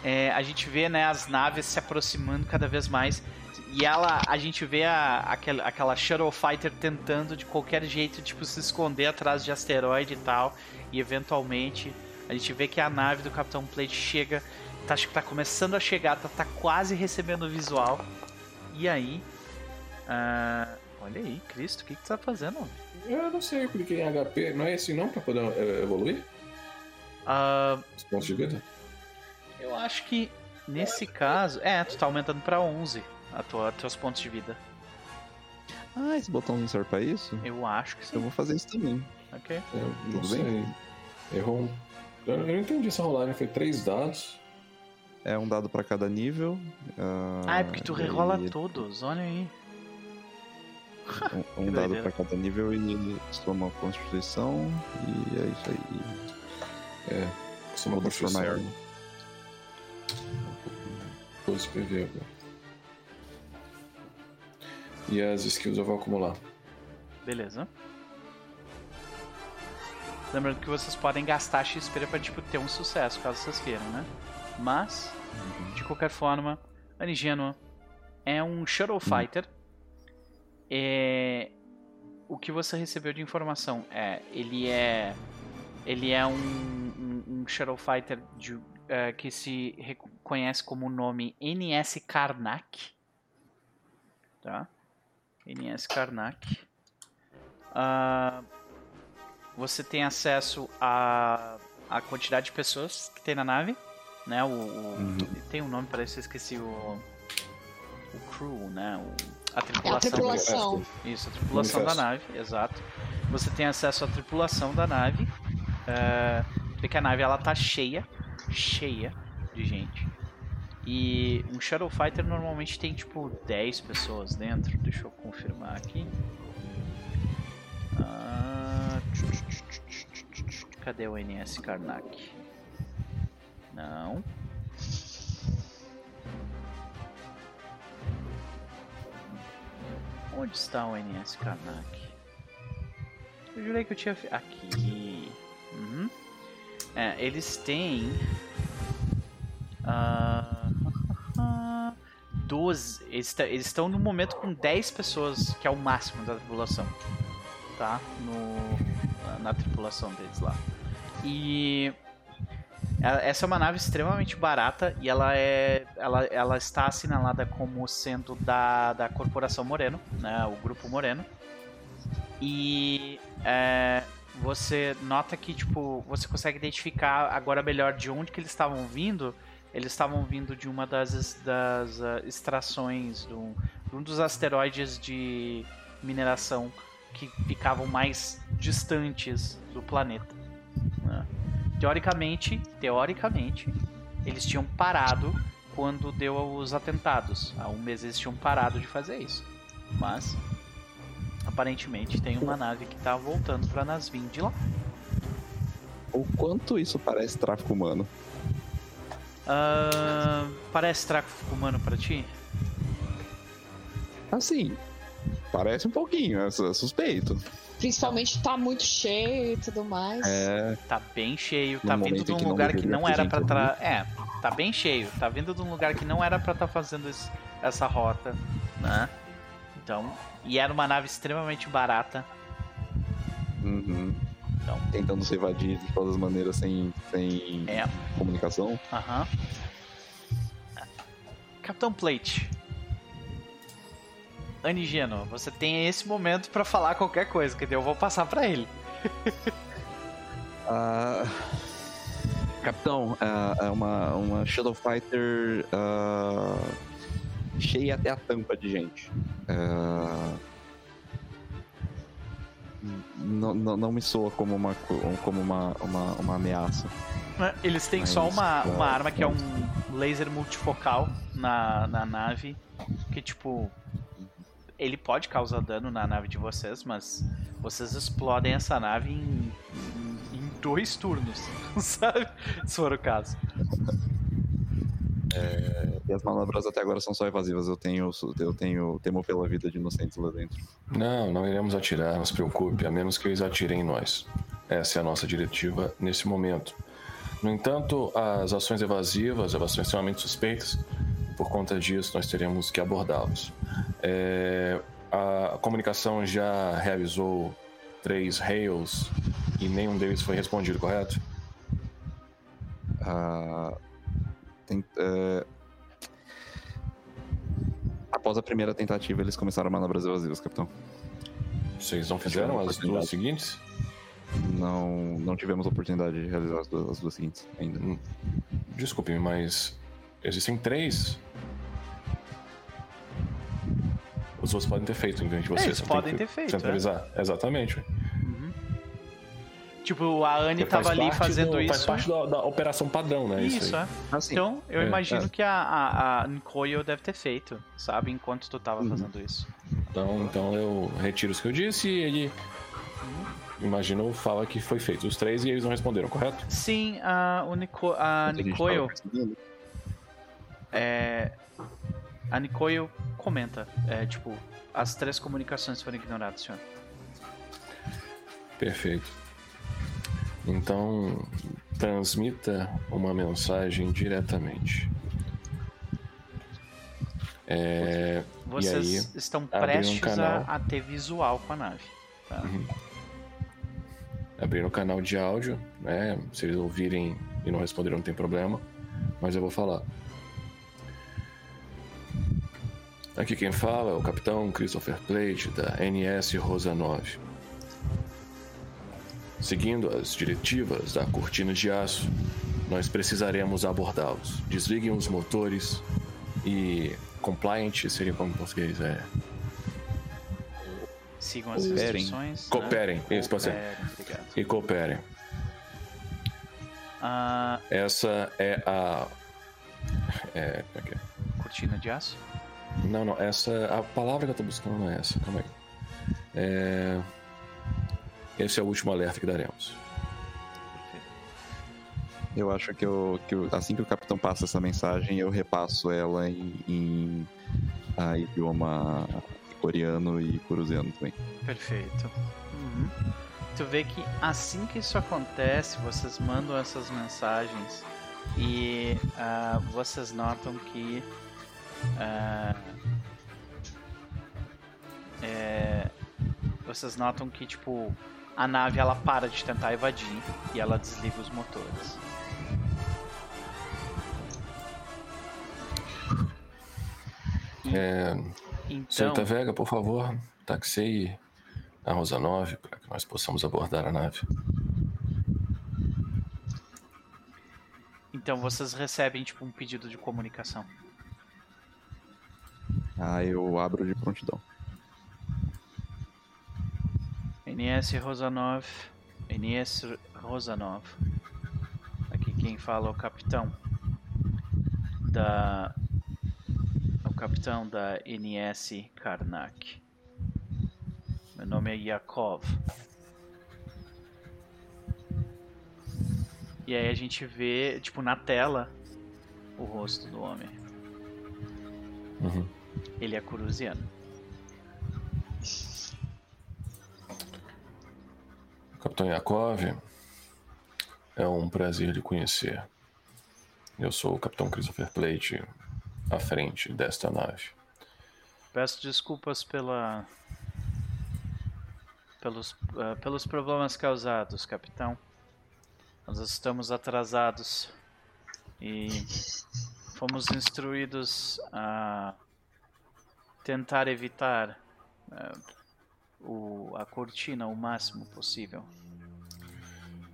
Speaker 1: é, a gente vê né, as naves se aproximando cada vez mais. E ela, a gente vê a, aquela, aquela Shuttle Fighter tentando de qualquer jeito tipo, se esconder atrás de asteroide e tal. E eventualmente a gente vê que a nave do Capitão Plate chega, tá, acho que tá começando a chegar, tá, tá quase recebendo o visual. E aí. Uh, olha aí, Cristo, o que, que tu tá fazendo?
Speaker 3: Eu não sei, eu cliquei em HP. Não é assim não pra poder uh, evoluir?
Speaker 1: Uh,
Speaker 3: Os pontos de vida?
Speaker 1: Eu acho que nesse caso. É, tu tá aumentando pra 11 a tua, teus pontos de vida.
Speaker 4: Ah, esse botãozinho serve pra isso?
Speaker 1: Eu acho que sim.
Speaker 4: Eu vou fazer isso também.
Speaker 1: Ok. É,
Speaker 3: Tudo bem? Errou. Eu não entendi essa rolagem, foi três dados.
Speaker 4: É um dado para cada nível.
Speaker 1: Uh, ah, é porque tu rerola aí... todos, olha aí.
Speaker 4: Um, um dado para cada nível e soma a constituição e é isso aí.
Speaker 3: É, soma a constituição. 12 PV agora. E as skills eu vou acumular.
Speaker 1: Beleza. Lembrando que vocês podem gastar XP para tipo, ter um sucesso, caso vocês queiram, né? Mas, de qualquer forma, Anigênua é um Shuttle Fighter. É... O que você recebeu de informação é. Ele é. Ele é um, um, um Shuttle Fighter de, uh, que se reconhece como o nome NS Karnak. Tá? NS Karnak. Uh, você tem acesso a, a quantidade de pessoas que tem na nave, né? O, o uhum. tem um nome para isso, eu esqueci o o crew, né? O, a tripulação. É a
Speaker 2: tripulação.
Speaker 1: Isso, a tripulação da nave, exato. Você tem acesso à tripulação da nave. Uh, porque a nave ela tá cheia, cheia de gente. E um Shadow Fighter normalmente tem tipo 10 pessoas dentro. Deixa eu confirmar aqui. Cadê o NS Karnak? Não. Onde está o NS Karnak? Eu jurei que eu tinha. Aqui. Uhum. É, eles têm. Uh, 12. Eles estão no momento com 10 pessoas, que é o máximo da tripulação. Tá? No, na tripulação deles lá. E essa é uma nave extremamente barata e ela é ela, ela está assinalada como sendo da, da corporação Moreno, né, o grupo Moreno. E é, você nota que tipo você consegue identificar agora melhor de onde que eles estavam vindo. eles estavam vindo de uma das, das uh, extrações de de um dos asteroides de mineração que ficavam mais distantes do planeta. Né? Teoricamente, teoricamente, eles tinham parado quando deu os atentados. Há um mês eles tinham parado de fazer isso. Mas aparentemente tem uma nave que está voltando para Nasvin de lá.
Speaker 4: O quanto isso parece tráfico humano?
Speaker 1: Uh, parece tráfico humano para ti?
Speaker 4: Assim, parece um pouquinho, é suspeito.
Speaker 2: Principalmente tá muito cheio e tudo mais.
Speaker 4: É.
Speaker 1: Tá bem cheio, tá vindo de um lugar que não era para tra... É, tá bem cheio, tá vindo de um lugar que não era para estar tá fazendo esse, essa rota, né? Então, e era uma nave extremamente barata.
Speaker 4: Uhum. Então, Tentando se evadir de todas as maneiras sem, sem
Speaker 1: é.
Speaker 4: comunicação.
Speaker 1: Aham. Uhum. Capitão Plate, Anigeno, você tem esse momento para falar qualquer coisa, que eu vou passar para ele.
Speaker 4: uh, capitão, uh, é uma, uma Shadow Fighter uh, cheia até a tampa de gente. Não, não, não, me soa como uma, como uma, uma, uma ameaça.
Speaker 1: Eles têm Mas, só uma, uma arma que é um laser multifocal na, na nave. Que tipo, ele pode causar dano na nave de vocês, mas vocês explodem essa nave em, em, em dois turnos, sabe? Se for o caso.
Speaker 4: É, e as manobras até agora são só evasivas. Eu tenho, eu tenho temo pela vida de inocentes lá dentro.
Speaker 3: Não, não iremos atirar, não se preocupe, a menos que eles atirem em nós. Essa é a nossa diretiva nesse momento. No entanto, as ações evasivas, as ações extremamente suspeitas, por conta disso, nós teremos que abordá-los. É, a comunicação já realizou três hails e nenhum deles foi respondido, correto?
Speaker 4: Uh, tem, uh, após a primeira tentativa, eles começaram manobras evasivas, capitão.
Speaker 3: Vocês não fizeram as duas seguintes?
Speaker 4: Não, não tivemos oportunidade de realizar as duas, as duas seguintes ainda. Hum,
Speaker 3: desculpe, mas existem três os outros podem ter feito, entende? Você
Speaker 1: Eles podem ter feito.
Speaker 3: Centralizar. É? Exatamente.
Speaker 1: Uhum. Tipo, a Anne tava ali fazendo
Speaker 3: do,
Speaker 1: isso.
Speaker 3: Faz parte da, da, operação padrão, né?
Speaker 1: Isso, isso é. Assim, então, eu é, imagino é. que a, a, a Nkoyo deve ter feito, sabe? Enquanto tu tava uhum. fazendo isso.
Speaker 3: Então, então eu retiro o que eu disse e ele. Uhum. Imagino fala que foi feito os três e eles não responderam, correto?
Speaker 1: Sim, a, o Nico, a Nikoyo. É, a Nikoyo comenta, é, tipo, as três comunicações foram ignoradas, senhor.
Speaker 3: Perfeito. Então, transmita uma mensagem diretamente. É,
Speaker 1: Vocês aí, estão prestes um a, a, ter visual com a nave. Tá? Uhum.
Speaker 3: Abrir um canal de áudio, né? Se eles ouvirem e não responderam, não tem problema. Mas eu vou falar. Aqui quem fala é o capitão Christopher Plate, da NS Rosa 9. Seguindo as diretivas da cortina de aço, nós precisaremos abordá-los. Desliguem os motores e compliant seria como português é.
Speaker 1: Sigam as instruções. Né?
Speaker 3: Cooperem, né? isso pode ser. E cooperem.
Speaker 1: Uh...
Speaker 3: Essa é a. É, é, é?
Speaker 1: Cortina de aço?
Speaker 3: Não, não, essa. A palavra que eu tô buscando não é essa, calma aí. É... Esse é o último alerta que daremos.
Speaker 4: Eu acho que, eu, que eu, assim que o capitão passa essa mensagem, eu repasso ela em, em a idioma coreano e cruzeano também.
Speaker 1: Perfeito. Uhum. Tu vê que assim que isso acontece, vocês mandam essas mensagens e uh, vocês notam que Uh, é, vocês notam que tipo a nave ela para de tentar evadir e ela desliga os motores.
Speaker 3: É, então, Senhorita Vega, por favor, taxei a Rosa 9 para que nós possamos abordar a nave.
Speaker 1: Então vocês recebem tipo um pedido de comunicação.
Speaker 4: Ah, eu abro de prontidão.
Speaker 1: NS Rosanov. NS Rosanov. Aqui quem fala é o capitão da. O capitão da NS Karnak. Meu nome é Yakov. E aí a gente vê, tipo, na tela, o rosto do homem.
Speaker 3: Uhum.
Speaker 1: Ele é curusiano.
Speaker 3: Capitão Yakov, é um prazer lhe conhecer. Eu sou o Capitão Christopher Plate, à frente desta nave.
Speaker 1: Peço desculpas pela pelos, uh, pelos problemas causados, capitão. Nós estamos atrasados e fomos instruídos a tentar evitar uh, o, a cortina o máximo possível.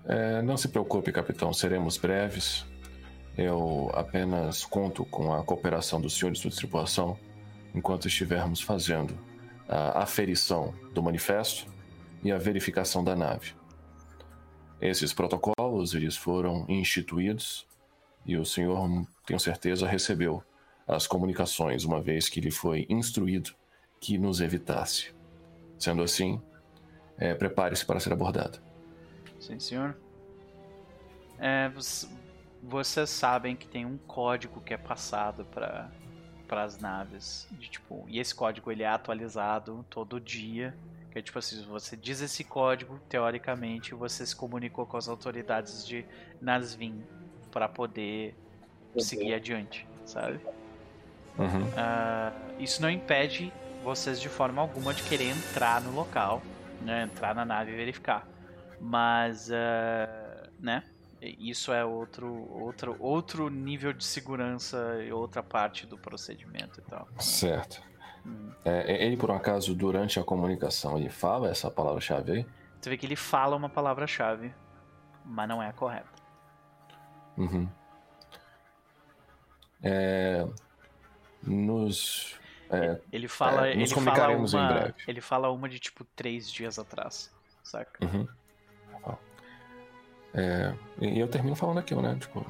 Speaker 3: É, não se preocupe, capitão, seremos breves. Eu apenas conto com a cooperação do senhor e sua tripulação enquanto estivermos fazendo a aferição do manifesto e a verificação da nave. Esses protocolos eles foram instituídos e o senhor, tenho certeza, recebeu as comunicações uma vez que lhe foi instruído que nos evitasse. Sendo assim, é, prepare-se para ser abordado.
Speaker 1: Sim, senhor. É, vocês sabem que tem um código que é passado para as naves, de, tipo, e esse código ele é atualizado todo dia que é tipo assim, se você diz esse código, teoricamente você se comunicou com as autoridades de Nasvin para poder uhum. seguir adiante, sabe?
Speaker 3: Uhum.
Speaker 1: Uh, isso não impede vocês de forma alguma de querer entrar no local, né? Entrar na nave e verificar. Mas, uh, né? Isso é outro, outro, outro nível de segurança e outra parte do procedimento e tal.
Speaker 3: Certo. É, ele, por um acaso, durante a comunicação, ele fala essa palavra-chave aí?
Speaker 1: Você vê que ele fala uma palavra-chave, mas não é a correta.
Speaker 3: Uhum. É, nos. É,
Speaker 1: ele fala. É, nos ele comunicaremos fala uma, em breve. Ele fala uma de tipo três dias atrás, saca?
Speaker 3: Uhum. É, e eu termino falando aquilo, né? Tipo,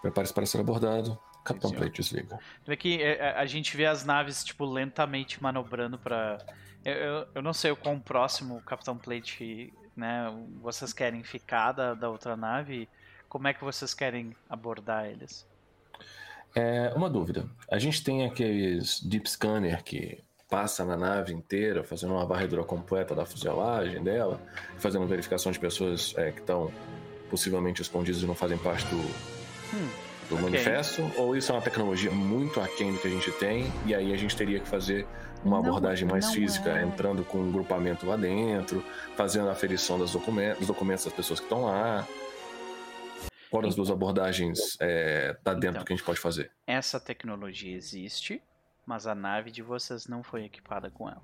Speaker 3: prepare-se para ser abordado. Capitão Plate desliga.
Speaker 1: É, é, a gente vê as naves, tipo, lentamente manobrando para eu, eu, eu, não sei o quão próximo o Capitão Plate, né, vocês querem ficar da, da outra nave. Como é que vocês querem abordar eles?
Speaker 3: É, uma dúvida. A gente tem aqueles Deep Scanner que passa na nave inteira, fazendo uma varredura completa da fuselagem dela, fazendo verificação de pessoas é, que estão possivelmente escondidas e não fazem parte do,
Speaker 1: hum
Speaker 3: do okay. manifesto, ou isso é uma tecnologia muito aquém do que a gente tem, e aí a gente teria que fazer uma não, abordagem mais física, é. entrando com um grupamento lá dentro, fazendo a aferição dos documentos, dos documentos das pessoas que estão lá. Qual das duas abordagens é, tá dentro então, do que a gente pode fazer?
Speaker 1: Essa tecnologia existe, mas a nave de vocês não foi equipada com ela.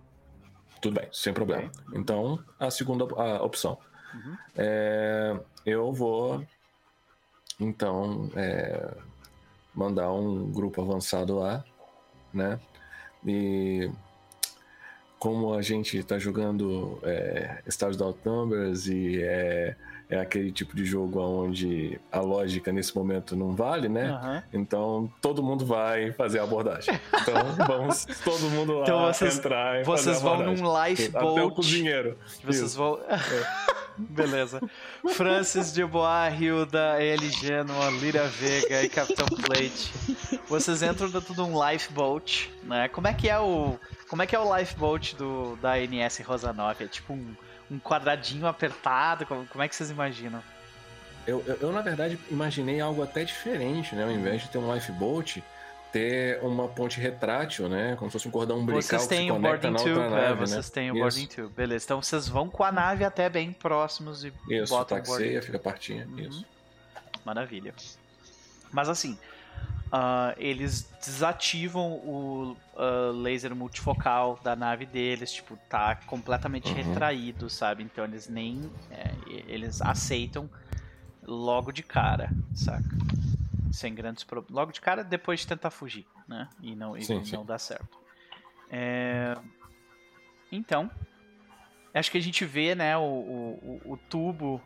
Speaker 3: Tudo bem, sem problema. Okay. Então, a segunda a opção.
Speaker 1: Uhum.
Speaker 3: É, eu vou então, é, mandar um grupo avançado lá, né? E como a gente está jogando é, Stars Outnumbers e é, é aquele tipo de jogo onde a lógica nesse momento não vale, né?
Speaker 1: Uhum.
Speaker 3: Então todo mundo vai fazer a abordagem. Então vamos todo mundo lá então, vocês, entrar e
Speaker 1: Vocês
Speaker 3: vão
Speaker 1: num lifeboat.
Speaker 3: Até o cozinheiro.
Speaker 1: Vocês Isso. vão. É. Beleza. Francis de Bois, Hilda, Eli Genoa, Lira Vega e Capitão Plate. Vocês entram dentro de um lifeboat, né? Como é que é o. Como é que é o lifeboat do, da NS Rosanov? É tipo um, um quadradinho apertado? Como, como é que vocês imaginam?
Speaker 3: Eu, eu, eu, na verdade, imaginei algo até diferente, né? Ao invés de ter um lifeboat, ter uma ponte retrátil, né? Como se fosse um cordão umbilical
Speaker 1: vocês têm que se conecta na outra tube, é, nave, é, Vocês né? têm o boarding tube, beleza. Então vocês vão com a nave até bem próximos e
Speaker 3: isso,
Speaker 1: botam
Speaker 3: taxeia, o fica partinha,
Speaker 1: uhum.
Speaker 3: isso.
Speaker 1: Maravilha. Mas assim, uh, eles desativam o uh, laser multifocal da nave deles, tipo, tá completamente uhum. retraído, sabe? Então eles nem... É, eles aceitam logo de cara, saca? Sem grandes problemas. Logo de cara, depois de tentar fugir, né? E não, e sim, não dá certo. É... Então, acho que a gente vê, né, o, o, o tubo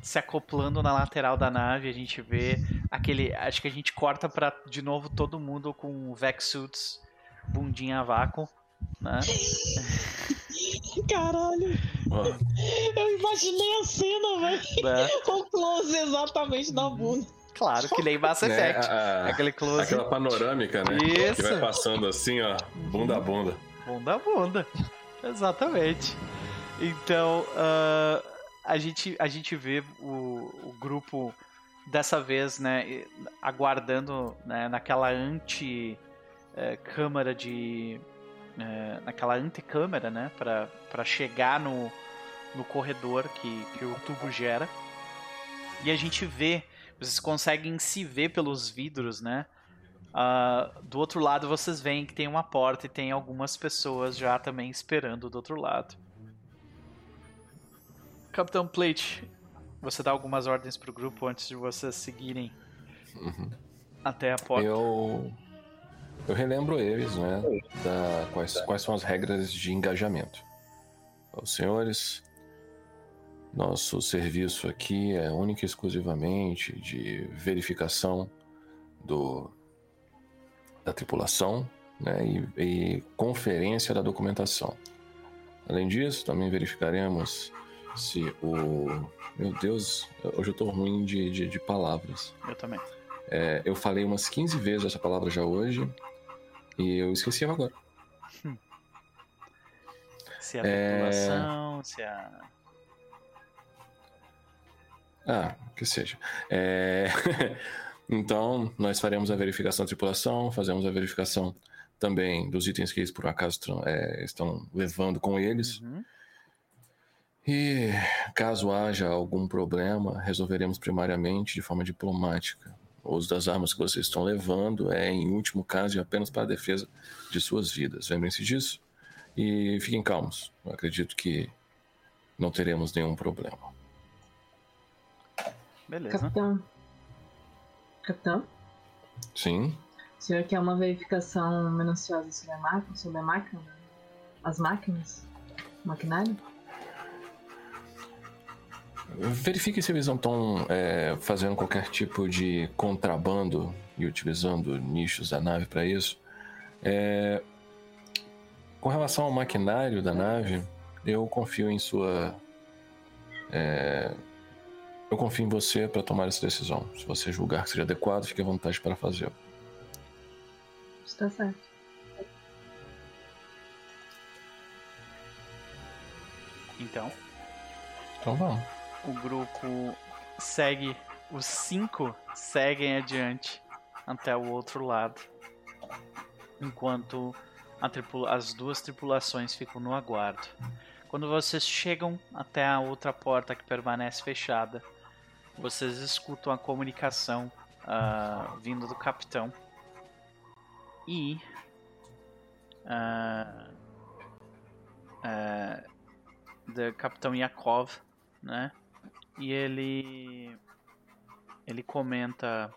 Speaker 1: se acoplando na lateral da nave, a gente vê aquele, acho que a gente corta para de novo todo mundo com Vex suits, bundinha a vácuo, né?
Speaker 2: Caralho. Eu imaginei a cena, velho. Né? O close exatamente na bunda.
Speaker 1: Claro, que nem Mass né, Effect. Né? A, Aquele close.
Speaker 3: Aquela panorâmica, né? Isso. Que vai passando assim, ó, bunda a bunda.
Speaker 1: Bunda a bunda. Exatamente. Então, uh, a, gente, a gente vê o, o grupo dessa vez, né, aguardando né, naquela anti-câmara eh, de. Eh, naquela antecâmara, né, para chegar no, no corredor que, que o tubo gera. E a gente vê, vocês conseguem se ver pelos vidros, né? Uh, do outro lado vocês veem que tem uma porta e tem algumas pessoas já também esperando do outro lado. Capitão Plate, você dá algumas ordens pro grupo antes de vocês seguirem uhum. até a porta.
Speaker 3: Eu eu relembro eles, né, da quais, quais são as regras de engajamento. Os senhores, nosso serviço aqui é única e exclusivamente de verificação do da tripulação né, e, e conferência da documentação. Além disso, também verificaremos se o. Meu Deus, hoje eu tô ruim de, de, de palavras.
Speaker 1: Eu também.
Speaker 3: É, eu falei umas 15 vezes essa palavra já hoje e eu esqueci ela agora. Hum.
Speaker 1: Se a tripulação, é... se a.
Speaker 3: Ah, que seja. É... Então, nós faremos a verificação da tripulação, fazemos a verificação também dos itens que eles por acaso é, estão levando com eles. Uhum. E caso haja algum problema, resolveremos primariamente de forma diplomática. O uso das armas que vocês estão levando é, em último caso, apenas para a defesa de suas vidas. Lembrem-se disso e fiquem calmos. Eu acredito que não teremos nenhum problema.
Speaker 1: Beleza.
Speaker 5: Capitão, Capitão?
Speaker 3: Sim.
Speaker 5: O senhor quer uma verificação minuciosa sobre a máquina, sobre a máquina? As máquinas? O maquinário?
Speaker 3: Verifique se eles não estão é, fazendo qualquer tipo de contrabando e utilizando nichos da nave para isso. É, com relação ao maquinário da nave, eu confio em sua é, eu confio em você para tomar essa decisão. Se você julgar que seja adequado, fique à vontade para fazê-lo.
Speaker 5: Está certo.
Speaker 1: Então.
Speaker 3: Então vamos.
Speaker 1: O grupo segue. Os cinco seguem adiante até o outro lado. Enquanto as duas tripulações ficam no aguardo. Quando vocês chegam até a outra porta que permanece fechada, vocês escutam a comunicação uh, vindo do capitão. E. Uh, uh, do capitão Yakov, né? E ele. Ele comenta.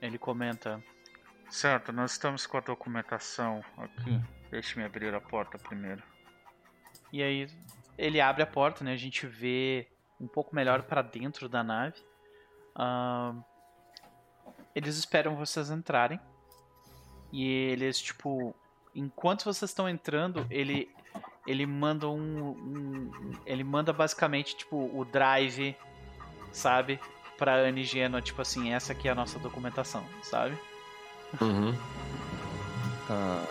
Speaker 1: Ele comenta. Certo, nós estamos com a documentação aqui. Deixe-me abrir a porta primeiro. E aí ele abre a porta, né? A gente vê um pouco melhor para dentro da nave. Uh, eles esperam vocês entrarem. E eles, tipo, enquanto vocês estão entrando, ele ele manda um, um, ele manda basicamente tipo o drive, sabe, para Anne Genoa, tipo assim, essa aqui é a nossa documentação, sabe?
Speaker 3: Uhum.
Speaker 4: Ah,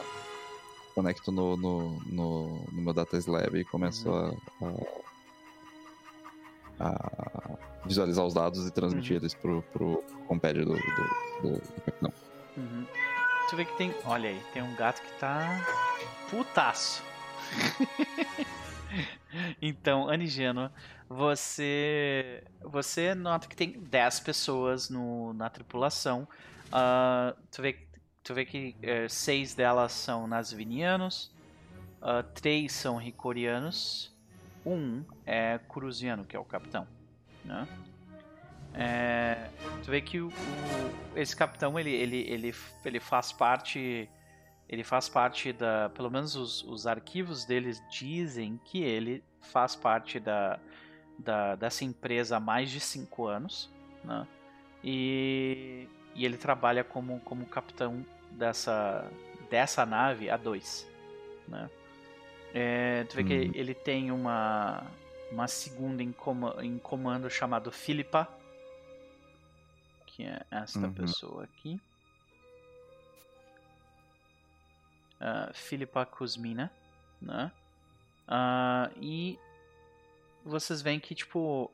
Speaker 4: conecto no, no, no, no meu Data Slab e começo uhum. a, a a visualizar os dados e transmitir uhum. eles pro, pro compédio do, do, do, do capitão.
Speaker 1: Uhum. Tu vê que tem. Olha aí, tem um gato que tá. putaço. então, Anigênua, você. Você nota que tem 10 pessoas no, na tripulação. Uh, tu, vê, tu vê que uh, seis delas são nasvinianos, uh, três são ricorianos um é Cruziano, que é o capitão. Né? É, tu vê que o, o, esse capitão ele, ele, ele, ele faz parte ele faz parte da pelo menos os, os arquivos deles dizem que ele faz parte da, da dessa empresa há mais de cinco anos né? e, e ele trabalha como, como capitão dessa dessa nave a dois né? É, tu vê hum. que uhum. ele tem uma uma segunda em, comando, em comando chamado Filipa que é esta uhum. pessoa aqui. Uh, Filipa Kuzmina, né? Uh, e vocês veem que, tipo,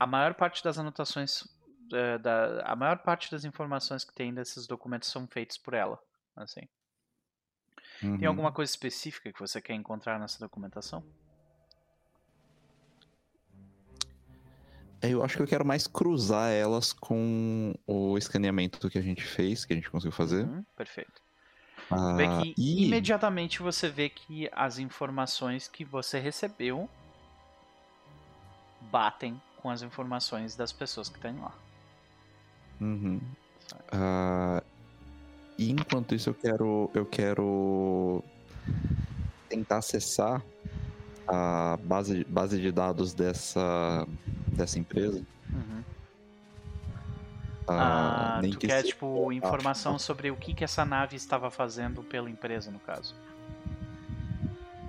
Speaker 1: a maior parte das anotações, uh, da, a maior parte das informações que tem desses documentos são feitos por ela, assim. Uhum. Tem alguma coisa específica que você quer encontrar nessa documentação?
Speaker 4: Eu acho que eu quero mais cruzar elas com o escaneamento que a gente fez, que a gente conseguiu fazer. Uhum,
Speaker 1: perfeito. Ah, que e... imediatamente você vê que as informações que você recebeu batem com as informações das pessoas que estão lá.
Speaker 4: Uhum. Uh, e enquanto isso eu quero eu quero tentar acessar a base, base de dados dessa dessa empresa. Uhum.
Speaker 1: Ah, ah, tu que quer, tipo, informação sobre o que, que essa nave estava fazendo pela empresa, no caso.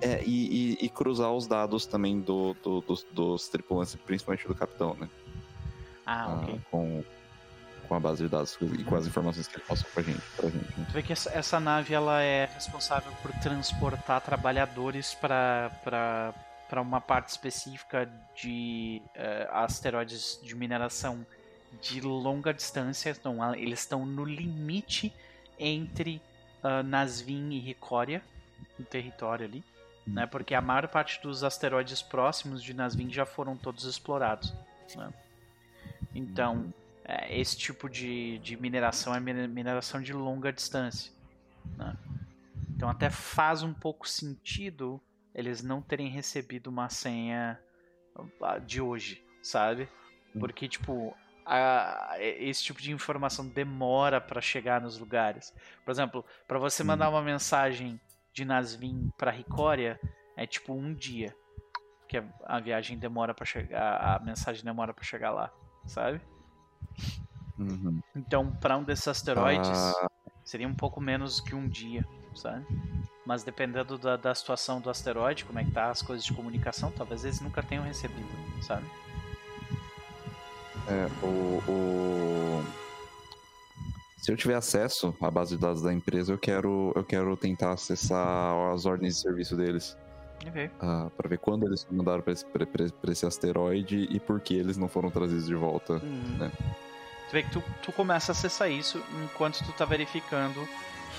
Speaker 4: É, e, e, e cruzar os dados também do, do, dos, dos, tripulantes, principalmente do capitão, né?
Speaker 1: Ah, ah, ok.
Speaker 4: Com, com a base de dados e com as informações que ele passou pra gente. Pra gente
Speaker 1: né? Tu vê que essa, essa nave ela é responsável por transportar trabalhadores para para uma parte específica de uh, asteroides de mineração de longa distância. Então, eles estão no limite entre uh, Nazvin e Ricória, no território ali. Hum. Né, porque a maior parte dos asteroides próximos de Nazvin já foram todos explorados. Né? Então, hum. É, esse tipo de, de mineração é mineração de longa distância. Né? Então, até faz um pouco sentido eles não terem recebido uma senha ah, de hoje, sabe? Porque, tipo, a, esse tipo de informação demora para chegar nos lugares. Por exemplo, para você mandar uma mensagem de Nasvin para Ricória, é tipo um dia que a, a viagem demora para chegar, a mensagem demora para chegar lá, sabe?
Speaker 4: Uhum.
Speaker 1: Então, para um desses asteroides, ah. seria um pouco menos que um dia, sabe? mas dependendo da, da situação do asteroide, como é que tá as coisas de comunicação, talvez eles nunca tenham recebido, sabe?
Speaker 4: É, o, o... Se eu tiver acesso à base de dados da empresa, eu quero, eu quero tentar acessar as ordens de serviço deles.
Speaker 1: Ok. Uh,
Speaker 4: ah, para ver quando eles mandaram para esse, esse, asteroide e por que eles não foram trazidos de volta. Uhum. Né?
Speaker 1: Tu vê que tu, tu começa a acessar isso enquanto tu tá verificando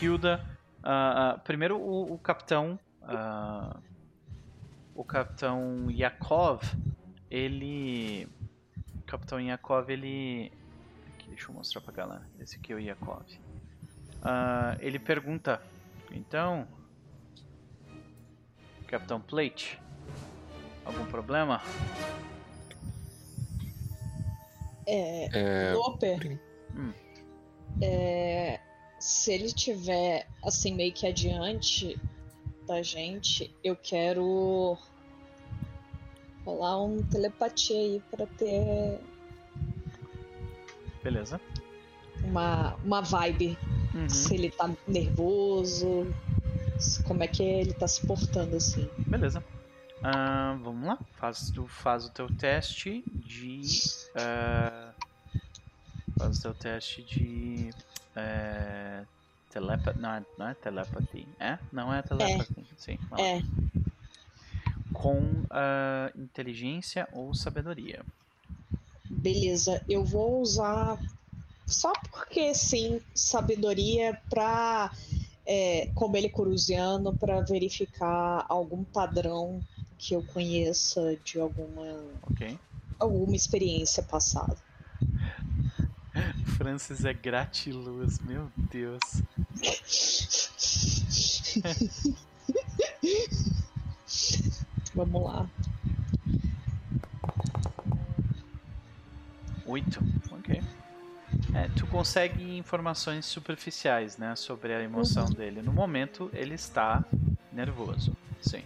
Speaker 1: Hilda Uh, uh, primeiro, o, o capitão. O capitão Yakov. Ele. O capitão Yakov, ele. Aqui, deixa eu mostrar pra galera. Esse aqui é o Yakov. ele pergunta: Então. Capitão Plate. Algum problema?
Speaker 2: É. é... Loper. Hum. É se ele tiver assim meio que adiante da gente, eu quero rolar um telepatia aí para ter
Speaker 1: Beleza.
Speaker 2: Uma, uma vibe. Uhum. Se ele tá nervoso, como é que ele tá se portando assim.
Speaker 1: Beleza. Uh, vamos lá. Faz, tu faz o teu teste de. Uh, faz o teu teste de é, telepa não, é, não é telepathy. É? Não é telepathy. É. Sim.
Speaker 2: É.
Speaker 1: Com uh, inteligência ou sabedoria.
Speaker 2: Beleza, eu vou usar só porque sim, sabedoria para é, como ele é corusiano, para verificar algum padrão que eu conheça de alguma
Speaker 1: okay.
Speaker 2: alguma experiência passada.
Speaker 1: Francis é gratiluz, meu Deus.
Speaker 2: Vamos lá.
Speaker 1: Oito. É, tu consegue informações superficiais, né, sobre a emoção uhum. dele. No momento, ele está nervoso, sim.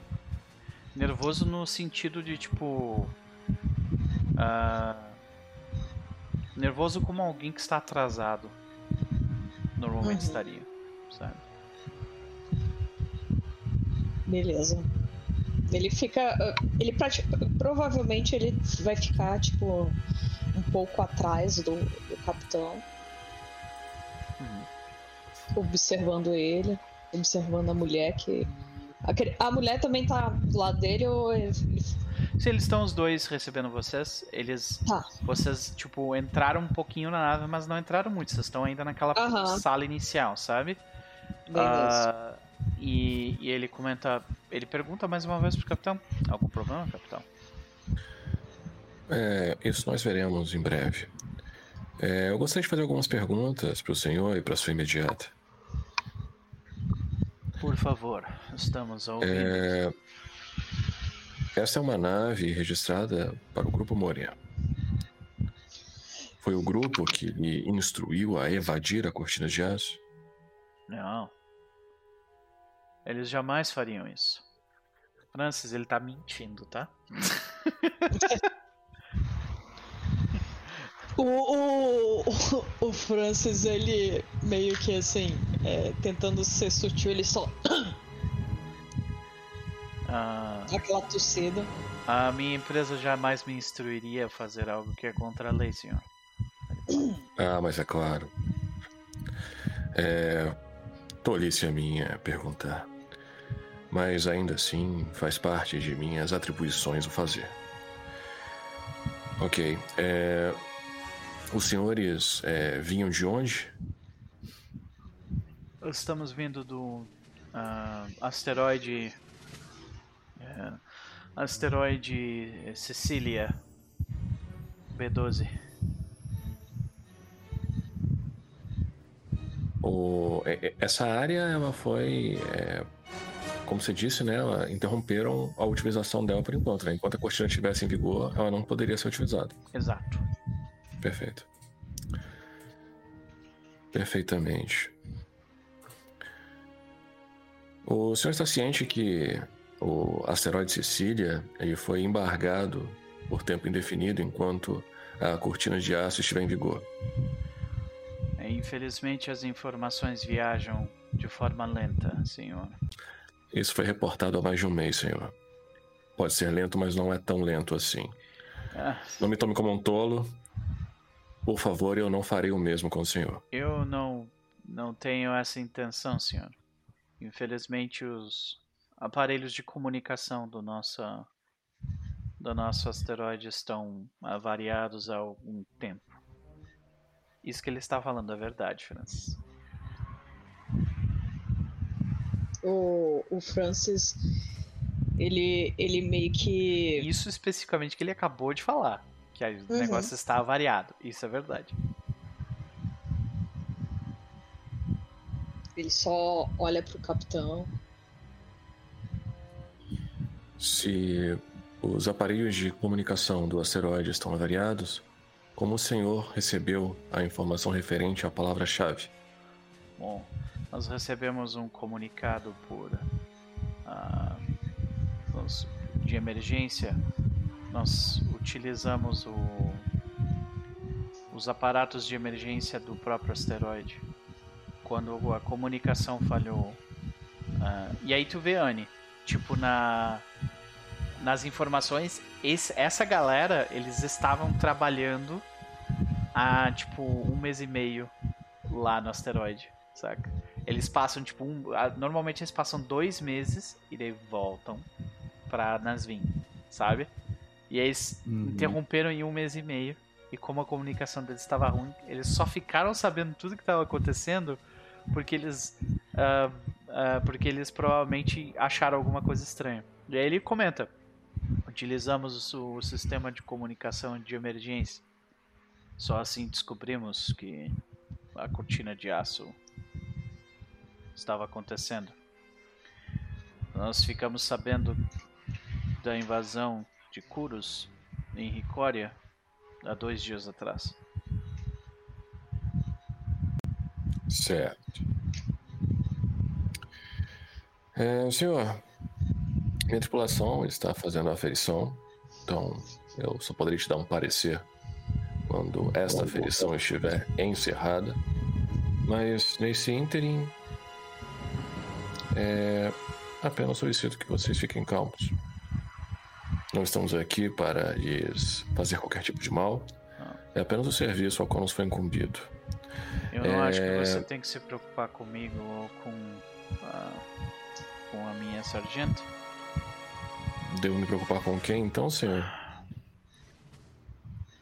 Speaker 1: Nervoso no sentido de, tipo... Uh, nervoso como alguém que está atrasado. Normalmente uhum. estaria, sabe?
Speaker 2: Beleza. Ele fica. Ele provavelmente ele vai ficar, tipo, um pouco atrás do, do capitão. Uhum. Observando ele, observando a mulher que. A, a mulher também tá do lado dele ou ele...
Speaker 1: Se eles estão os dois recebendo vocês, eles. Tá. Vocês, tipo, entraram um pouquinho na nave, mas não entraram muito. Vocês estão ainda naquela uhum. sala inicial, sabe? Uh, e, e, ele comenta. Ele pergunta mais uma vez pro capitão: Algum problema, capitão?
Speaker 3: É, isso nós veremos em breve. É, eu gostaria de fazer algumas perguntas para o senhor e para sua imediata.
Speaker 1: Por favor, estamos ouvindo. É,
Speaker 3: essa é uma nave registrada para o Grupo Moria. Foi o grupo que lhe instruiu a evadir a cortina de aço?
Speaker 1: Não. Eles jamais fariam isso. Francis, ele tá mentindo, tá?
Speaker 2: O, o, o, Francis, ele meio que assim, é, tentando ser sutil, ele só. Ah, Aquela tossida.
Speaker 1: A minha empresa jamais me instruiria a fazer algo que é contra a lei, senhor.
Speaker 3: Ah, mas é claro. É. Tolice a minha perguntar. Mas ainda assim, faz parte de minhas atribuições o fazer. Ok. É, os senhores é, vinham de onde?
Speaker 1: Estamos vindo do uh, asteroide. Uh, asteroide Cecília B12.
Speaker 3: O, essa área ela foi, é, como você disse, né, interromperam a utilização dela por enquanto. Né? Enquanto a cortina estivesse em vigor, ela não poderia ser utilizada.
Speaker 1: Exato.
Speaker 3: Perfeito. Perfeitamente. O senhor está ciente que o asteroide Sicília ele foi embargado por tempo indefinido enquanto a cortina de aço estiver em vigor?
Speaker 1: É, infelizmente as informações viajam de forma lenta, senhor.
Speaker 3: Isso foi reportado há mais de um mês, senhor. Pode ser lento, mas não é tão lento assim. Ah. Não me tome como um tolo. Por favor, eu não farei o mesmo com o senhor.
Speaker 1: Eu não, não tenho essa intenção, senhor. Infelizmente, os aparelhos de comunicação do nosso, do nosso asteroide estão avariados há algum tempo. Isso que ele está falando é verdade, Francis.
Speaker 2: O, o Francis, ele, ele meio que.
Speaker 1: Isso especificamente que ele acabou de falar que o uhum. negócio está variado. Isso é verdade.
Speaker 2: Ele só olha pro capitão.
Speaker 3: Se os aparelhos de comunicação do asteroide estão avariados, como o senhor recebeu a informação referente à palavra-chave?
Speaker 1: Bom, nós recebemos um comunicado por uh, de emergência nós utilizamos o, os aparatos de emergência do próprio asteroide quando a comunicação falhou. Uh, e aí tu vê, Anne, tipo na nas informações, esse, essa galera eles estavam trabalhando há tipo um mês e meio lá no asteroide, saca? Eles passam tipo um, normalmente eles passam dois meses e daí voltam para Nasvin, sabe? E eles uhum. interromperam em um mês e meio. E como a comunicação deles estava ruim, eles só ficaram sabendo tudo que estava acontecendo porque eles. Uh, uh, porque eles provavelmente acharam alguma coisa estranha. E aí ele comenta: utilizamos o, o sistema de comunicação de emergência. Só assim descobrimos que a cortina de aço estava acontecendo. Nós ficamos sabendo da invasão de Kuros em Ricória há dois dias atrás.
Speaker 3: Certo. É, senhor, minha tripulação está fazendo a aferição, então eu só poderia te dar um parecer quando esta aferição estiver encerrada. Mas nesse ínterim, é, apenas solicito que vocês fiquem calmos. Não estamos aqui para lhes fazer qualquer tipo de mal. É apenas o serviço ao qual nos foi incumbido.
Speaker 1: Eu não é... acho que você tem que se preocupar comigo ou com a, com a minha sargento.
Speaker 3: Devo me preocupar com quem então, senhor?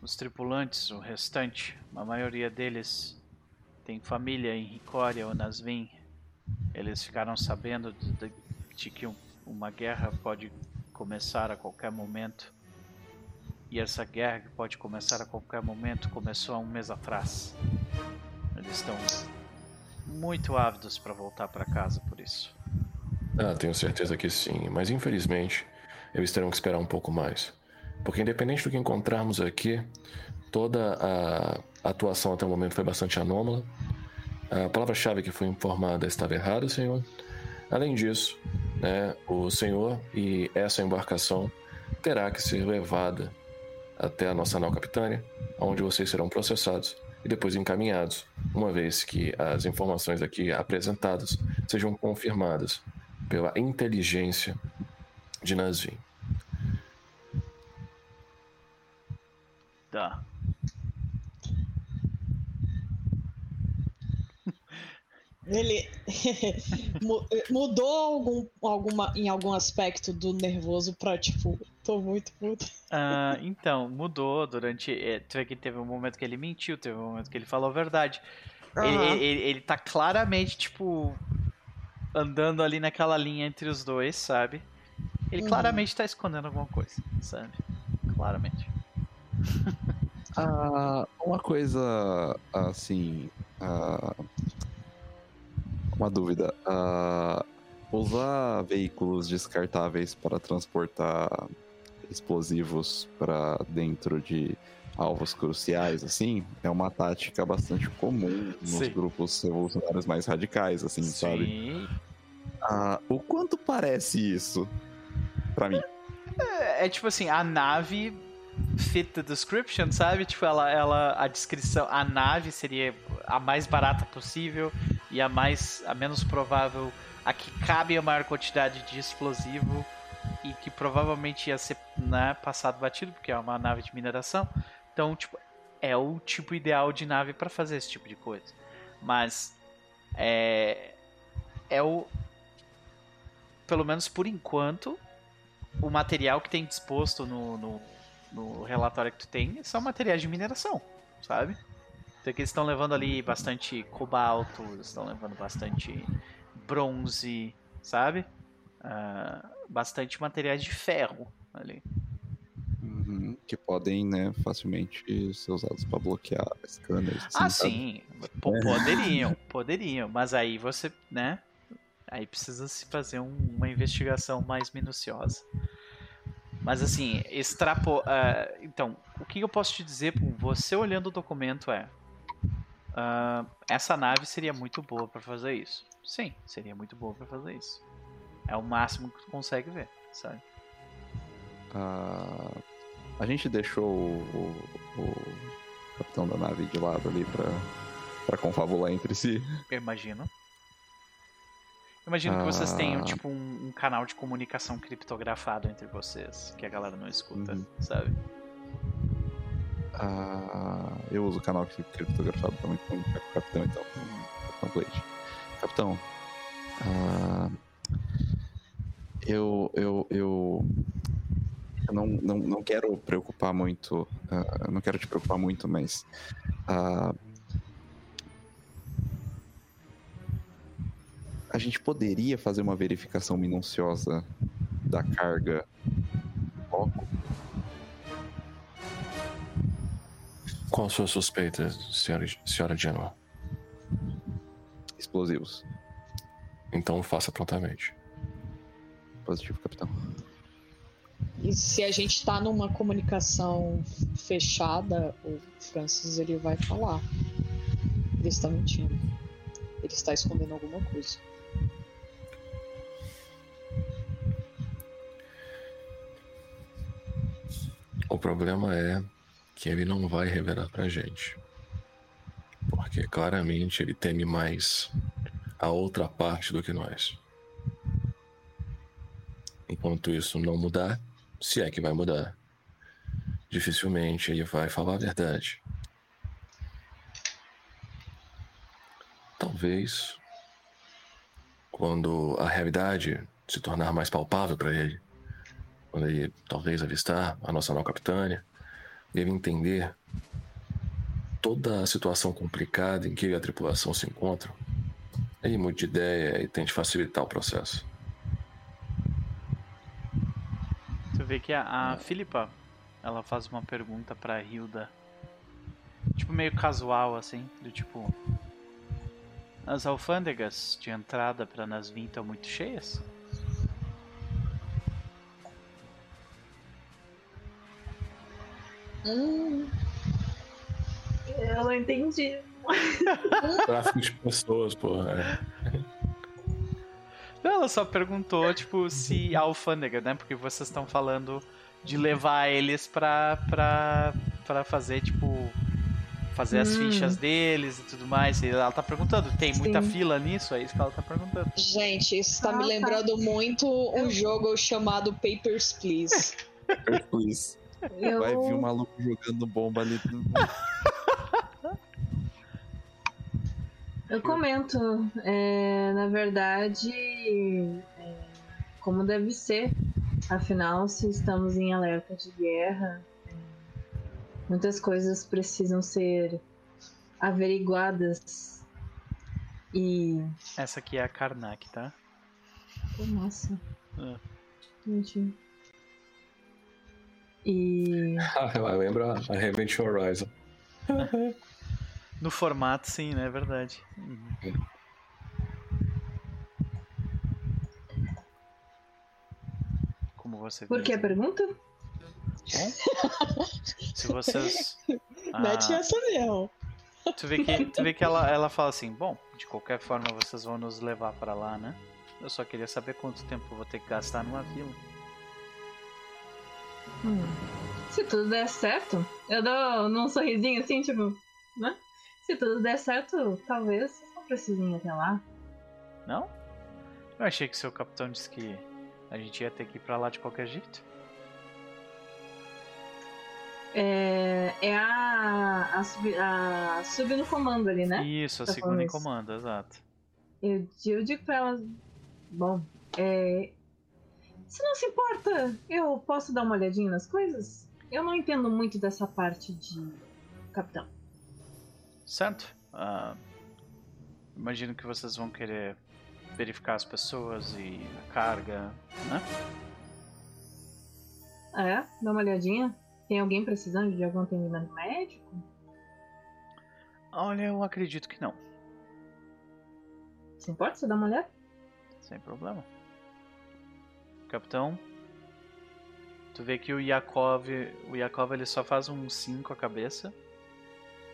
Speaker 1: Os tripulantes, o restante, a maioria deles tem família em Ricória ou Nasvin. Eles ficaram sabendo de, de, de que uma guerra pode começar a qualquer momento. E essa guerra que pode começar a qualquer momento começou há um mês atrás. Eles estão muito ávidos para voltar para casa por isso.
Speaker 3: Ah, tenho certeza que sim, mas infelizmente eles terão que esperar um pouco mais. Porque independente do que encontrarmos aqui, toda a atuação até o momento foi bastante anômala. A palavra-chave que foi informada estava errada, senhor. Além disso, né, o senhor e essa embarcação terá que ser levada até a nossa nau capitânia, onde vocês serão processados e depois encaminhados, uma vez que as informações aqui apresentadas sejam confirmadas pela inteligência de Nazvin.
Speaker 1: Tá.
Speaker 2: Ele mudou algum, alguma, em algum aspecto do nervoso pra, tipo, tô muito puto.
Speaker 1: Uh, então, mudou durante. É, que teve um momento que ele mentiu, teve um momento que ele falou a verdade. Uhum. Ele, ele, ele tá claramente, tipo, andando ali naquela linha entre os dois, sabe? Ele uhum. claramente tá escondendo alguma coisa, sabe? Claramente.
Speaker 4: Ah, uma coisa assim. Ah, uma dúvida. Uh, usar veículos descartáveis para transportar explosivos para dentro de alvos cruciais, assim, é uma tática bastante comum nos Sim. grupos revolucionários mais radicais, assim, Sim. sabe? Uh, o quanto parece isso para mim?
Speaker 1: É, é, tipo assim, a nave fit the description, sabe? Tipo, ela, ela, a descrição, a nave seria a mais barata possível e a mais, a menos provável, a que cabe a maior quantidade de explosivo e que provavelmente ia ser né, passado batido, porque é uma nave de mineração. Então, tipo, é o tipo ideal de nave para fazer esse tipo de coisa. Mas é é o pelo menos por enquanto o material que tem disposto no, no no relatório que tu tem são materiais de mineração, sabe? Então que eles estão levando ali bastante cobalto, estão levando bastante bronze, sabe? Uh, bastante materiais de ferro ali.
Speaker 4: Uhum, que podem, né, facilmente ser usados para bloquear scanners.
Speaker 1: Assim, ah, sim. Poderiam, poderiam. Mas aí você, né? Aí precisa se fazer um, uma investigação mais minuciosa. Mas assim, extrapo. Uh, então, o que eu posso te dizer, você olhando o documento é. Uh, essa nave seria muito boa para fazer isso. Sim, seria muito boa para fazer isso. É o máximo que tu consegue ver, sabe?
Speaker 4: Uh, a gente deixou o, o, o, capitão da nave de lado ali pra, pra confabular entre si.
Speaker 1: Eu imagino. Imagino que vocês tenham, ah. tipo, um, um, canal de comunicação criptografado entre vocês, que a galera não escuta, uhum. sabe?
Speaker 4: Ah, eu uso o canal criptografado também com o capitão, então. Capitão Blade. Capitão, ah, eu, eu, eu, eu não, não, não quero preocupar muito, uh, não quero te preocupar muito, mas uh, a gente poderia fazer uma verificação minuciosa da carga foco?
Speaker 3: Qual a sua suspeita, senhora, senhora Genoa?
Speaker 4: Explosivos.
Speaker 3: Então faça prontamente.
Speaker 4: Positivo, capitão.
Speaker 2: E se a gente tá numa comunicação fechada, o Francis ele vai falar. Ele está mentindo. Ele está escondendo alguma coisa.
Speaker 3: O problema é que ele não vai revelar pra gente. Porque claramente ele teme mais a outra parte do que nós. Enquanto isso não mudar, se é que vai mudar, dificilmente ele vai falar a verdade. Talvez quando a realidade se tornar mais palpável para ele, quando ele talvez avistar a nossa nova capitânia, ele entender toda a situação complicada em que ele e a tripulação se encontram, ele mude de ideia e tente facilitar o processo.
Speaker 1: Tu vê que a, a Filipa, ela faz uma pergunta pra Hilda, tipo meio casual assim, do tipo, as alfândegas de entrada para Nasvin estão muito cheias?
Speaker 2: Hum.
Speaker 5: Eu não entendi.
Speaker 3: Tráfico de pessoas, porra. É.
Speaker 1: Não, ela só perguntou, tipo, se a alfândega, né? Porque vocês estão falando de levar eles pra, pra, pra fazer, tipo, fazer as
Speaker 2: Hum.
Speaker 1: fichas deles e tudo mais. E ela tá perguntando, tem muita
Speaker 2: Sim.
Speaker 1: fila nisso? É isso que ela tá perguntando.
Speaker 2: Gente, isso tá
Speaker 5: Ah,
Speaker 2: me
Speaker 5: tá.
Speaker 2: lembrando muito um jogo chamado Papers, Please.
Speaker 4: Please.
Speaker 5: Eu...
Speaker 4: Vai vir um maluco jogando bomba ali.
Speaker 5: Eu comento, é, na verdade, é, como deve ser. Afinal, se estamos em alerta de guerra, é, muitas coisas precisam ser averiguadas. E.
Speaker 1: Essa aqui é a Karnak, tá?
Speaker 5: Nossa.
Speaker 1: É.
Speaker 5: Gente. E.
Speaker 3: Ah, eu lembro a Revenge Horizon.
Speaker 1: No formato, sim, né? É verdade. Uhum. Como você
Speaker 5: Por que a pergunta?
Speaker 1: Bom, se vocês.
Speaker 2: Mete
Speaker 1: Ah,
Speaker 2: essa mesmo.
Speaker 1: tu vê que, tu vê que ela, ela fala assim: Bom, de qualquer forma vocês vão nos levar pra lá, né? Eu só queria saber quanto tempo eu vou ter que gastar numa vila.
Speaker 5: Hum. Se tudo der certo, eu dou num sorrisinho assim, tipo, né? Se tudo der certo, talvez vocês não precisem ir até lá.
Speaker 1: Não? Eu achei que seu capitão disse que a gente ia ter que ir pra lá de qualquer jeito.
Speaker 5: É, é a, a, sub, a sub no comando ali, né?
Speaker 1: Isso, a
Speaker 5: Tá
Speaker 1: segunda em comando, exato.
Speaker 5: Eu, eu digo pra elas, bom, é, se não se importa, eu posso dar uma olhadinha nas coisas? Eu não entendo muito dessa parte de capitão.
Speaker 1: Certo? Ah, imagino que vocês vão querer verificar as pessoas e a carga, né?
Speaker 5: Ah, é? Dá uma olhadinha. Tem alguém precisando de algum atendimento médico?
Speaker 1: Olha, eu acredito que não.
Speaker 5: Se importa você dar uma olhada?
Speaker 1: Sem problema. Capitão, tu vê que o Yakov, o Yakov ele só faz um sim com a cabeça.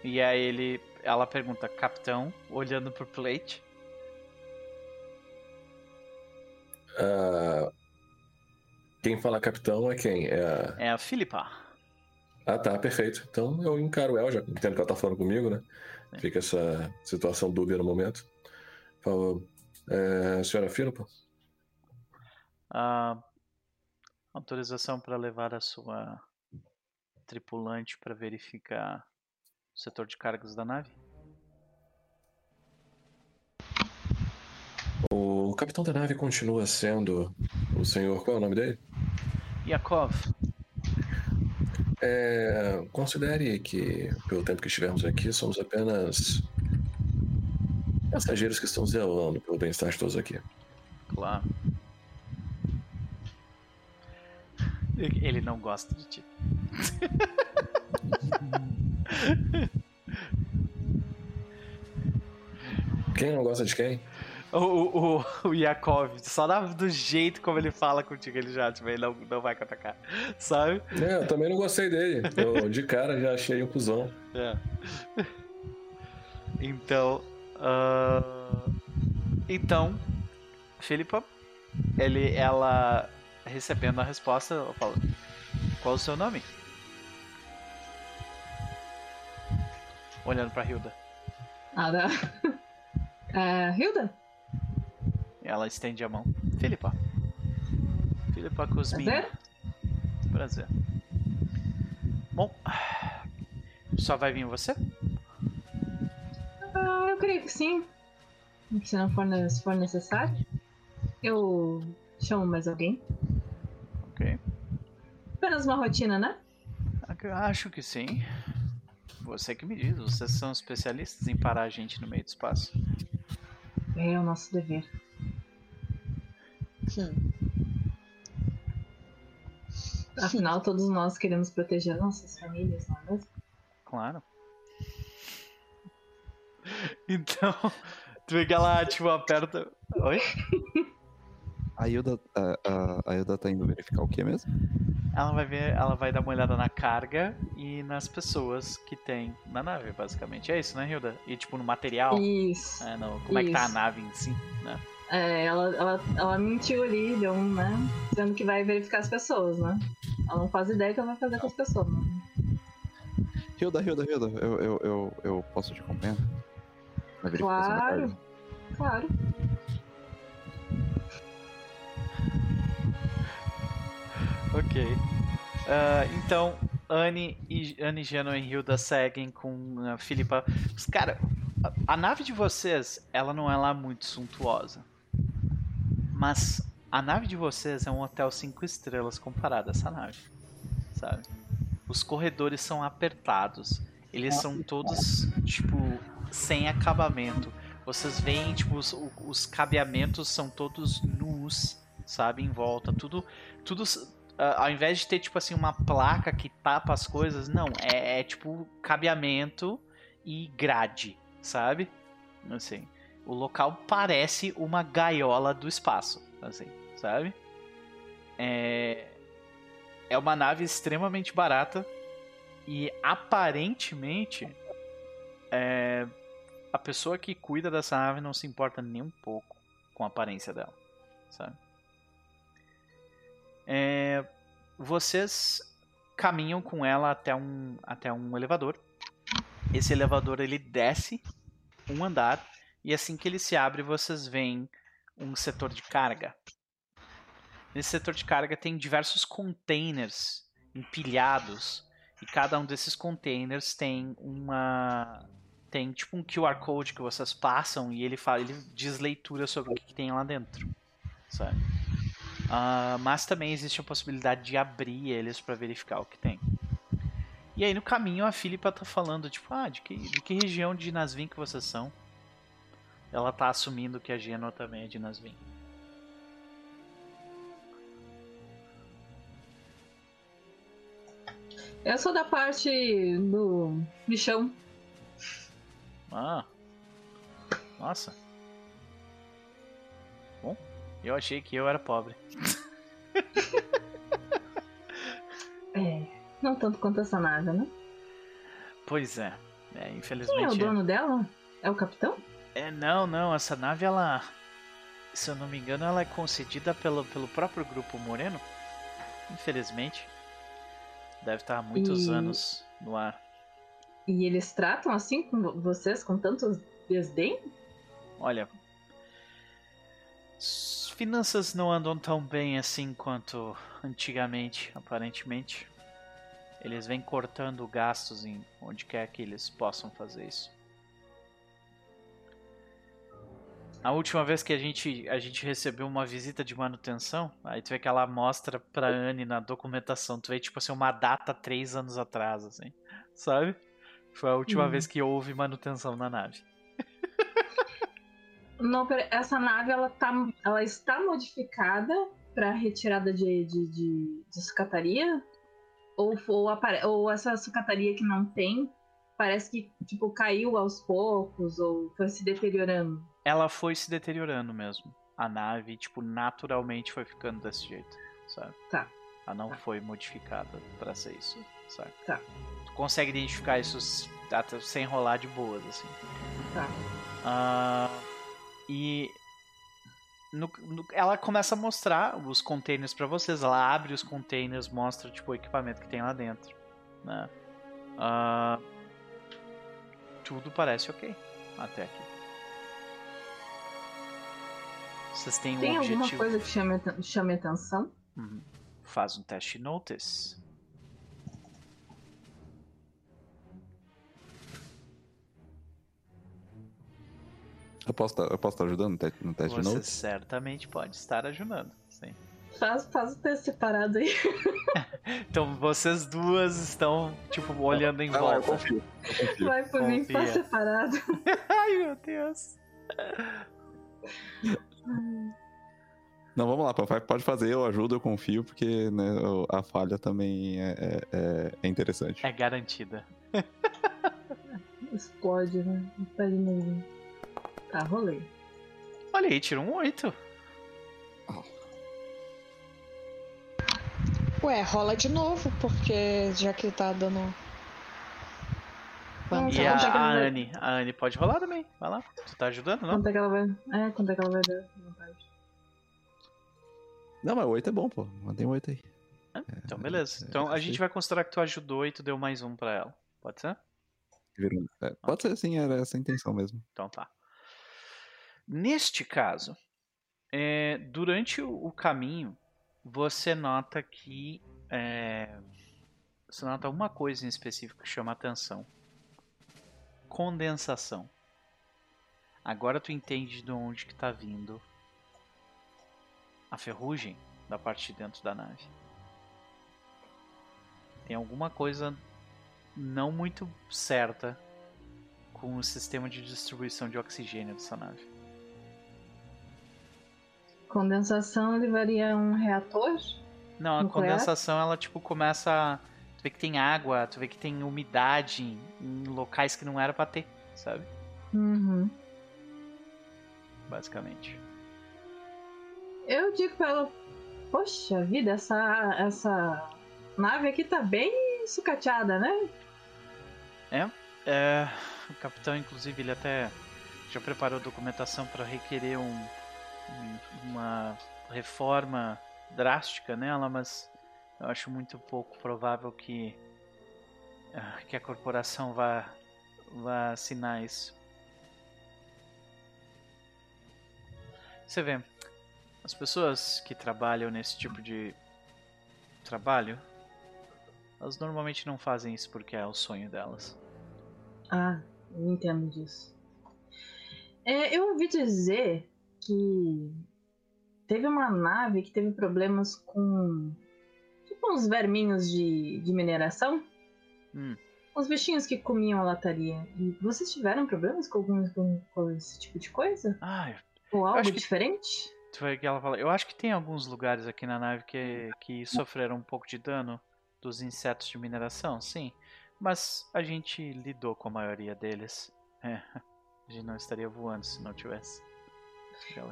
Speaker 1: E aí ele, ela pergunta, capitão, olhando pro plate.
Speaker 3: Ah, quem fala capitão é quem? É a...
Speaker 1: É a Filipa.
Speaker 3: Ah, tá, perfeito. Então eu encaro ela, já entendo que ela tá falando comigo, né? Fica essa situação dúbia no momento. É, senhora Filipa?
Speaker 1: A autorização para levar a sua tripulante para verificar o setor de cargas da nave?
Speaker 3: O capitão da nave continua sendo o senhor. Qual é o nome dele?
Speaker 1: Yakov,
Speaker 3: É, considere que, pelo tempo que estivemos aqui, somos apenas passageiros que estão zelando pelo bem-estar de todos aqui.
Speaker 1: claro. Ele não gosta de ti.
Speaker 3: Quem não gosta de quem?
Speaker 1: O, o, o, Yakov, só do jeito como ele fala contigo, ele já tipo, ele não, não vai atacar, sabe?
Speaker 3: É, eu também não gostei dele. Eu, de cara já achei um cuzão.
Speaker 1: É. Então. Uh... Então, Filipa, ele, ela recebendo a resposta, eu falo: Qual o seu nome? Olhando pra Hilda.
Speaker 5: Ah, da... uh, Hilda?
Speaker 1: Ela estende a mão. Filipa. Filipa Cosmin. Prazer? Prazer. Bom, só vai vir você?
Speaker 5: Ah, eu creio que sim. Se não for, se for necessário. Eu chamo mais alguém. Apenas uma rotina, né?
Speaker 1: Acho que sim. Você que me diz, vocês são especialistas em parar a gente no meio do espaço.
Speaker 5: É o nosso dever. Sim. Afinal, todos nós queremos proteger nossas famílias, não é mesmo?
Speaker 1: Claro. Então, tu vê que ela, tipo, aperta. Oi?
Speaker 4: A Hilda, a, a, a Hilda tá indo verificar o que mesmo?
Speaker 1: Ela vai ver, ela vai dar uma olhada na carga e nas pessoas que tem na nave, basicamente. É isso, né, Hilda? E tipo no material.
Speaker 5: Isso.
Speaker 1: É, no, como isso. é que tá a nave em si, né?
Speaker 5: É, ela, ela, ela mentiu ali, deu um, né? Dizendo que vai verificar as pessoas, né? Ela não faz ideia que ela vai fazer com as pessoas. Né?
Speaker 4: Hilda, Hilda, Hilda, eu, eu, eu, eu posso te acompanhar?
Speaker 5: Claro, claro.
Speaker 1: Ok. Uh, então, Anne e Anne, Geno e Hilda seguem com a Filipa. Cara, a, a nave de vocês, ela não é lá muito suntuosa. Mas a nave de vocês é um hotel 5 estrelas comparado a essa nave. Sabe? Os corredores são apertados. Eles são todos, tipo, sem acabamento. Vocês veem, tipo, os, os cabeamentos são todos nus, sabe? Em volta. Tudo, tudo Uh, ao invés de ter, tipo assim, uma placa que tapa as coisas, não, é, é, tipo cabeamento e grade, sabe? Assim, o local parece uma gaiola do espaço, assim, sabe? É, é uma nave extremamente barata e aparentemente é, a pessoa que cuida dessa nave não se importa nem um pouco com a aparência dela, sabe? É, vocês caminham com ela até um, até um elevador. Esse elevador ele desce um andar e assim que ele se abre vocês veem um setor de carga. Nesse setor de carga tem diversos containers empilhados e cada um desses containers tem uma tem tipo um QR code que vocês passam e ele fala, ele diz leitura sobre o que, que tem lá dentro, sabe? Uh, mas também existe a possibilidade de abrir eles para verificar o que tem. E aí no caminho a Filipa tá falando, tipo, ah, de que, de que região de Nasvin que vocês são? Ela tá assumindo que a Genoa também é de Nasvin.
Speaker 5: Eu sou da parte do bichão.
Speaker 1: Ah. Nossa. Eu achei que eu era pobre.
Speaker 5: é, não tanto quanto essa nave, né?
Speaker 1: Pois é. é infelizmente.
Speaker 5: Quem é o
Speaker 1: é.
Speaker 5: dono dela? É o capitão?
Speaker 1: É, não, não. Essa nave, ela. Se eu não me engano, ela é concedida pelo, pelo próprio grupo Moreno. Infelizmente. Deve estar há muitos e... anos no ar.
Speaker 5: E eles tratam assim com vocês, com tanto desdém?
Speaker 1: Olha, finanças não andam tão bem assim quanto antigamente, aparentemente. Eles vêm cortando gastos em onde quer que eles possam fazer isso. A última vez que a gente, a gente recebeu uma visita de manutenção, aí tu vê que ela mostra pra Anne na documentação, tu vê tipo assim, uma data três anos atrás, assim, sabe? Foi a última uhum. vez que houve manutenção na nave.
Speaker 5: Não, essa nave ela, tá, ela está modificada para retirada de, de, de, de, sucataria? Ou, ou, apare, ou essa sucataria que não tem parece que tipo caiu aos poucos ou foi se deteriorando?
Speaker 1: ela foi se deteriorando mesmo. A nave, tipo, naturalmente foi ficando desse jeito, sabe?
Speaker 5: Tá.
Speaker 1: Ela não
Speaker 5: Tá.
Speaker 1: foi modificada pra ser isso, sabe?
Speaker 5: Tá.
Speaker 1: Tu consegue identificar isso até sem rolar de boas, assim.
Speaker 5: Tá.
Speaker 1: Ah, e no- no- ela começa a mostrar os containers pra vocês. Ela abre os containers, mostra tipo o equipamento que tem lá dentro, né? Ah, tudo parece ok até aqui. Vocês têm um
Speaker 5: Tem alguma
Speaker 1: objetivo.
Speaker 5: coisa que chame, chame atenção?
Speaker 1: Uhum. Faz um teste notice.
Speaker 4: Eu posso tá- estar ajudando no teste, no teste de
Speaker 1: Você
Speaker 4: notes?
Speaker 1: certamente pode estar ajudando. Sim.
Speaker 5: Faz, faz o teste separado aí.
Speaker 1: Então vocês duas estão tipo olhando em
Speaker 4: Ah, lá, eu
Speaker 1: volta.
Speaker 4: confio. Eu confio.
Speaker 5: Vai por mim, faz separado.
Speaker 1: Ai meu Deus.
Speaker 4: Não, vamos lá, papai. Pode fazer, eu ajudo, eu confio, porque né, a falha também é, é- é- é interessante.
Speaker 1: É garantida.
Speaker 5: Explode, né? Não pede ninguém. Tá, rolei.
Speaker 1: Olha aí, tira um 8.
Speaker 2: Ué, rola de novo, porque já que tá dando.
Speaker 5: Não,
Speaker 1: E
Speaker 5: tá,
Speaker 1: a,
Speaker 5: quanto é
Speaker 1: a
Speaker 5: vai-
Speaker 1: Anne, a Anne pode rolar também. Vai lá. Tu tá ajudando, não?
Speaker 5: Quanto é que ela vai. É, quanto é que ela vai dar? Vontade.
Speaker 4: Não, mas 8 é bom, pô. Mantém 8 aí.
Speaker 1: Então beleza.
Speaker 4: é,
Speaker 1: Então a gente vai considerar que tu ajudou e tu deu mais um pra ela. Pode ser?
Speaker 4: Um- é, pode ser sim, era essa a intenção mesmo.
Speaker 1: Então tá. Neste caso, é, durante o, caminho, você nota que. é, você nota uma coisa em específico que chama atenção: condensação. Agora tu entende de onde que tá vindo a ferrugem da parte de dentro da nave. Tem alguma coisa não muito certa com o sistema de distribuição de oxigênio dessa nave.
Speaker 5: Condensação levaria um reator?
Speaker 1: Não, a
Speaker 5: Nuclear?
Speaker 1: condensação ela tipo começa. a- Tu vê que tem água, tu vê que tem umidade em, locais que não era pra ter, sabe?
Speaker 5: Uhum.
Speaker 1: Basicamente.
Speaker 5: Eu digo pra ela, poxa vida, essa, essa nave aqui tá bem sucateada, né?
Speaker 1: É, o capitão, inclusive, ele até já preparou documentação para requerer um- uma reforma drástica nela, mas eu acho muito pouco provável que, ah, que a corporação vá, vá assinar isso. Você vê, as pessoas que trabalham nesse tipo de trabalho, elas normalmente não fazem isso porque é o sonho delas.
Speaker 5: Ah, eu entendo disso. É, eu ouvi dizer que teve uma nave que teve problemas com tipo uns verminhos de, de mineração.
Speaker 1: Hum.
Speaker 5: Uns bichinhos que comiam a lataria. E vocês tiveram problemas com, algum, com, com esse tipo de coisa?
Speaker 1: Ah,
Speaker 5: Ou algo diferente?
Speaker 1: Que ela fala. Eu acho que tem alguns lugares aqui na nave que, que sofreram um pouco de dano dos insetos de mineração, sim. Mas a gente lidou com a maioria deles. É, a gente não estaria voando se não tivesse.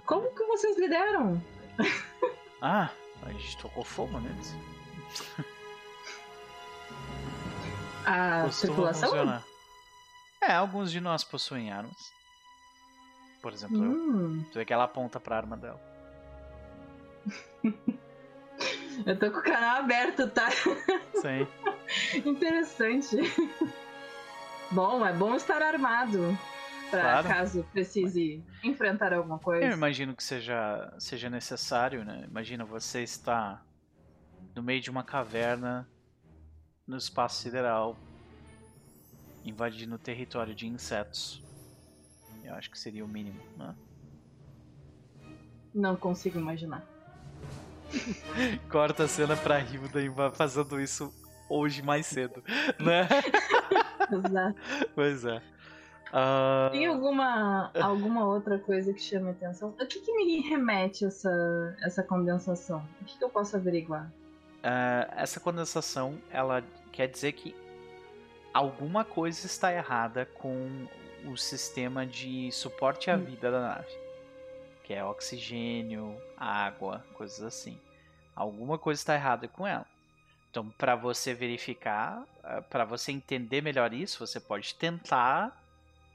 Speaker 5: Como que vocês lidaram?
Speaker 1: Ah, a gente tocou fogo neles.
Speaker 5: A
Speaker 1: Costuma
Speaker 5: tripulação?
Speaker 1: funcionar. É, alguns de nós possuem armas. Por exemplo, eu.
Speaker 5: Hum,
Speaker 1: Tu vê que ela aponta pra arma dela.
Speaker 5: eu tô com o canal aberto, tá?
Speaker 1: Sim.
Speaker 5: Interessante. Bom, é bom estar armado. Pra
Speaker 1: Claro.
Speaker 5: caso precise enfrentar alguma coisa.
Speaker 1: Eu imagino que seja, seja necessário, né? Imagina você está no meio de uma caverna no espaço sideral, invadindo o território de insetos. Eu acho que seria o mínimo, né?
Speaker 5: Não consigo imaginar.
Speaker 1: Corta a cena pra Hilda e vai fazendo isso hoje mais cedo, né?
Speaker 5: Exato.
Speaker 1: pois é. Ah,
Speaker 5: Tem alguma, alguma outra coisa que chame atenção? O que, que me remete essa, essa condensação? O que, que eu posso averiguar?
Speaker 1: ah, essa condensação, ela quer dizer que alguma coisa está errada com o sistema de suporte à vida da nave, que é oxigênio, água, coisas assim. Alguma coisa está errada com ela. Então, para você verificar, eh, para você entender melhor isso, você pode tentar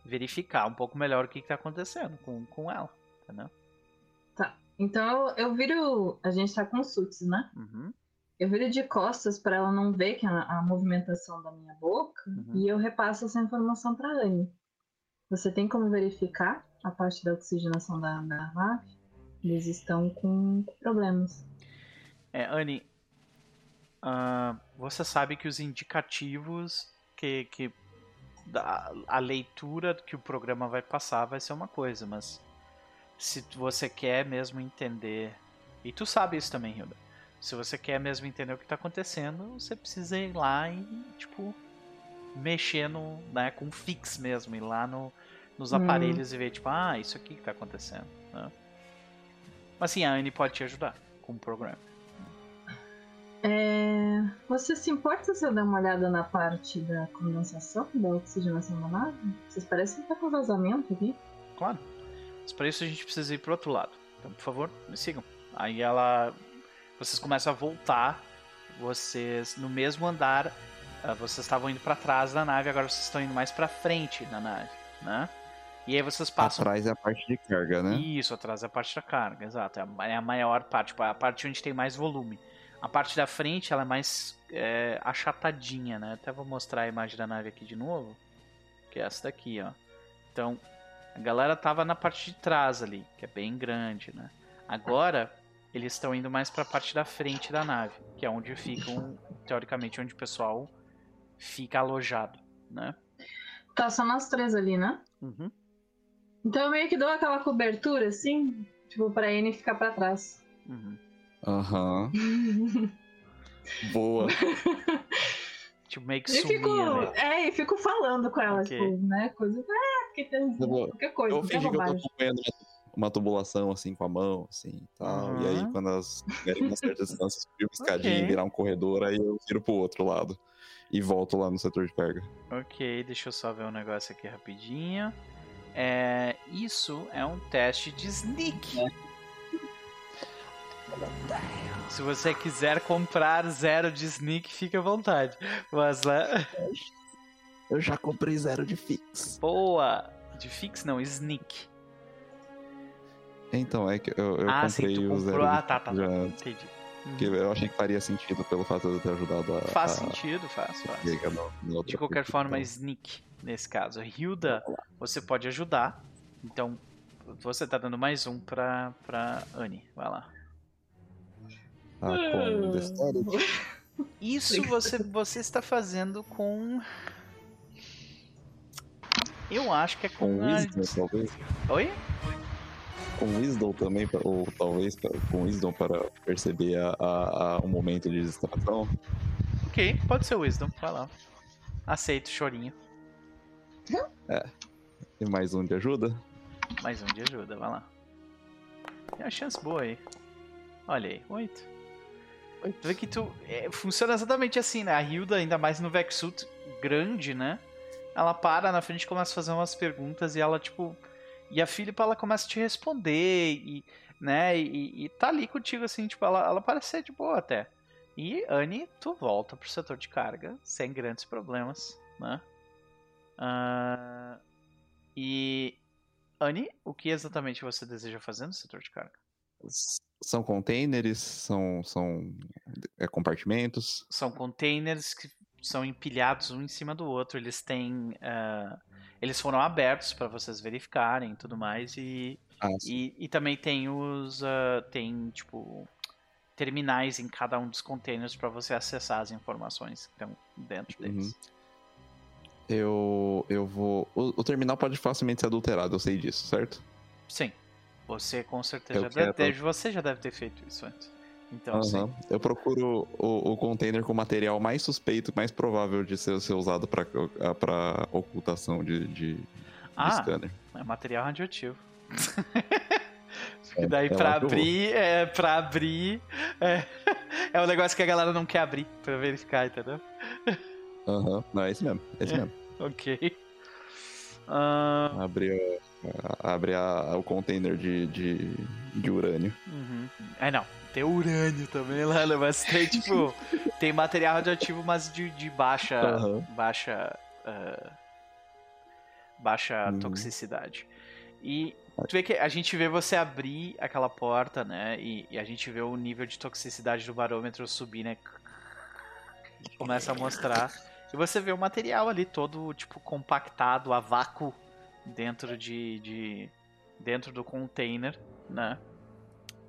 Speaker 1: verificar um pouco melhor o que está acontecendo com, com ela, entendeu?
Speaker 5: Tá. Então eu viro. A gente tá com suits, né?
Speaker 1: Uhum.
Speaker 5: Eu viro de costas para ela não ver que a, a movimentação da minha boca
Speaker 1: Uhum.
Speaker 5: e eu repasso essa informação para Anne. Você tem como verificar a parte da oxigenação da, da nave? Eles estão com problemas.
Speaker 1: É, Anne, ah, você sabe que os indicativos que, que da, a leitura que o programa vai passar vai ser uma coisa, mas se você quer mesmo entender, e tu sabe isso também, Hilda, se você quer mesmo entender o que está acontecendo, você precisa ir lá e, tipo, mexer no, né, com fix mesmo, ir lá no, nos
Speaker 5: Hum.
Speaker 1: aparelhos e ver, tipo, ah, isso aqui que está acontecendo. Né? Mas sim, a Anne pode te ajudar com o programa.
Speaker 5: É, Você se importa se eu der uma olhada na parte da condensação, da oxigenação da nave? Vocês parecem estar com vazamento aqui.
Speaker 1: Claro. Mas para isso a gente precisa ir pro outro lado. Então, por favor, me sigam. Aí ela. Vocês começam a voltar. Vocês, no mesmo andar, ah, vocês estavam indo para trás da nave, agora vocês estão indo mais para frente da nave, né? E aí vocês passam.
Speaker 4: Atrás é a parte de carga, né?
Speaker 1: Isso, atrás é a parte da carga, exato. É a, é maior parte, tipo, é a parte onde tem mais volume. A parte da frente ela é mais é, achatadinha, né? Até vou mostrar a imagem da nave aqui de novo. Que é essa daqui, ó. Então, a galera tava na parte de trás ali, que é bem grande, né? Agora, eles estão indo mais pra parte da frente da nave, que é onde ficam, teoricamente, onde o pessoal fica alojado, né?
Speaker 5: Tá só nós três ali, né?
Speaker 1: Uhum.
Speaker 5: Então eu meio que dou aquela cobertura assim, tipo, pra Anne ficar pra trás.
Speaker 1: Uhum.
Speaker 4: Aham. Boa.
Speaker 1: Tipo, meio que
Speaker 5: E fico,
Speaker 1: ali.
Speaker 5: é, e fico falando com ela,
Speaker 1: Ok.
Speaker 5: tipo, né? Coisa. Ah, porque tem qualquer coisa,
Speaker 4: Eu fingi que eu tô acompanhando uma- tubulação assim com a mão, assim e tal. E aí, quando elas estiverem uma certa distância, subir uma escadinha
Speaker 1: Ok.
Speaker 4: e virar um corredor, aí eu viro pro outro lado. E volto lá no setor de carga.
Speaker 1: Ok, deixa eu só ver um negócio aqui rapidinho. É, isso é um teste de sneak. Se você quiser comprar zero de sneak, fique à vontade. Mas né?
Speaker 4: Eu já comprei zero de fix.
Speaker 1: Boa! De fix não, sneak.
Speaker 4: Então, é que eu, eu
Speaker 1: ah, sim,
Speaker 4: comprei
Speaker 1: tu
Speaker 4: o
Speaker 1: comprou.
Speaker 4: zero
Speaker 1: Ah,
Speaker 4: de
Speaker 1: tá, tá.
Speaker 4: já-
Speaker 1: tá. Entendi. Uhum.
Speaker 4: que eu achei que faria sentido pelo fato de eu ter ajudado a.
Speaker 1: Faz
Speaker 4: a...
Speaker 1: sentido, faz, faz.
Speaker 4: No- no outro
Speaker 1: De qualquer forma,
Speaker 4: então.
Speaker 1: sneak nesse caso. Hilda, você pode ajudar. Então, você tá dando mais um pra, pra Anne. Vai lá.
Speaker 4: Tá com.
Speaker 1: Isso você, você está fazendo com. Eu acho que é com.
Speaker 4: Com
Speaker 1: a-
Speaker 4: Wisdom, talvez.
Speaker 1: Oi?
Speaker 4: Com Wisdom também, ou talvez com Wisdom para perceber a, a- a- um momento de distração.
Speaker 1: Ok, pode ser Wisdom. Vai lá. Aceito, chorinho.
Speaker 4: E mais um de ajuda.
Speaker 1: Mais um de ajuda, vai lá. Tem uma chance boa aí. Olha aí, oito. Tu vê que tu. é, funciona exatamente assim, né? A Hilda, ainda mais no Vexsuit grande, né? Ela para na frente começa a fazer umas perguntas e ela, tipo. E a Philippa, ela começa a te responder e. Né? E, e tá ali contigo, assim, tipo, ela, ela parece ser de boa até. E, Anne, tu volta pro setor de carga sem grandes problemas, né? Ah, e. Anne, o que exatamente você deseja fazer no setor de carga?
Speaker 4: São containers, são, são é, compartimentos.
Speaker 1: São containers que são empilhados um em cima do outro. Eles têm. ah, eles foram abertos para vocês verificarem e tudo mais. E,
Speaker 4: Ah,
Speaker 1: e, e também tem os. ah, tem, tipo. Terminais em cada um dos containers para você acessar as informações que estão dentro deles.
Speaker 4: Uhum. Eu, eu vou. O, o terminal pode facilmente ser adulterado, eu sei disso, certo?
Speaker 1: Sim. Você com certeza
Speaker 4: Eu
Speaker 1: já deve, ter- você já deve ter feito isso antes. Então, sim.
Speaker 4: Aham. Eu procuro o, o container com o material mais suspeito, mais provável de ser, ser usado para ocultação de, de, de
Speaker 1: Ah,
Speaker 4: scanner.
Speaker 1: É material radioativo.
Speaker 4: É,
Speaker 1: E daí
Speaker 4: é
Speaker 1: pra
Speaker 4: eu vou.
Speaker 1: abrir, é, pra abrir, é, é um negócio que a galera não quer abrir pra verificar, entendeu?
Speaker 4: Aham, Não, é esse mesmo. É esse
Speaker 1: É.
Speaker 4: mesmo.
Speaker 1: Ok. Uh...
Speaker 4: Abre, abre a, o container de, de, de urânio.
Speaker 1: Uhum. É, não. Tem urânio também lá, né? Mas tem, tipo. tem material radioativo, mas de, de baixa. Uhum. Baixa. Uh, baixa uhum. toxicidade. E tu vê que a gente vê você abrir aquela porta, né? E, e, a gente vê o nível de toxicidade do barômetro subir, né? Começa a mostrar. E você vê o material ali todo, tipo, compactado a vácuo dentro de. de dentro do container, né?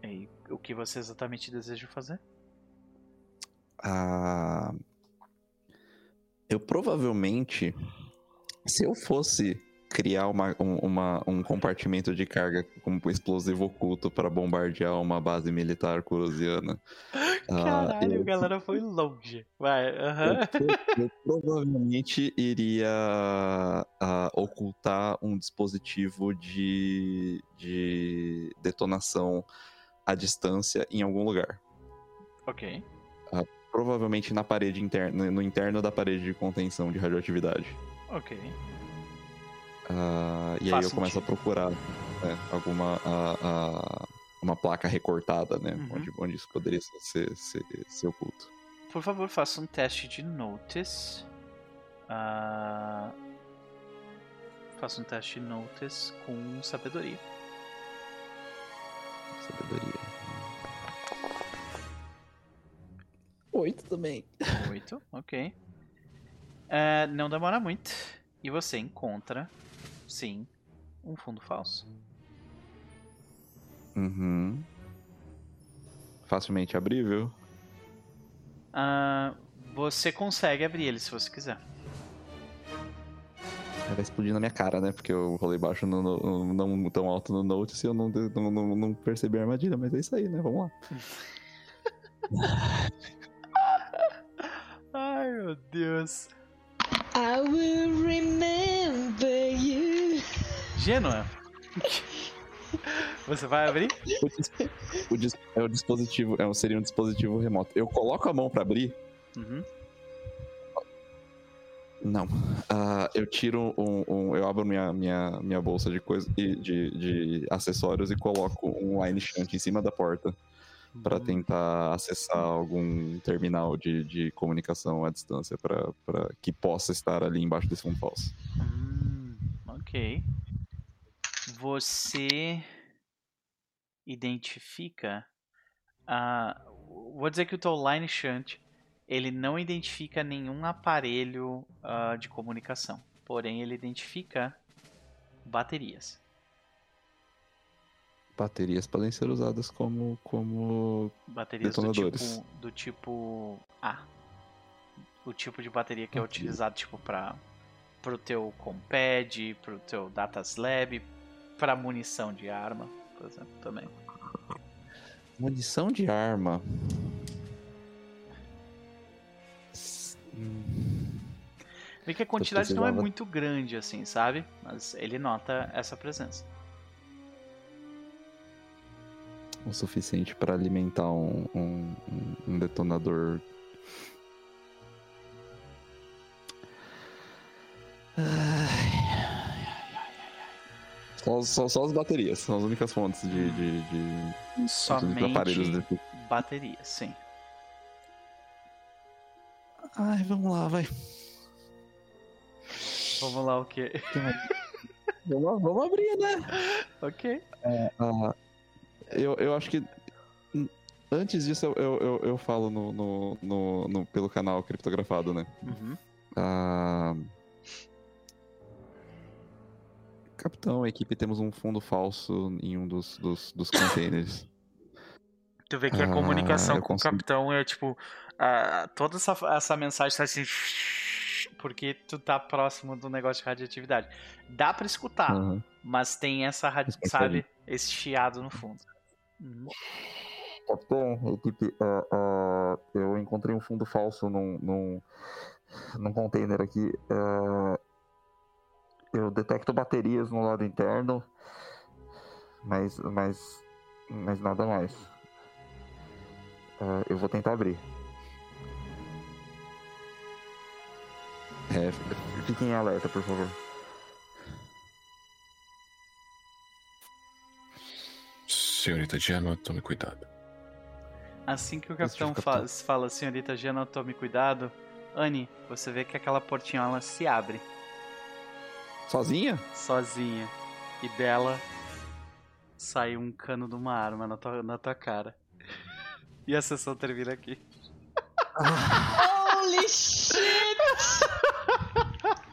Speaker 1: E o que você exatamente deseja fazer?
Speaker 4: Ah. Eu provavelmente. Se eu fosse criar uma, um, uma, um compartimento de carga com um explosivo oculto para bombardear uma base militar curusiana.
Speaker 1: Caralho, uh, eu, a galera foi longe. Vai,
Speaker 4: eu, eu, provavelmente iria uh, ocultar um dispositivo de, de detonação à distância em algum lugar.
Speaker 1: Ok.
Speaker 4: Uh, provavelmente na parede interna, no interno da parede de contenção de radioatividade.
Speaker 1: Ok.
Speaker 4: Uh, e Faz aí eu começo a procurar né, alguma uh, uh, uma placa recortada, né? Uhum. Onde, onde isso poderia ser, ser, ser oculto.
Speaker 1: Por favor, faça um teste de notice. Faça um teste de notice com sabedoria.
Speaker 4: Sabedoria. Oito também.
Speaker 1: Oito, ok. Uh, não demora muito. E você encontra Sim, um fundo falso.
Speaker 4: Uhum. Facilmente abrível?
Speaker 1: Uh, você consegue abrir ele se você quiser.
Speaker 4: Vai explodir na minha cara, né? Porque eu rolei baixo no, no, não tão alto no note e eu não, não, não, não percebi a armadilha, mas é isso aí, né? Vamos lá.
Speaker 1: Ai, meu Deus.
Speaker 2: I will remember you.
Speaker 1: Genoa. Você vai abrir?
Speaker 4: O, dis é o dispositivo, é, seria um dispositivo remoto. Eu coloco a mão para abrir.
Speaker 1: Uhum.
Speaker 4: Não. Uh, eu tiro um, um, Eu abro minha, minha, minha bolsa de, coisa, de, de acessórios e coloco um line shunt em cima da porta para uhum. tentar acessar algum terminal de, de comunicação à distância para que possa estar ali embaixo desse fundo falso.
Speaker 1: Hum, ok. Você identifica. Uh, vou dizer que o teu line shunt ele não identifica nenhum aparelho uh, de comunicação, porém ele identifica baterias
Speaker 4: baterias podem ser usadas como, como
Speaker 1: baterias detonadores. Do tipo, do tipo A. O tipo de bateria que é utilizado tipo para pro teu compad, pro teu data slab, para munição de arma, por exemplo, também.
Speaker 4: Munição de arma.
Speaker 1: Vê que a quantidade não é muito grande assim, sabe? Mas ele nota essa presença.
Speaker 4: o suficiente para alimentar um, um, um detonador. Só, só, só, as baterias, são as únicas fontes de. de, de
Speaker 1: Somente aparelhos de... baterias, sim.
Speaker 4: Ai, vamos lá, vai.
Speaker 1: Vamos lá, o quê?
Speaker 4: vamos, vamos abrir, né?
Speaker 1: ok.
Speaker 4: É, uh, eu, eu acho que antes disso eu, eu, eu falo no, no, no, no, pelo canal criptografado, né?
Speaker 1: Uhum.
Speaker 4: Ah, capitão, equipe temos um fundo falso em um dos, dos, dos containers.
Speaker 1: Tu vê que a ah, comunicação com consigo... o capitão é tipo. Uh, toda essa, essa mensagem tá assim. Porque tu tá próximo do negócio de radioatividade. Dá para escutar, uhum. mas tem essa, sabe, esse chiado no fundo.
Speaker 4: Uhum. Capitão, equipe, uh, uh, eu encontrei um fundo falso num, num, num container aqui. Uh, eu detecto baterias no lado interno, mas, mas, mas nada mais. Uh, eu vou tentar abrir. É, fiquem em alerta, por favor.
Speaker 3: Senhorita Giano, tome cuidado.
Speaker 1: Assim que o capitão. Fala, fala, senhorita Giano, tome cuidado, Anne, você vê que aquela portinha ela se abre.
Speaker 4: Sozinha?
Speaker 1: Sozinha. E dela sai um cano de uma arma na tua, na tua cara. E a sessão termina aqui.
Speaker 2: Holy shit!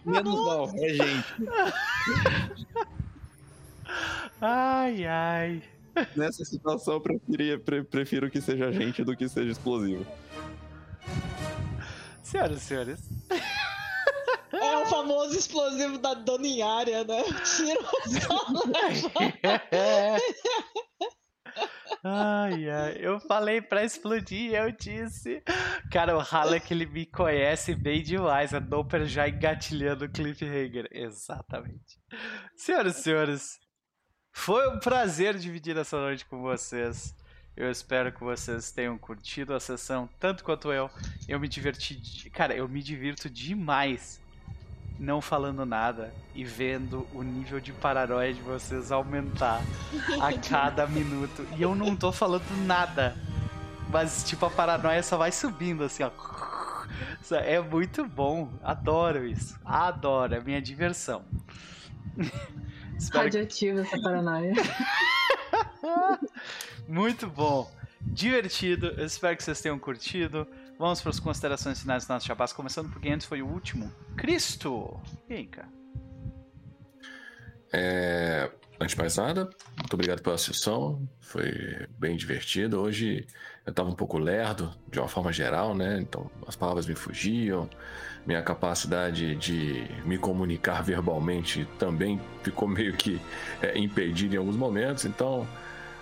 Speaker 4: Menos mal, é gente.
Speaker 1: Ai, ai.
Speaker 4: Nessa situação, eu preferia, pre, prefiro que seja gente do que seja explosivo.
Speaker 1: Senhoras e senhores.
Speaker 2: É o famoso explosivo da dona em área, né? Tira
Speaker 1: Ai, ai, eu falei pra explodir, eu disse. Cara, o Halleck ele me conhece bem demais. A Doper já engatilhando o Cliffhanger. Exatamente. Senhoras e senhores, foi um prazer dividir essa noite com vocês. Eu espero que vocês tenham curtido a sessão tanto quanto eu. Eu me diverti. Cara, eu me divirto demais não falando nada e vendo o nível de paranoia de vocês aumentar a cada minuto. E eu não tô falando nada. Mas, tipo, a paranoia só vai subindo, assim, ó. É muito bom. Adoro isso. Adoro. É minha diversão.
Speaker 5: Radioativa que... essa paranoia.
Speaker 1: muito bom. Divertido. Eu espero que vocês tenham curtido. Vamos para as considerações finais do nosso chapás, começando por quem antes foi o último. Cristo! E aí, cara?
Speaker 3: É, antes de mais nada, muito obrigado pela sessão. Foi bem divertido. Hoje eu estava um pouco lerdo, de uma forma geral, né? Então as palavras me fugiam. Minha capacidade de me comunicar verbalmente também ficou meio que é, impedida em alguns momentos. Então,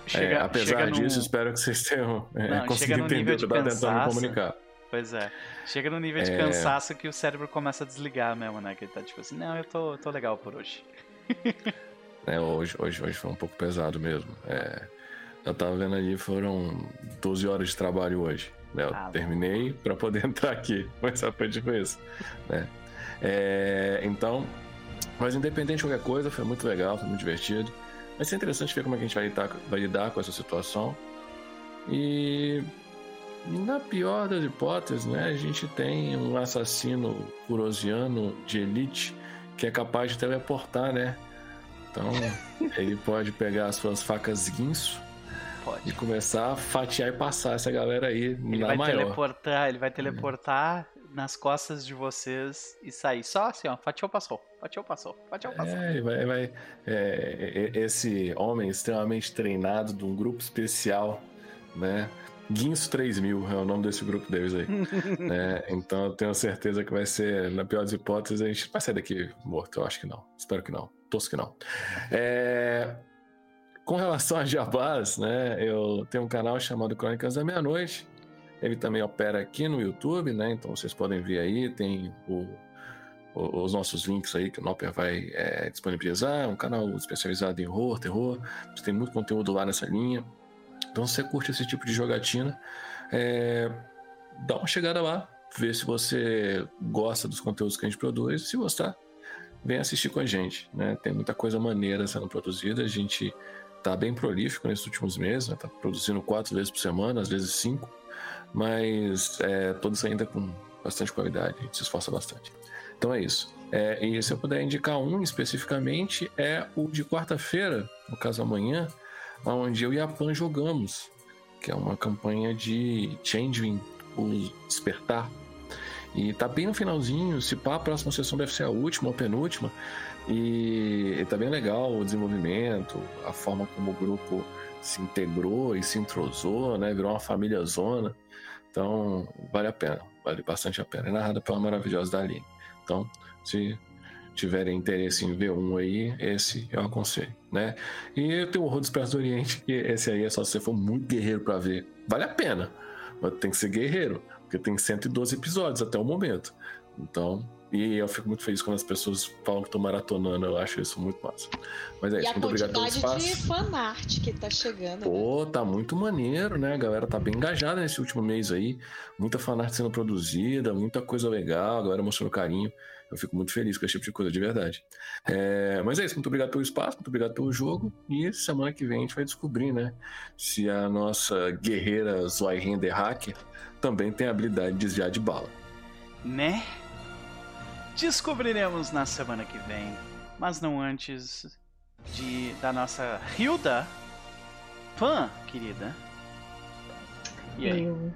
Speaker 3: chega, é, apesar disso, no... espero que vocês tenham é, conseguido entender o que eu estava tentando me comunicar.
Speaker 1: Pois é. Chega no nível de é... cansaço que o cérebro começa a desligar mesmo, né? Que ele tá tipo assim, não, eu tô, tô legal por hoje.
Speaker 3: é, hoje, hoje, hoje foi um pouco pesado mesmo. É, eu tava vendo ali, foram 12 horas de trabalho hoje. Né? Eu ah, terminei para poder entrar aqui. Mas só foi tipo isso. Né? É, então, mas independente de qualquer coisa, foi muito legal, foi muito divertido. Vai ser interessante ver como é que a gente vai lidar, vai lidar com essa situação. E na pior das hipóteses, né, a gente tem um assassino curosiano de elite que é capaz de teleportar, né? Então, ele pode pegar as suas facas guinso pode. e começar a fatiar e passar essa galera aí
Speaker 1: ele
Speaker 3: na
Speaker 1: vai
Speaker 3: maior.
Speaker 1: Teleportar, ele vai teleportar nas costas de vocês e sair só assim, ó, fatiou, passou, fatiou, passou, fatiou, passou.
Speaker 3: É, vai, vai, é, esse homem extremamente treinado de um grupo especial, né? Guinso 3000 é o nome desse grupo deles aí. né? Então eu tenho certeza que vai ser, na pior das hipóteses, a gente vai sair daqui morto. Eu acho que não. Espero que não. Torço que não. É... Com relação a Jabás, né? Eu tenho um canal chamado Crônicas da Meia-Noite. Ele também opera aqui no YouTube, né? Então vocês podem ver aí, tem o, os nossos links aí que o Noper vai é, disponibilizar. É um canal especializado em horror, terror. Tem muito conteúdo lá nessa linha. Então, se você curte esse tipo de jogatina, é, dá uma chegada lá, vê se você gosta dos conteúdos que a gente produz. Se gostar, vem assistir com a gente. Né? Tem muita coisa maneira sendo produzida. A gente está bem prolífico nesses últimos meses, está né? produzindo quatro vezes por semana, às vezes cinco, mas é, todos ainda com bastante qualidade. A gente se esforça bastante. Então é isso. É, e se eu puder indicar um especificamente, é o de quarta-feira, no caso amanhã, onde eu e a Pan jogamos, que é uma campanha de Changeling, o Despertar. E tá bem no finalzinho, se pá, a próxima sessão deve ser a última ou penúltima. E, e tá bem legal o desenvolvimento, a forma como o grupo se integrou e se entrosou, né? Virou uma família zona. Então, vale a pena, vale bastante a pena. É narrada pela maravilhosa Daline. Então, se tiverem interesse em ver um aí, esse eu aconselho, né? E tem o Horror Disperso do Oriente, que esse aí é só se você for muito guerreiro para ver. Vale a pena, mas tem que ser guerreiro, porque tem 112 episódios até o momento. Então, E eu fico muito feliz quando as pessoas falam que estão maratonando, eu acho isso muito massa. Mas é
Speaker 2: e
Speaker 3: isso, muito obrigado pelo espaço.
Speaker 2: De fanart que tá chegando.
Speaker 3: Pô, né? tá muito maneiro, né? A galera tá bem engajada nesse último mês aí. Muita fanart sendo produzida, muita coisa legal, a galera mostrando carinho. Eu fico muito feliz com esse tipo de coisa, de verdade. É, mas é isso, muito obrigado pelo espaço, muito obrigado pelo jogo. E semana que vem a gente vai descobrir, né? Se a nossa guerreira Zweihander Hacker também tem a habilidade de desviar de bala.
Speaker 1: Né? Descobriremos na semana que vem. Mas não antes de da nossa Hilda, fã querida. E aí?
Speaker 5: Eu...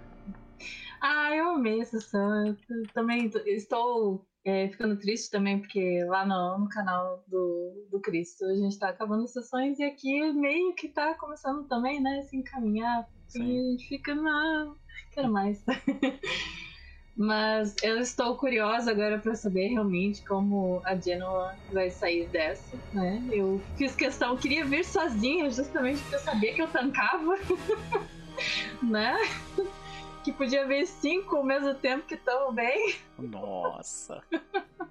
Speaker 5: Ah, eu amei essa sessão. Eu também estou é, ficando triste também, porque lá no, no canal do, do Cristo a gente está acabando as sessões e aqui meio que está começando também, né? Se encaminhar. Sim. E a gente fica, não, quero mais. Mas eu estou curiosa agora para saber realmente como a Genoa vai sair dessa, né? Eu fiz questão, queria vir sozinha justamente porque eu sabia que eu tancava, né? Que podia vir cinco ao mesmo tempo que estão bem.
Speaker 1: Nossa!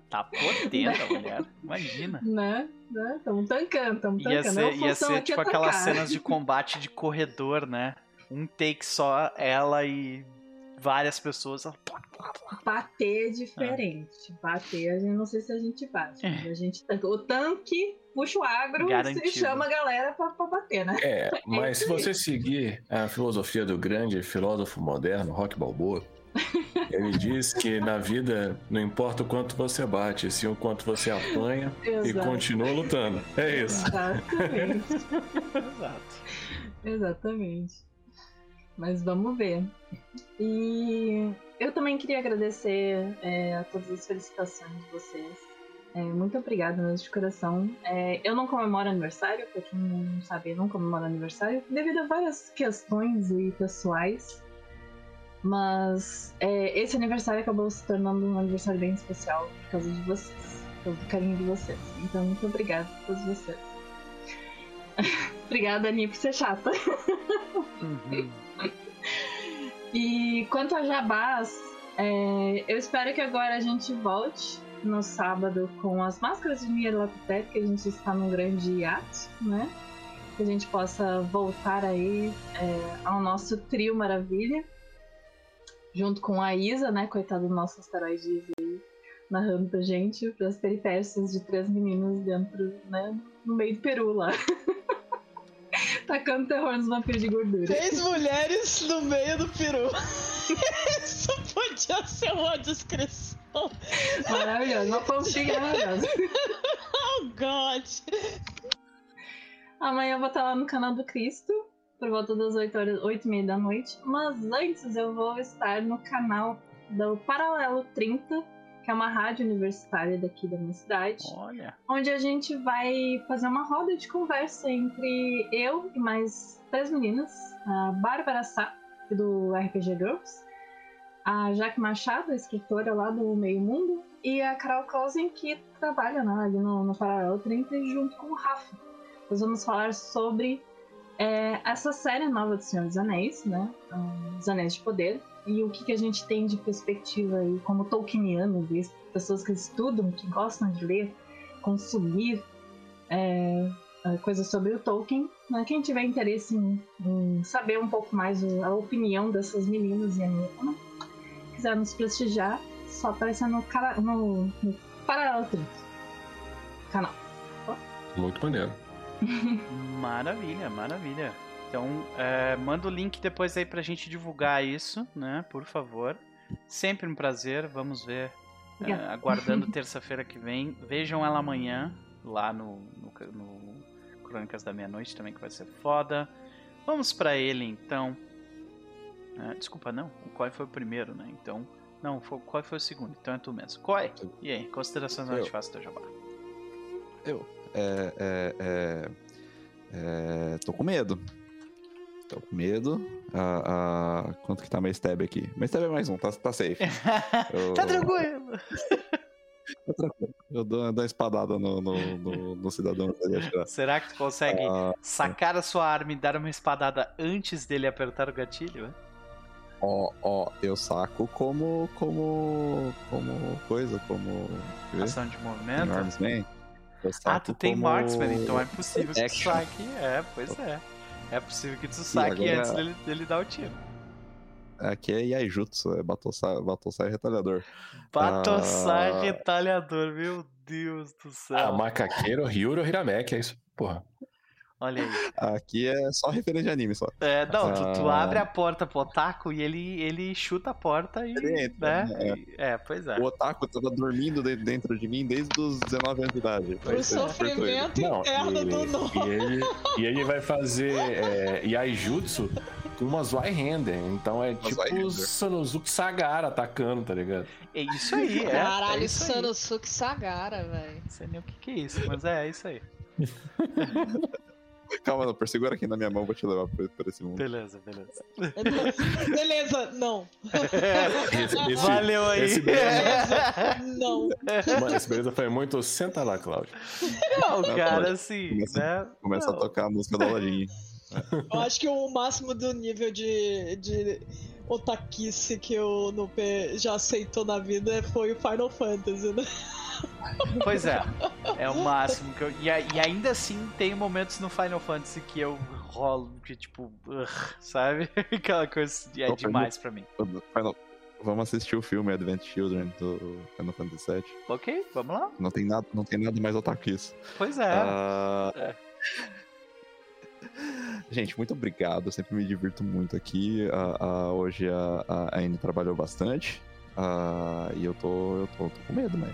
Speaker 1: Tá potente a mulher, imagina.
Speaker 5: Né? Né? tancando, estamos tancando.
Speaker 1: Ia ser, ia ser tipo aquelas cenas de combate de corredor, né? Um take só, ela e várias pessoas.
Speaker 5: Bater é diferente. Ah. Bater, a gente não sei se a gente bate. É. A gente, o tanque puxa o agro Garantido. e chama a galera pra, pra bater, né?
Speaker 3: É, é mas se você seguir a filosofia do grande filósofo moderno, Rock Balboa, ele diz que na vida não importa o quanto você bate, sim o quanto você apanha Exato. e continua lutando. É isso.
Speaker 5: Exatamente. Exato. Exatamente. Mas vamos ver. E eu também queria agradecer é, a todas as felicitações de vocês. É, muito obrigada mesmo de coração. É, eu não comemoro aniversário, pra quem não sabe, eu não comemoro aniversário, devido a várias questões e pessoais. Mas é, esse aniversário acabou se tornando um aniversário bem especial por causa de vocês, pelo carinho de vocês. Então, muito obrigada a todos vocês. obrigada, Aninha, por ser chata. Uhum. E quanto a jabás, é, eu espero que agora a gente volte no sábado com as máscaras de Nyarlathotep, que a gente está num grande hiato, né? Que a gente possa voltar aí é, ao nosso trio maravilha, junto com a Isa, né? Coitada do nosso asteroide aí, narrando pra gente as peripécias de três meninos dentro, né? No meio do Peru lá. Tacando terror nos vampiros de gordura.
Speaker 2: Três mulheres no meio do peru. Isso podia ser uma descrição.
Speaker 5: Maravilhoso, uma fanfic maravilhosa.
Speaker 2: oh, God.
Speaker 5: Amanhã eu vou estar lá no canal do Cristo, por volta das 8 horas, 8 e meia da noite. Mas antes eu vou estar no canal do Paralelo 30 que é uma rádio universitária daqui da minha cidade.
Speaker 1: Olha.
Speaker 5: Onde a gente vai fazer uma roda de conversa entre eu e mais três meninas. A Bárbara Sá, do RPG Girls. A Jaque Machado, escritora lá do Meio Mundo. E a Carol Cousin, que trabalha né, ali no, no Paralelo 30, junto com o Rafa. Nós vamos falar sobre é, essa série nova do Senhor dos Anéis, né? Os Anéis de Poder, e o que, que a gente tem de perspectiva aí como Tolkieniano, pessoas que estudam, que gostam de ler, consumir é, é, coisas sobre o Tolkien. Né? Quem tiver interesse em, em, saber um pouco mais a opinião dessas meninas e a minha, né? Quiser nos prestigiar, só aparecer no, no, no Paralelo 30 canal.
Speaker 3: Muito maneiro.
Speaker 1: maravilha, maravilha. Então, é, manda o link depois aí pra gente divulgar isso, né? Por favor. Sempre um prazer. Vamos ver. É, aguardando terça-feira que vem. Vejam ela amanhã, lá no, no, no Crônicas da Meia-Noite também, que vai ser foda. Vamos para ele então. É, desculpa, não. O Koi foi o primeiro, né? Então. Não, foi, o Koi foi o segundo, então é tu mesmo. Koi, e aí? Considerações face do Jabá?
Speaker 4: Eu. É, é, é, é, tô com medo. Tô com medo. Ah, ah, quanto que tá meu stab aqui? Meu stab é mais um, tá, tá safe.
Speaker 1: Eu... tá tranquilo.
Speaker 4: tá tranquilo. Eu dou, dou uma espadada no, no, no, no cidadão.
Speaker 1: Será que tu consegue ah, sacar a sua arma e dar uma espadada antes dele apertar o gatilho?
Speaker 4: Ó, ó, eu saco como, como, como, coisa como.
Speaker 1: Ação de movimento?
Speaker 4: Marksman.
Speaker 1: Ah, tu tem como... Marksman, então é possível que tu saque. É, pois é. É possível que tu saque agora... antes dele, dele dar o tiro.
Speaker 4: Aqui é Yaijutsu, é Batosai, Batosai Retalhador.
Speaker 1: Batosai ah... Retalhador, meu Deus do céu. Ah,
Speaker 3: macaqueiro, Ryuro Hirameki, é isso, porra.
Speaker 1: Olha aí.
Speaker 4: Aqui é só referência de anime só.
Speaker 1: É, não, ah... tu, tu, ah. abre a porta pro Otaku e ele, ele chuta a porta e. Ele entra, né? né? É. é. pois é.
Speaker 4: O Otaku tava dormindo dentro de mim desde os 19 anos de idade.
Speaker 2: O sofrimento interno do nome.
Speaker 3: E ele, e ele vai fazer é, Yaijutsu com umas Y-Hander. Então é tipo o Sanosuke Sagara atacando, tá ligado?
Speaker 1: É isso aí, é.
Speaker 2: Caralho,
Speaker 1: é
Speaker 2: Sanosuke Sagara, velho. Não
Speaker 1: sei nem o que, que é isso, mas é, é isso aí.
Speaker 4: Calma, não, segura aqui na minha mão, vou te levar pra, pra esse mundo.
Speaker 1: Beleza, beleza.
Speaker 2: beleza, não.
Speaker 3: Esse, esse,
Speaker 1: Valeu aí.
Speaker 3: Esse beleza,
Speaker 2: não.
Speaker 3: Mano, esse beleza foi muito. Senta lá, Cláudio.
Speaker 1: Não, cara, assim.
Speaker 4: Começa,
Speaker 1: né?
Speaker 4: começa
Speaker 1: não.
Speaker 4: a tocar a música da Ladinha.
Speaker 2: Eu acho que o máximo do nível de, de otaquice que o Nupe já aceitou na vida foi o Final Fantasy, né?
Speaker 1: Pois é, é o máximo que eu. E, e, ainda assim tem momentos no Final Fantasy que eu rolo, que tipo, uh, sabe? Aquela coisa é demais pra mim.
Speaker 4: Final... Vamos assistir o filme Advent Children do Final Fantasy VII.
Speaker 1: Ok, vamos lá.
Speaker 4: Não tem nada, não tem nada mais otaku que isso.
Speaker 1: Pois é. Uh... é.
Speaker 4: Gente, muito obrigado. Eu sempre me divirto muito aqui. Uh, uh, hoje a, a Anne trabalhou bastante. Uh, e eu tô, eu tô, tô com medo, mas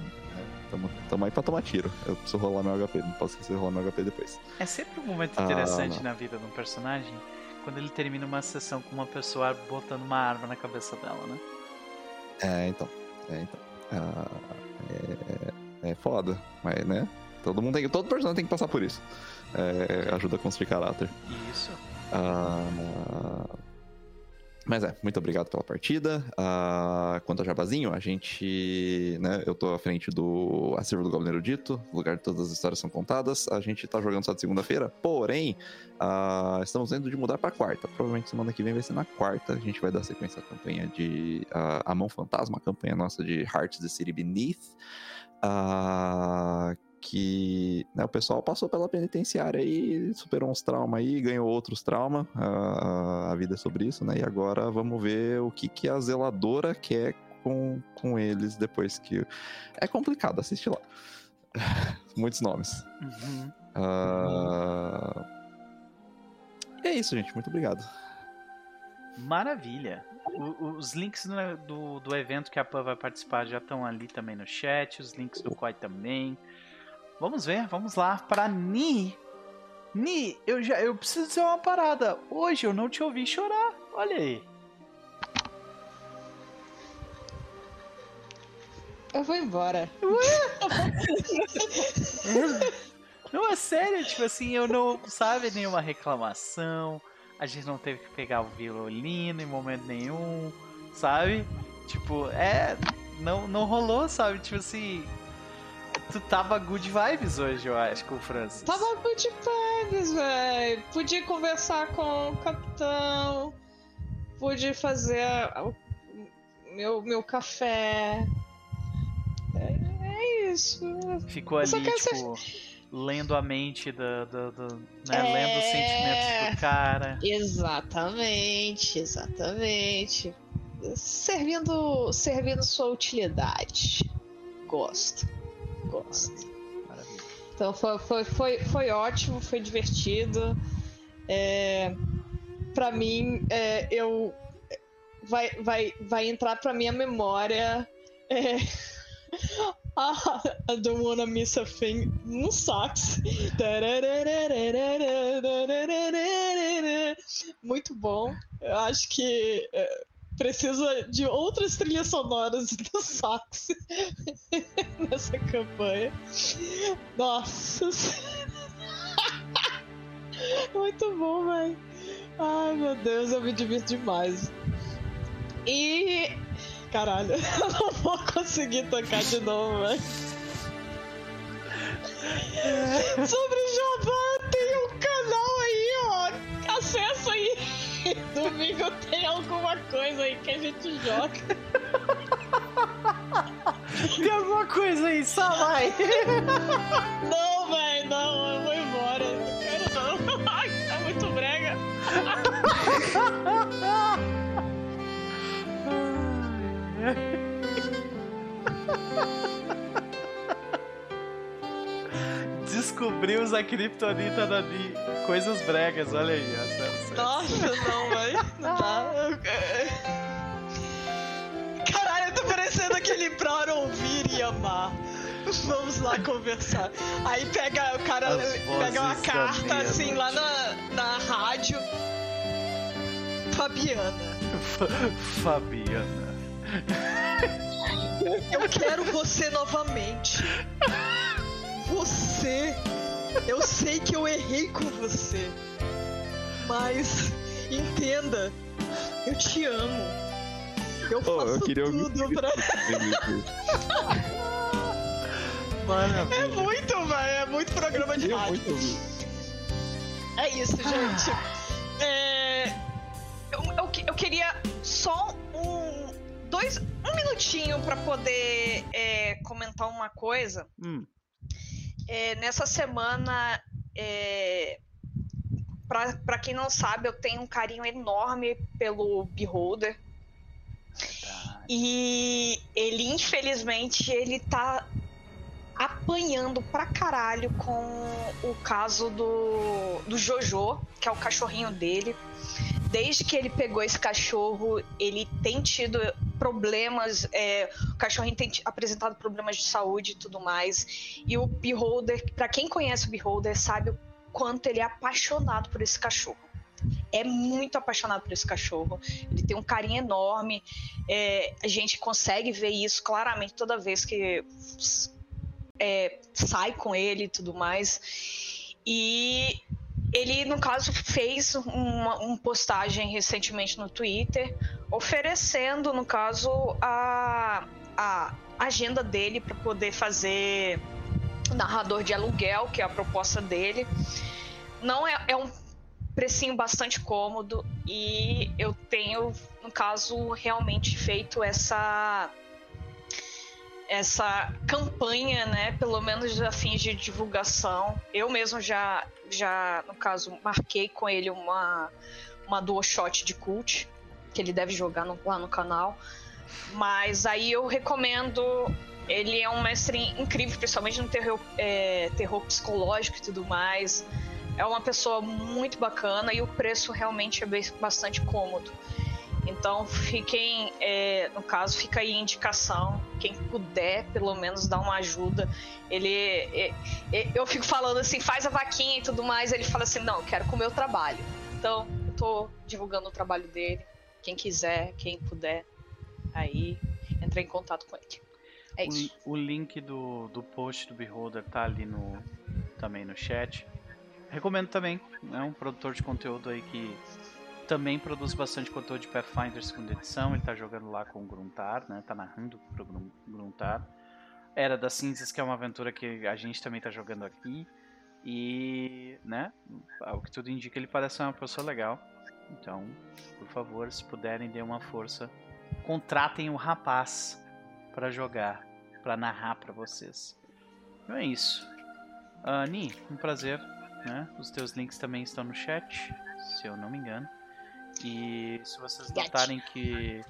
Speaker 4: Tamo, tamo aí pra tomar tiro. Eu preciso rolar meu HP, não posso esquecer de rolar meu HP depois.
Speaker 1: É sempre um momento interessante ah, na vida de um personagem quando ele termina uma sessão com uma pessoa botando uma arma na cabeça dela, né?
Speaker 4: É, então. É, então. Ah, é, é foda, mas, né? Todo mundo tem, todo personagem tem que passar por isso. É, ajuda a construir caráter.
Speaker 1: Isso.
Speaker 4: Ah, mas é, muito obrigado pela partida. Uh, quanto a Jabazinho, a gente. Né, eu tô à frente do Acervo do Goblin Erudito, lugar de todas as histórias são contadas. A gente tá jogando só de segunda-feira, porém, uh, estamos indo de mudar pra quarta. Provavelmente semana que vem vai ser na quarta. A gente vai dar sequência à campanha de uh, A Mão Fantasma, a campanha nossa de Hearts the City Beneath. Uh, que né, o pessoal passou pela penitenciária aí, superou uns traumas aí, ganhou outros traumas. A, a vida é sobre isso, né? E agora vamos ver o que, que a zeladora quer com, com eles depois que. É complicado, assiste lá. Muitos nomes. Uhum. Uh... É isso, gente. Muito obrigado.
Speaker 1: Maravilha. O, os links do, do, do, evento que a Pan vai participar já estão ali também no chat, os links do Koi também. Vamos ver, vamos lá. Para Ni. Ni, eu já eu preciso dizer uma parada. Hoje eu não te ouvi chorar. Olha aí.
Speaker 2: Eu vou embora.
Speaker 1: não, é sério, tipo assim, eu não, sabe, nenhuma reclamação. A gente não teve que pegar o violino em momento nenhum, sabe? Tipo, é. Não, não rolou, sabe? Tipo assim, Tu tava good vibes hoje, eu acho, com o Francis.
Speaker 2: Tava good vibes, velho. Pude conversar com o capitão. Pude fazer o meu, meu café. É, é isso.
Speaker 1: Ficou ali, tipo, ser... lendo a mente do. do, do né? É... Lendo os sentimentos do cara.
Speaker 2: Exatamente, exatamente. Servindo, servindo sua utilidade. Gosto gosto. Maravilha. Então foi, foi, foi, foi ótimo, foi divertido. É, para mim, é, eu vai, vai, vai entrar pra minha memória. É, ah, I don't wanna miss a thing no sax. Muito bom. Eu acho que é, precisa de outras trilhas sonoras do sax nessa campanha. Nossa. Muito bom, velho. Ai, meu Deus, eu me divirto demais. E. Caralho, eu não vou conseguir tocar de novo, velho. Sobre Jabá, tem um canal aí, ó. Acessa aí. Domingo tem alguma coisa aí que a gente joga.
Speaker 1: Tem alguma coisa aí, só vai.
Speaker 2: Não, velho, não, eu vou embora. Não quero não. Ai, tá muito brega.
Speaker 1: Descobrimos a criptonita da Ni. Coisas bregas, olha aí.
Speaker 2: Nossa, não, velho. Vamos lá conversar. Aí pega o cara, pega uma carta assim lá na, na rádio. Fabiana.
Speaker 1: Fabiana.
Speaker 2: Eu quero você novamente. Você. Eu sei que eu errei com você. Mas entenda, eu te amo. Eu faço oh, eu tudo pra.
Speaker 1: Maravilha.
Speaker 2: É muito, velho. É muito programa de rádio. É isso, gente. É... Eu, eu, eu, queria só um. Dois. Um minutinho para poder é, comentar uma coisa.
Speaker 1: Hum.
Speaker 2: É, nessa semana. É, para quem não sabe, eu tenho um carinho enorme pelo Beholder. E ele, infelizmente, ele tá apanhando pra caralho com o caso do, do Jojo, que é o cachorrinho dele. Desde que ele pegou esse cachorro, ele tem tido problemas, é, o cachorrinho tem apresentado problemas de saúde e tudo mais. E o Beholder, para quem conhece o Beholder, sabe o quanto ele é apaixonado por esse cachorro é muito apaixonado por esse cachorro. Ele tem um carinho enorme. É, a gente consegue ver isso claramente toda vez que é, sai com ele e tudo mais. E ele, no caso, fez uma, uma, postagem recentemente no Twitter oferecendo, no caso, a, a agenda dele para poder fazer narrador de aluguel, que é a proposta dele. Não é, é um precinho bastante cômodo e eu tenho, no caso, realmente feito essa essa campanha, né, pelo menos a fins de divulgação. Eu mesmo já, já no caso, marquei com ele uma, uma dual shot de cult, que ele deve jogar no, lá no canal. Mas aí eu recomendo. Ele é um mestre incrível, principalmente no terror, é, terror psicológico e tudo mais. É uma pessoa muito bacana e o preço realmente é bastante cômodo. Então fiquem, é, no caso, fica aí a indicação. Quem puder, pelo menos, dar uma ajuda. Ele. É, é, eu fico falando assim, faz a vaquinha e tudo mais. Ele fala assim, não, quero comer o trabalho. Então, eu tô divulgando o trabalho dele. Quem quiser, quem puder, aí entra em contato com ele. É isso.
Speaker 1: O, o link do, do post do Beholder tá ali no também no chat. Recomendo também. É um produtor de conteúdo aí que também produz bastante conteúdo de Pathfinder segunda edição. Ele tá jogando lá com o Gruntar, né? Tá narrando pro Gruntar. Era das Cinzas, que é uma aventura que a gente também tá jogando aqui. E, né? O que tudo indica, ele parece ser uma pessoa legal. Então, por favor, se puderem, dê uma força. Contratem o rapaz para jogar, para narrar para vocês. Então é isso. Uh, Ni, um prazer. Né? Os teus links também estão no chat, se eu não me engano. E se vocês notarem que.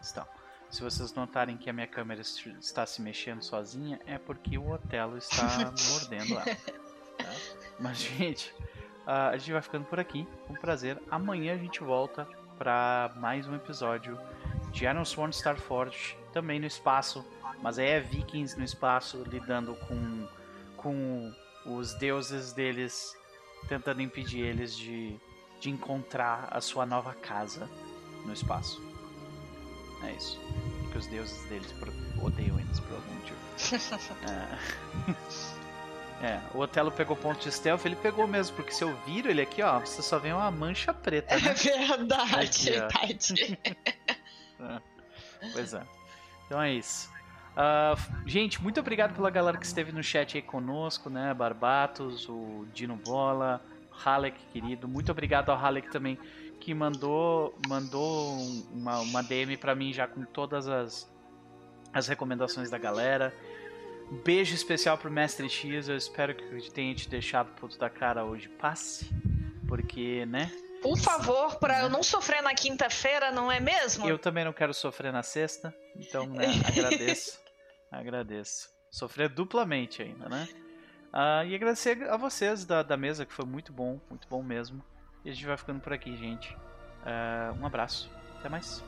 Speaker 1: Estão. Se vocês notarem que a minha câmera está se mexendo sozinha, é porque o Otelo está mordendo ela. Tá? Mas, gente, a gente vai ficando por aqui. Um prazer. Amanhã a gente volta para mais um episódio de Iron Sworn Starforge, também no espaço, mas aí é Vikings no espaço lidando com, com os deuses deles, tentando impedir eles de de encontrar a sua nova casa no espaço. É isso. Porque os deuses deles odeiam eles por algum motivo. é. é, o Otelo pegou ponto de stealth, ele pegou mesmo, porque se eu viro ele aqui, ó, você só vê uma mancha preta. Né?
Speaker 2: É verdade, aqui,
Speaker 1: é. Pois é. Então é isso. Uh, gente, muito obrigado pela galera que esteve no chat aí conosco, né? Barbatos, o Dino Bola, Halek, querido. Muito obrigado ao Halek também, que mandou, mandou uma, uma DM para mim já com todas as, as recomendações da galera. Um beijo especial pro Mestre X. Eu espero que eu tenha te deixado puto da cara hoje. Passe. Porque, né?
Speaker 7: Por favor, para eu não sofrer na quinta-feira, não é mesmo?
Speaker 1: Eu também não quero sofrer na sexta. Então, né, agradeço. agradeço. Sofrer duplamente ainda, né? Uh, e agradecer a vocês da, da mesa, que foi muito bom, muito bom mesmo. E a gente vai ficando por aqui, gente. Uh, um abraço. Até mais.